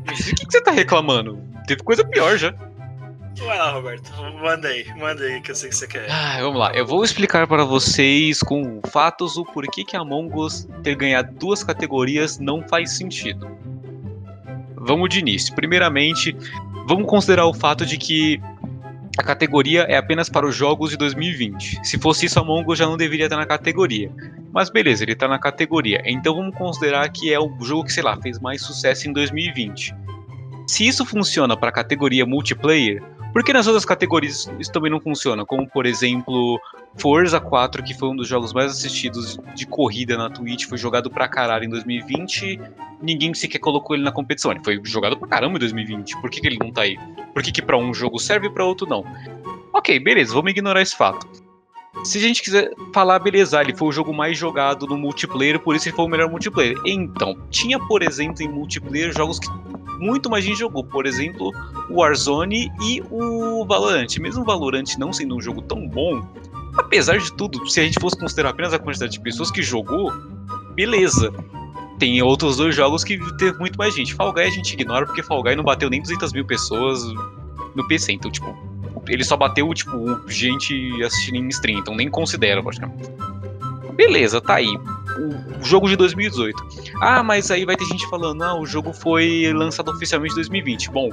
S5: O que, que você tá reclamando? Teve coisa pior já.
S1: Vai lá, Roberto. Manda aí, manda aí que eu sei que você quer.
S5: Ah, vamos lá. Eu vou explicar para vocês com fatos o porquê que Among Us ter ganhado duas categorias não faz sentido. Vamos de início. Primeiramente, vamos considerar o fato de que a categoria é apenas para os jogos de 2020. Se fosse isso, Among Us já não deveria estar na categoria. Mas beleza, ele está na categoria. Então vamos considerar que é o jogo que, sei lá, fez mais sucesso em 2020. Se isso funciona para a categoria multiplayer, por que nas outras categorias isso também não funciona? Como, por exemplo, Forza 4, que foi um dos jogos mais assistidos de corrida na Twitch, foi jogado pra caralho em 2020, ninguém sequer colocou ele na competição. Ele foi jogado pra caramba em 2020. Por que, que ele não tá aí? Por que, que pra um jogo serve e pra outro não? Ok, beleza, vamos ignorar esse fato. Se a gente quiser falar, beleza, ele foi o jogo mais jogado no multiplayer, por isso ele foi o melhor multiplayer. Então, tinha, por exemplo, em multiplayer jogos que muito mais gente jogou. Por exemplo, o Warzone e o Valorant. Mesmo o Valorant não sendo um jogo tão bom, apesar de tudo, se a gente fosse considerar apenas a quantidade de pessoas que jogou, beleza. Tem outros dois jogos que teve muito mais gente. Fall Guy a gente ignora porque Fall Guy não bateu nem 200 mil pessoas no PC. Então, tipo, ele só bateu, tipo, gente assistindo em stream. Então nem considera, praticamente. Beleza, tá aí. O jogo de 2018. Ah, mas aí vai ter gente falando, ah, o jogo foi lançado oficialmente em 2020. Bom,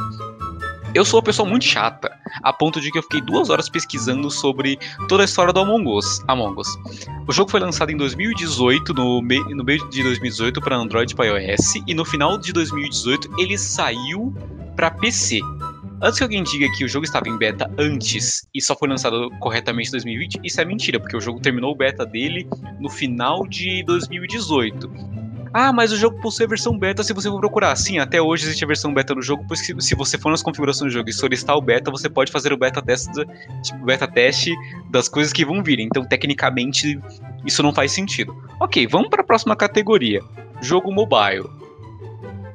S5: eu sou uma pessoa muito chata, a ponto de que eu fiquei duas horas pesquisando sobre toda a história do Among Us. Among Us. O jogo foi lançado em 2018, no, no meio de 2018 para Android e para iOS, e no final de 2018 ele saiu para PC. Antes que alguém diga que o jogo estava em beta antes e só foi lançado corretamente em 2020, isso é mentira, porque o jogo terminou o beta dele no final de 2018. Ah, mas o jogo possui a versão beta se você for procurar. Sim, até hoje existe a versão beta no jogo, pois se- você for nas configurações do jogo e solicitar o beta, você pode fazer o beta teste, tipo, beta teste das coisas que vão vir. Então, tecnicamente, isso não faz sentido. Ok, vamos para a próxima categoria. Jogo mobile.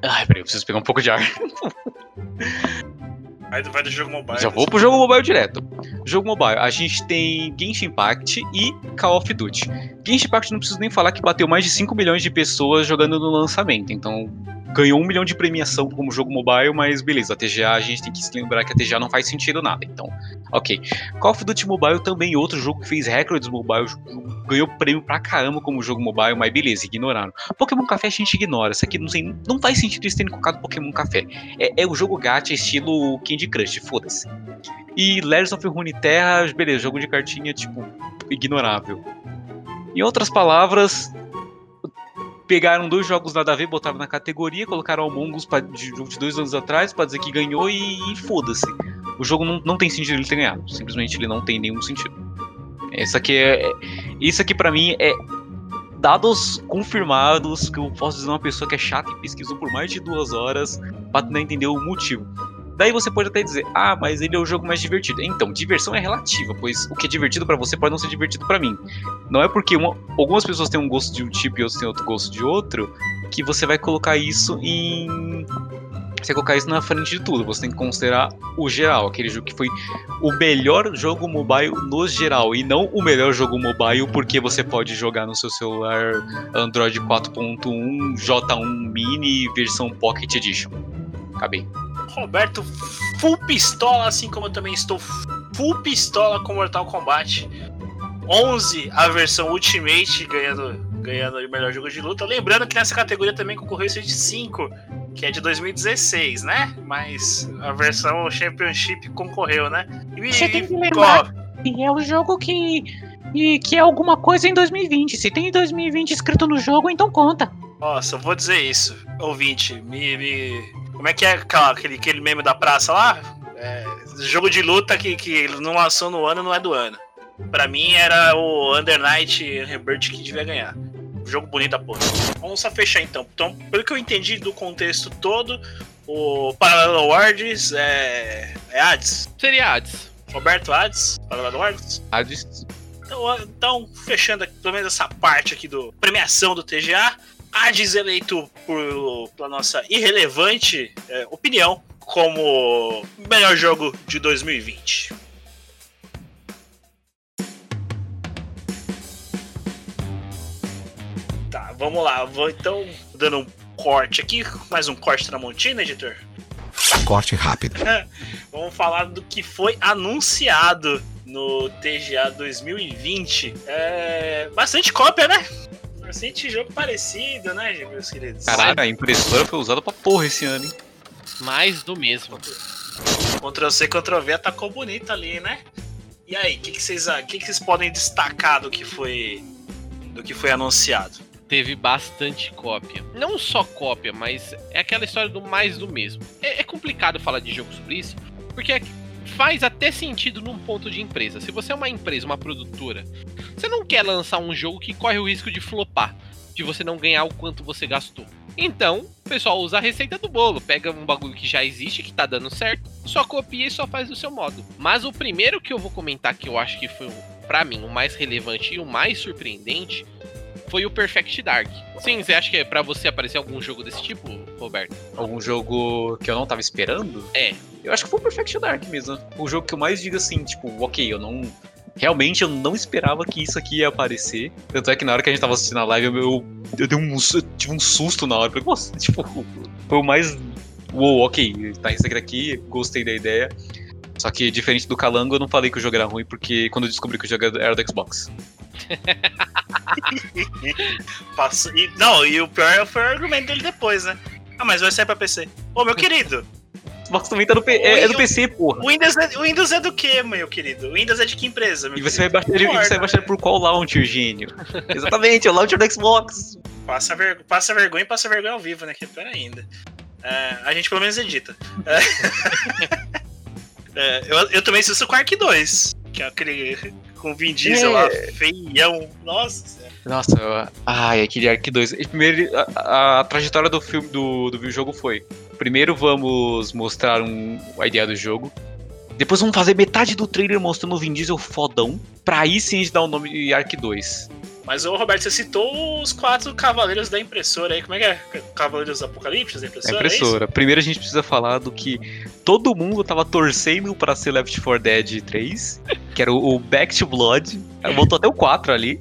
S5: Ai, peraí, eu preciso pegar um pouco de ar. (laughs)
S1: Do, vai do jogo mobile.
S5: Já vou pro jogo mobile direto. Jogo mobile, a gente tem Genshin Impact e Call of Duty. Genshin Impact não preciso nem falar que bateu mais de 5 milhões de pessoas jogando no lançamento, então ganhou um milhão de premiação como jogo mobile, mas beleza, a TGA a gente tem que se lembrar que a TGA não faz sentido nada, então, ok. Call of Duty Mobile também outro jogo que fez recordes mobile, ganhou prêmio pra caramba como jogo mobile, mas beleza, ignoraram. Pokémon Café a gente ignora, isso aqui não, sei, não faz sentido eles terem colocado Pokémon Café. É, é o jogo gacha estilo Candy Crush, foda-se. E Legends of Runeterra, beleza, jogo de cartinha, tipo, ignorável. Em outras palavras, pegaram dois jogos nada a ver, botaram na categoria, colocaram Among Us pra, de, de dois anos atrás pra dizer que ganhou e, e foda-se. O jogo não, não tem sentido ele ter ganhado. Simplesmente ele não tem nenhum sentido. Isso aqui é. é- Isso aqui pra mim é. Dados confirmados que eu posso dizer uma pessoa que é chata e pesquisou por mais de duas horas pra tentar entender o motivo. Daí você pode até dizer, ah, mas ele é o jogo mais divertido. Então, diversão é relativa, pois o que é divertido pra você pode não ser divertido pra mim. Não é porque uma- algumas pessoas têm um gosto de um tipo e outros têm outro gosto de outro que você vai colocar isso em. Você colocar isso na frente de tudo. Você tem que considerar o geral, aquele jogo que foi o melhor jogo mobile no geral e não o melhor jogo mobile porque você pode jogar no seu celular Android 4.1 J1 Mini versão Pocket Edition. Acabei.
S1: Roberto, full pistola, assim como eu também estou full pistola com Mortal Kombat. 11, a versão Ultimate, ganhando, ganhando o melhor jogo de luta. Lembrando que nessa categoria também concorreu o Street 5, que é de 2016, né? Mas a versão Championship concorreu, né? E,
S12: Você tem que lembrar que é o jogo que. E que é alguma coisa em 2020. Se tem 2020 escrito no jogo, então conta.
S1: Nossa, eu vou dizer isso, ouvinte. Me, me... Como é que é aquela- aquele, aquele meme da praça lá? É, jogo de luta que, que não lançou no ano não é do ano. Pra mim era o Under Night Rebirth que devia ganhar. Jogo bonito da porra. Vamos só fechar então. Então, pelo que eu entendi do contexto todo, o Parallel Worlds é. É Hades?
S2: Seria Hades.
S1: Roberto Hades? Parallel Worlds?
S5: Hades.
S1: Então, então, fechando aqui, pelo menos essa parte aqui do premiação do TGA, Hades eleito por, pela nossa irrelevante é, opinião como melhor jogo de 2020. Tá, vamos lá. Vou então dando um corte aqui, mais um corte Tramontina, editor.
S9: Corte rápido. (laughs)
S1: Vamos falar do que foi anunciado no TGA 2020. É, bastante cópia, né? Bastante jogo parecido, né, meus queridos?
S5: Caralho, a impressora foi usada pra porra esse ano, hein?
S2: Mais do mesmo.
S1: Ctrl C, Ctrl V atacou bonito ali, né? E aí, o que, que, vocês, que, que vocês podem destacar do que foi do que foi anunciado?
S2: Teve bastante cópia. Não só cópia, mas é aquela história do mais do mesmo. É, é complicado falar de jogo sobre isso, porque é- faz até sentido num ponto de empresa. Se você é uma empresa, uma produtora, você não quer lançar um jogo que corre o risco de flopar, de você não ganhar o quanto você gastou. Então, o pessoal usa a receita do bolo, pega um bagulho que já existe, que tá dando certo, só copia e só faz do seu modo. Mas o primeiro que eu vou comentar que eu acho que foi, pra mim, o mais relevante e o mais surpreendente foi o Perfect Dark. Sim, você acha que é pra você aparecer algum jogo desse tipo, Roberto?
S5: Algum jogo que eu não tava esperando?
S2: É.
S5: Eu acho que foi o Perfect Dark mesmo. O jogo que eu mais digo assim, tipo, ok, eu não. Realmente eu não esperava que isso aqui ia aparecer. Tanto é que na hora que a gente tava assistindo a live, eu, eu, eu dei um, eu tive um susto na hora. Falei, nossa, (laughs) tipo, foi o mais. Uou, ok, tá isso aqui daqui, gostei da ideia. Só que diferente do Calango, eu não falei que o jogo era ruim, porque quando eu descobri que o jogo era do Xbox. (laughs)
S1: Passou- e- não, e o pior foi o argumento dele depois, né? Ah, mas vai sair pra PC. Ô, meu querido,
S5: Xbox também tá no, P- é, é do PC, porra.
S1: o Windows é, o Windows é do quê, meu querido? O Windows é de que empresa, meu
S5: E você vai
S1: querido?
S5: baixar ele, e você vai baixar ele por qual launcher, gênio? Exatamente, é o launcher do Xbox.
S1: Passa, ver- passa vergonha e passa vergonha ao vivo, né? Que é pior ainda. É, a gente pelo menos edita. É. (laughs) É, eu, eu também assisto o Quark 2, que é aquele com Vin Diesel lá, feião. Nossa senhora.
S5: Nossa, eu- ai, aquele Ark 2. E Primeiro, a, a- a trajetória do filme do, do jogo foi: primeiro vamos mostrar um, a ideia do jogo, Depois vamos fazer metade do trailer mostrando o Vin Diesel fodão. Pra aí sim a gente dar o nome de Ark 2.
S1: Mas, ô Roberto, você citou os quatro cavaleiros da impressora aí. Como é que é? Cavaleiros Apocalipse da impressora?
S5: impressora. Primeiro a gente precisa falar do que todo mundo tava torcendo pra ser Left 4 Dead 3, que era o Back to Blood. Voltou até o 4 ali.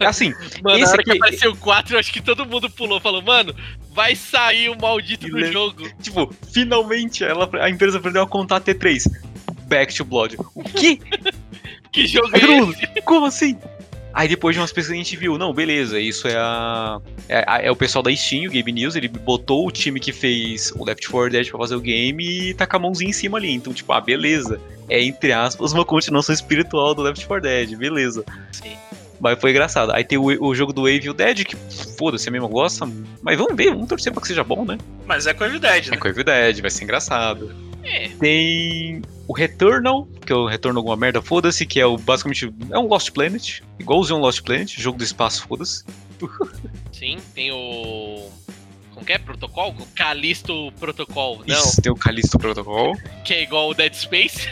S5: Assim,
S2: Mano, na
S5: esse
S2: hora que
S5: aqui,
S2: apareceu o 4, eu acho que todo mundo pulou. Falou, mano, vai sair o maldito do jogo. (laughs)
S5: tipo, finalmente ela, a empresa aprendeu a contar T3. Back to Blood. O quê? (laughs)
S2: Que jogo é
S5: mundo, como assim? Aí depois de umas pesquisas a gente viu, não, beleza, isso é a. É, é o pessoal da Steam, o Game News, ele botou o time que fez o Left 4 Dead pra fazer o game e tá com a mãozinha em cima ali. Então, tipo, ah, beleza. É, entre aspas, uma continuação espiritual do Left 4 Dead, beleza.
S2: Sim.
S5: Mas foi engraçado. Aí tem o, o jogo do Evil Dead, que foda-se, a mesma gosta. Mas vamos ver, vamos torcer pra que seja bom, né?
S1: Mas é com a Evil Dead,
S5: É
S1: né?
S5: com Evil Dead, vai ser engraçado.
S2: É.
S5: Tem o Returnal, que é o Retorno alguma merda, foda-se, que é o basicamente é um Lost Planet, igualzinho um Lost Planet, jogo do espaço, foda-se.
S2: Sim, tem o. Como que é? Protocol? Calisto Protocol. Não,
S5: Isso, tem o Callisto Protocol,
S2: que é igual o Dead Space.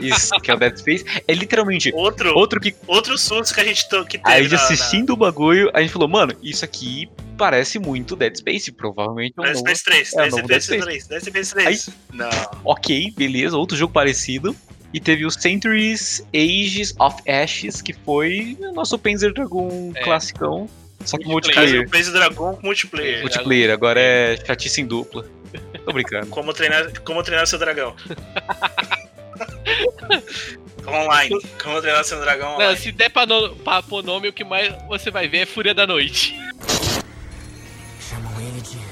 S5: isso, que é o Dead Space. É literalmente
S1: Outro,
S5: outro que
S1: outro susto que a gente que teve
S5: a gente
S1: na- na-
S5: assistindo o bagulho, a gente falou, mano, isso aqui parece muito Dead Space, provavelmente é um
S1: Dead. Space 3,
S5: é, o
S1: Dead Space. 3, Dead Space 3. Não.
S5: Ok, beleza, outro jogo parecido. E teve o Centuries Ages of Ashes, que foi o nosso Panzer Dragon
S2: É.
S5: classicão. Só que
S2: Multiplayer.
S1: o Dragon com multiplayer.
S5: Multiplayer, agora é chatice em dupla. Tô brincando.
S1: Como treinar, como treinar seu dragão. (laughs) online. Como treinar seu dragão
S2: Não,
S1: online.
S2: se der pra, no, pra pôr nome, o que mais você vai ver é Fúria da Noite.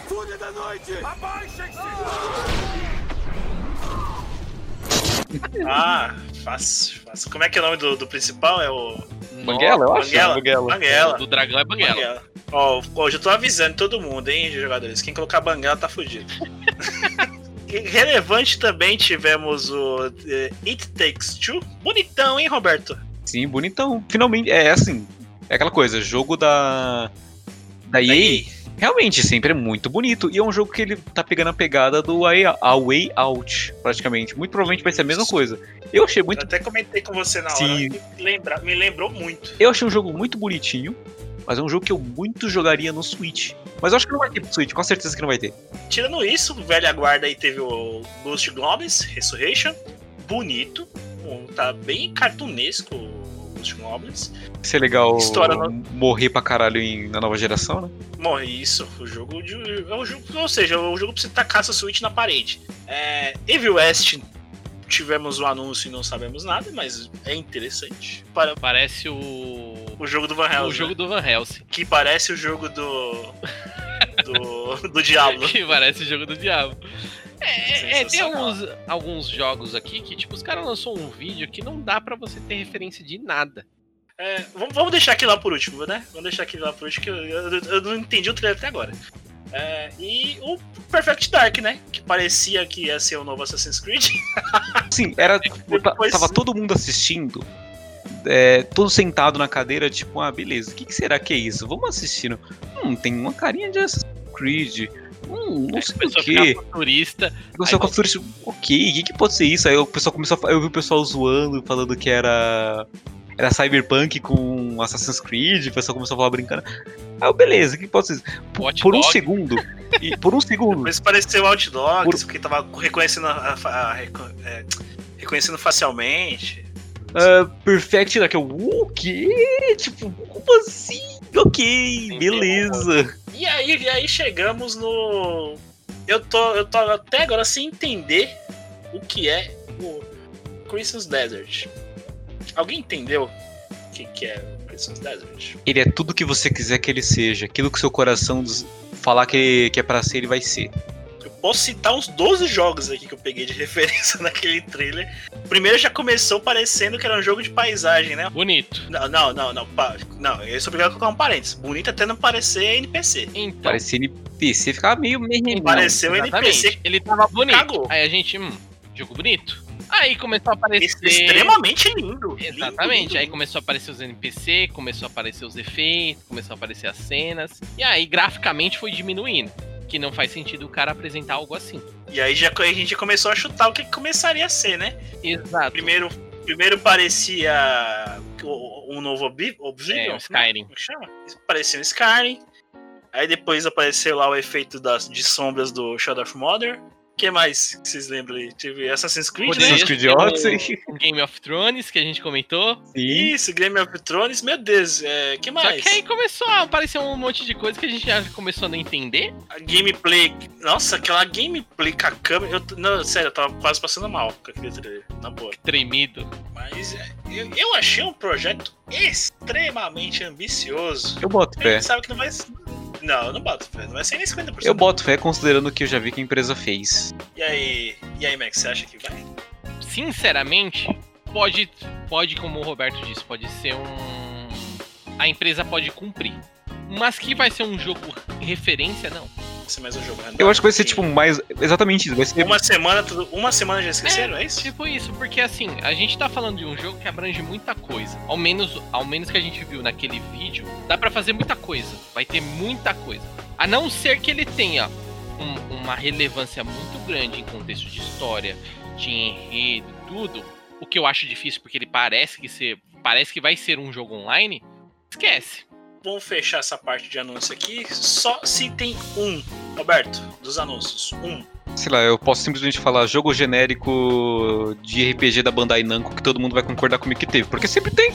S6: Fúria da noite! Abaixem-se!
S1: Ah, fácil, fácil. Como é que é o nome do, do principal? É o.
S5: Banguela, eu acho.
S1: Banguela.
S5: Banguela.
S1: Banguela.
S2: Do dragão é Banguela.
S1: Banguela. Ó, ó, já tô avisando todo mundo, hein, jogadores. Quem colocar Banguela tá fudido. (laughs) Relevante também tivemos o eh, It Takes Two. Bonitão, hein, Roberto?
S5: Sim, bonitão. Finalmente, é assim. É aquela coisa, jogo da. Da
S1: Da
S5: EA.
S1: EA.
S5: Realmente, sempre é muito bonito. E é um jogo que ele tá pegando a pegada do A a Way Out, praticamente. Muito provavelmente vai ser a mesma coisa. Eu achei
S1: Eu
S5: muito.
S1: até comentei com você na hora.
S5: Sim.
S1: Me, lembra, me lembrou muito.
S5: Eu achei um jogo muito bonitinho. Mas é um jogo que eu muito jogaria no Switch. Mas eu acho que não vai ter pro Switch, com certeza que não vai ter.
S1: Tirando isso, velha guarda aí teve o Ghost Goblins Resurrection. Bonito. Tá bem cartunesco o Ghost Goblins.
S5: Vai ser legal
S1: História no-
S5: morrer pra caralho em- na nova geração, né?
S1: Bom, isso, o jogo de. É um jogo, ou seja, o jogo pra você tacar seu Switch na parede. É, Evil West, tivemos o anúncio e não sabemos nada, mas é interessante. Para
S2: Parece o.
S1: o jogo do Van Helsing.
S2: O jogo
S1: né?
S2: do Van Helsing.
S1: Que parece o jogo do. do. do Diablo. (laughs)
S2: Que parece o jogo do diabo. É, é, tem
S1: Sensacional.
S2: alguns, alguns jogos aqui que, tipo, os caras lançou um vídeo que não dá pra você ter referência de nada.
S1: É, vamos, vamos deixar aqui lá por último, né? Vamos deixar aqui lá por último, que eu, eu- eu não entendi o trailer até agora. É, e o Perfect Dark, né? Que parecia que ia ser o novo Assassin's Creed. (laughs)
S5: Sim, era. ta-
S1: Depois-
S5: tava todo mundo assistindo. é, todo sentado na cadeira, tipo, ah, beleza, o que, que será que é isso? Vamos assistindo. Hum, tem uma carinha de Assassin's Creed. Hum, não
S2: Aí
S5: sei o
S2: começou a
S5: quê.
S2: ficar futurista.
S5: Começou
S2: Aí
S5: com a futurista, ok, o que, que pode ser isso? Aí o pessoal começou a, eu vi o pessoal zoando, falando que era. Era Cyberpunk com Assassin's Creed, o pessoal começou a falar brincando. Ah, eu, beleza, o que pode ser isso? Por, um
S2: Dogs.
S5: segundo. E por um segundo.
S1: Mas pareceu Outdogs,
S5: Por-
S1: porque tava reconhecendo, a- a- é, reconhecendo facialmente.
S5: ah, Perfect Dark, eu, o quê? Tipo, como assim? Ok, beleza.
S1: E aí, e aí chegamos no. Eu tô, eu tô até agora sem entender o que é o Christmas Desert. Alguém entendeu o que, que é o Christmas Desert?
S5: Ele é tudo que você quiser que ele seja. Aquilo que seu coração falar que, que é pra ser, ele vai ser.
S1: Posso citar uns 12 jogos aqui que eu peguei de (laughs) referência naquele trailer. O primeiro já começou parecendo que era um jogo de paisagem, né?
S2: Bonito.
S1: Não, não, não, não. pa- Não, eu sou obrigado a colocar um parênteses. Bonito até não parecer NPC.
S2: Então,
S5: Parecia NPC, ficava meio meio.
S1: Pareceu
S2: exatamente.
S1: NPC.
S2: Ele tava bonito.
S1: Cagou.
S2: Aí a gente, hum, jogo bonito. Aí começou a aparecer.
S1: Extremamente lindo.
S2: Exatamente.
S1: Lindo,
S2: Aí
S1: lindo.
S2: começou a aparecer os NPC, começou a aparecer os efeitos, começou a aparecer as cenas. E aí, graficamente, foi diminuindo. Que não faz sentido o cara apresentar algo assim.
S1: E aí já a gente começou a chutar o que começaria a ser, né?
S2: Exato.
S1: Primeiro, primeiro parecia um novo Obli- Oblivion.
S2: É, o Skyrim.
S1: Como chama? Parecia um Skyrim. Aí depois apareceu lá o efeito das, de sombras do Shadow of Mother. O que mais que vocês lembram aí? Teve Assassin's Creed, né?
S5: Assassin's Creed
S2: Tem o-
S5: Odyssey.
S2: o Game of Thrones, que a gente comentou.
S1: Isso, Game of Thrones, meu Deus, é, que
S2: Só
S1: mais?
S2: que aí começou a aparecer um monte de coisa que a gente já começou a não entender.
S1: A gameplay. Nossa, aquela gameplay com a câmera. Eu, não, sério, eu tava quase passando mal com aquele trailer, na boa.
S2: Tremido.
S1: Mas é, eu, eu achei um projeto extremamente ambicioso.
S5: Eu boto
S1: A
S5: fé.
S1: gente sabe que não vai. Não, eu não boto fé, não vai ser nem 50%.
S5: Eu boto fé considerando o que eu já vi que a empresa fez.
S1: E aí, e aí, Max, você acha que vai?
S2: Sinceramente, pode, pode, como o Roberto disse, pode ser um. A empresa pode cumprir. Mas que vai ser um jogo referência, não.
S1: Vai ser mais um jogo random?
S5: Eu acho que vai ser tipo mais. Exatamente isso. Vai ser.
S1: Uma semana, tudo- uma semana já esqueceram, é, isso?
S2: Tipo isso, porque assim, a gente tá falando de um jogo que abrange muita coisa. Ao menos, ao menos que a gente viu naquele vídeo, dá pra fazer muita coisa. Vai ter muita coisa. A não ser que ele tenha um- uma relevância muito grande em contexto de história, de enredo, tudo. O que eu acho difícil, porque ele parece que ser, parece que vai ser um jogo online. Esquece.
S1: Vamos fechar essa parte de anúncio aqui. Só se tem um, Roberto, dos anúncios. Um.
S5: Sei lá, eu posso simplesmente falar jogo genérico de RPG da Bandai Namco que todo mundo vai concordar comigo que teve. Porque sempre tem.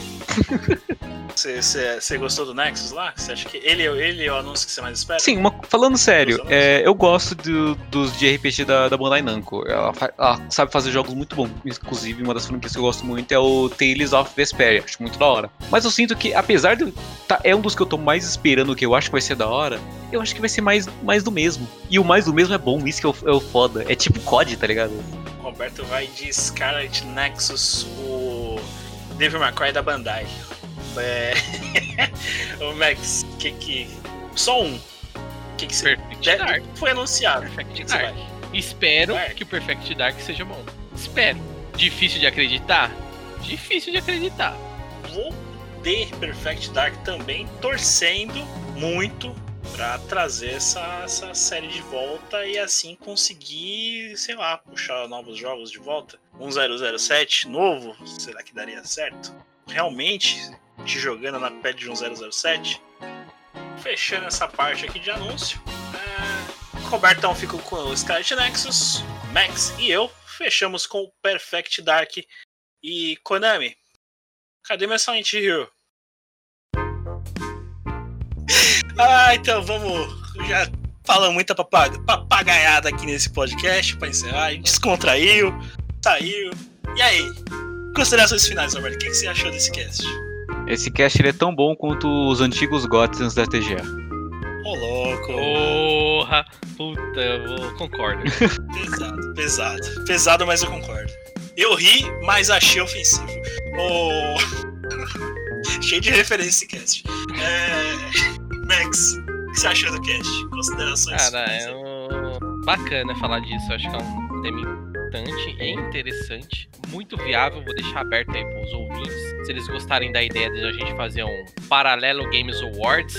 S1: Você- gostou do Nexus lá? Você acha que ele, é- ele é o anúncio que você mais espera?
S5: Sim, uma- falando sério, é, eu gosto do- dos de RPG da, da Bandai Namco. Ela, ela sabe fazer jogos muito bons. Inclusive, uma das franquias que eu gosto muito é o Tales of Vesperia. Acho muito da hora. Mas eu sinto que, apesar de. Tá, é um dos que eu tô mais esperando, que eu acho que vai ser da hora. Eu acho que vai ser mais, mais do mesmo. E o mais do mesmo é bom, isso que é o, é o foda. É tipo COD, tá ligado?
S1: O Roberto vai de Scarlet Nexus, o Devil May Cry da Bandai. É... (laughs) o Max, que que... Só um. Que que você...
S2: Perfect
S1: Deve-
S2: Dark.
S1: Foi anunciado.
S2: Perfect Dark. Espero
S1: Vai.
S2: que o Perfect Dark seja bom. Espero. Difícil de acreditar? Difícil de acreditar.
S1: Vou de Perfect Dark também, torcendo muito pra trazer essa, essa série de volta e assim conseguir, sei lá, puxar novos jogos de volta. 1007 novo, será que daria certo? Realmente, te jogando na pele de um 007? Fechando essa parte aqui de anúncio. É, Robertão ficou com o Scarlet Nexus, Max e eu fechamos com o Perfect Dark e Konami. Cadê meu Silent Hill? Ah, então vamos. Já falamos muita papaga- papagaiada aqui nesse podcast pra encerrar. A gente descontraiu, saiu. E aí? Considerações finais, Roberto. O que que você achou desse cast?
S5: Esse cast ele é tão bom quanto os antigos GOTS antes da TGA.
S1: Ô, louco.
S2: Porra! Puta, eu vou- concordo. (laughs)
S1: Pesado, pesado. Pesado, mas eu concordo. Eu ri, mas achei ofensivo. Ô. (laughs) Cheio de referência esse cast. É... Max, o que você achou do cast? Considerações
S2: Cara, é um... bacana falar disso. Acho que é um tema importante e interessante. Muito viável. Vou deixar aberto aí pros ouvintes. Se eles gostarem da ideia de a gente fazer um paralelo Games Awards.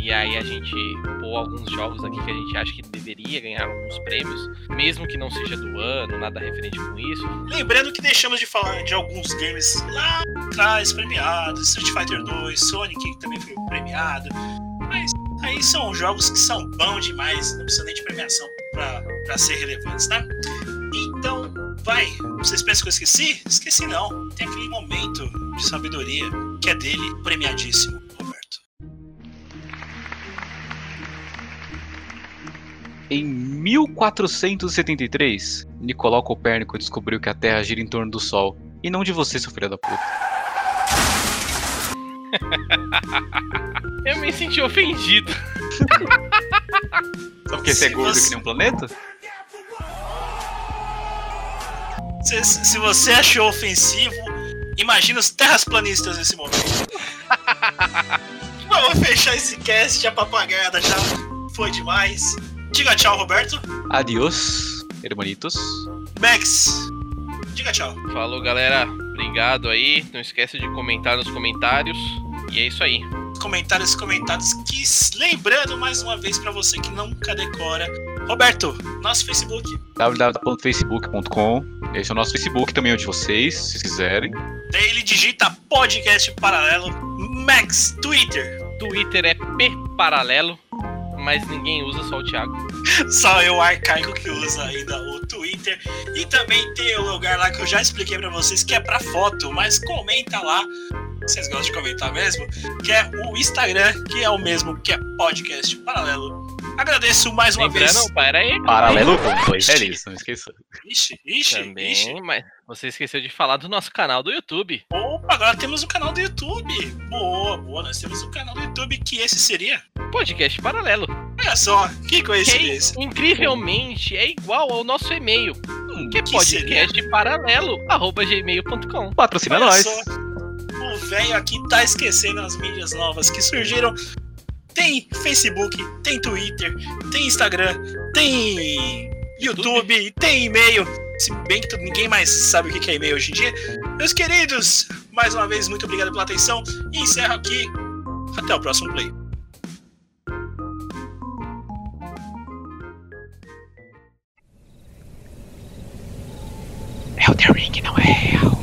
S2: E aí a gente pôr alguns jogos aqui que a gente acha que deveria ganhar alguns prêmios. Mesmo que não seja do ano, nada referente com isso.
S1: Lembrando que deixamos de falar de alguns games lá atrás premiados, Street Fighter 2, Sonic que também foi premiado. Aí são jogos que são bons demais, não precisa nem de premiação pra ser relevantes, né? Então, vai. Vocês pensam que eu esqueci? Esqueci não. Tem aquele momento de sabedoria que é dele, premiadíssimo, Roberto.
S5: Em 1473, Nicolau Copérnico descobriu que a Terra gira em torno do Sol. E não de você, seu filho da puta.
S2: Eu me senti ofendido.
S5: Só porque você é gordo
S1: você-
S5: que nem um planeta?
S1: Se, se você achou ofensivo, imagina os terrasplanistas nesse momento. Vamos fechar esse cast, a papagaiada já foi demais. Diga tchau, Roberto.
S5: Adiós, hermanitos.
S1: Max, diga tchau.
S2: Falou, galera. Obrigado aí. Não esquece de comentar nos comentários. E é isso aí.
S1: comentários comentados. Que, lembrando mais uma vez pra você que nunca decora. Roberto, nosso Facebook.
S5: www.facebook.com. Esse é o nosso Facebook também, é o de vocês, se quiserem.
S1: Daí ele digita podcast paralelo. Max, Twitter.
S2: Twitter é P paralelo, mas ninguém usa, só o Thiago.
S1: Só eu, arcaico, que usa ainda o Twitter. E também tem o lugar lá que eu já expliquei pra vocês, que é pra foto, mas comenta lá. Vocês gostam de comentar mesmo? Que é o Instagram, que é o mesmo que é podcast paralelo. Agradeço mais uma
S2: Lembrando,
S1: vez.
S2: pera aí.
S5: Paralelo com dois. É isso, não esqueça.
S1: Ixi, ixi,
S2: Também,
S1: ixi.
S2: mas você esqueceu de falar do nosso canal do YouTube.
S1: Opa, agora temos o canal do YouTube. Boa, boa. Nós temos o canal do YouTube, que esse seria.
S2: Podcast paralelo.
S1: Olha só, que
S2: Que
S1: coincidência.
S2: incrivelmente é igual ao nosso e-mail.
S1: Hum,
S2: Que é
S1: que
S2: podcast paralelo, arroba gmail.com.
S5: Patrocina
S1: Olha
S5: nós.
S1: só, o velho aqui tá esquecendo as mídias novas que surgiram. Tem Facebook, tem Twitter, tem Instagram, tem YouTube, tem e-mail. Se bem que ninguém mais sabe o que é e-mail hoje em dia. Meus queridos, mais uma vez, muito obrigado pela atenção. E encerro aqui. Até o próximo play.
S12: The Ring, não é real.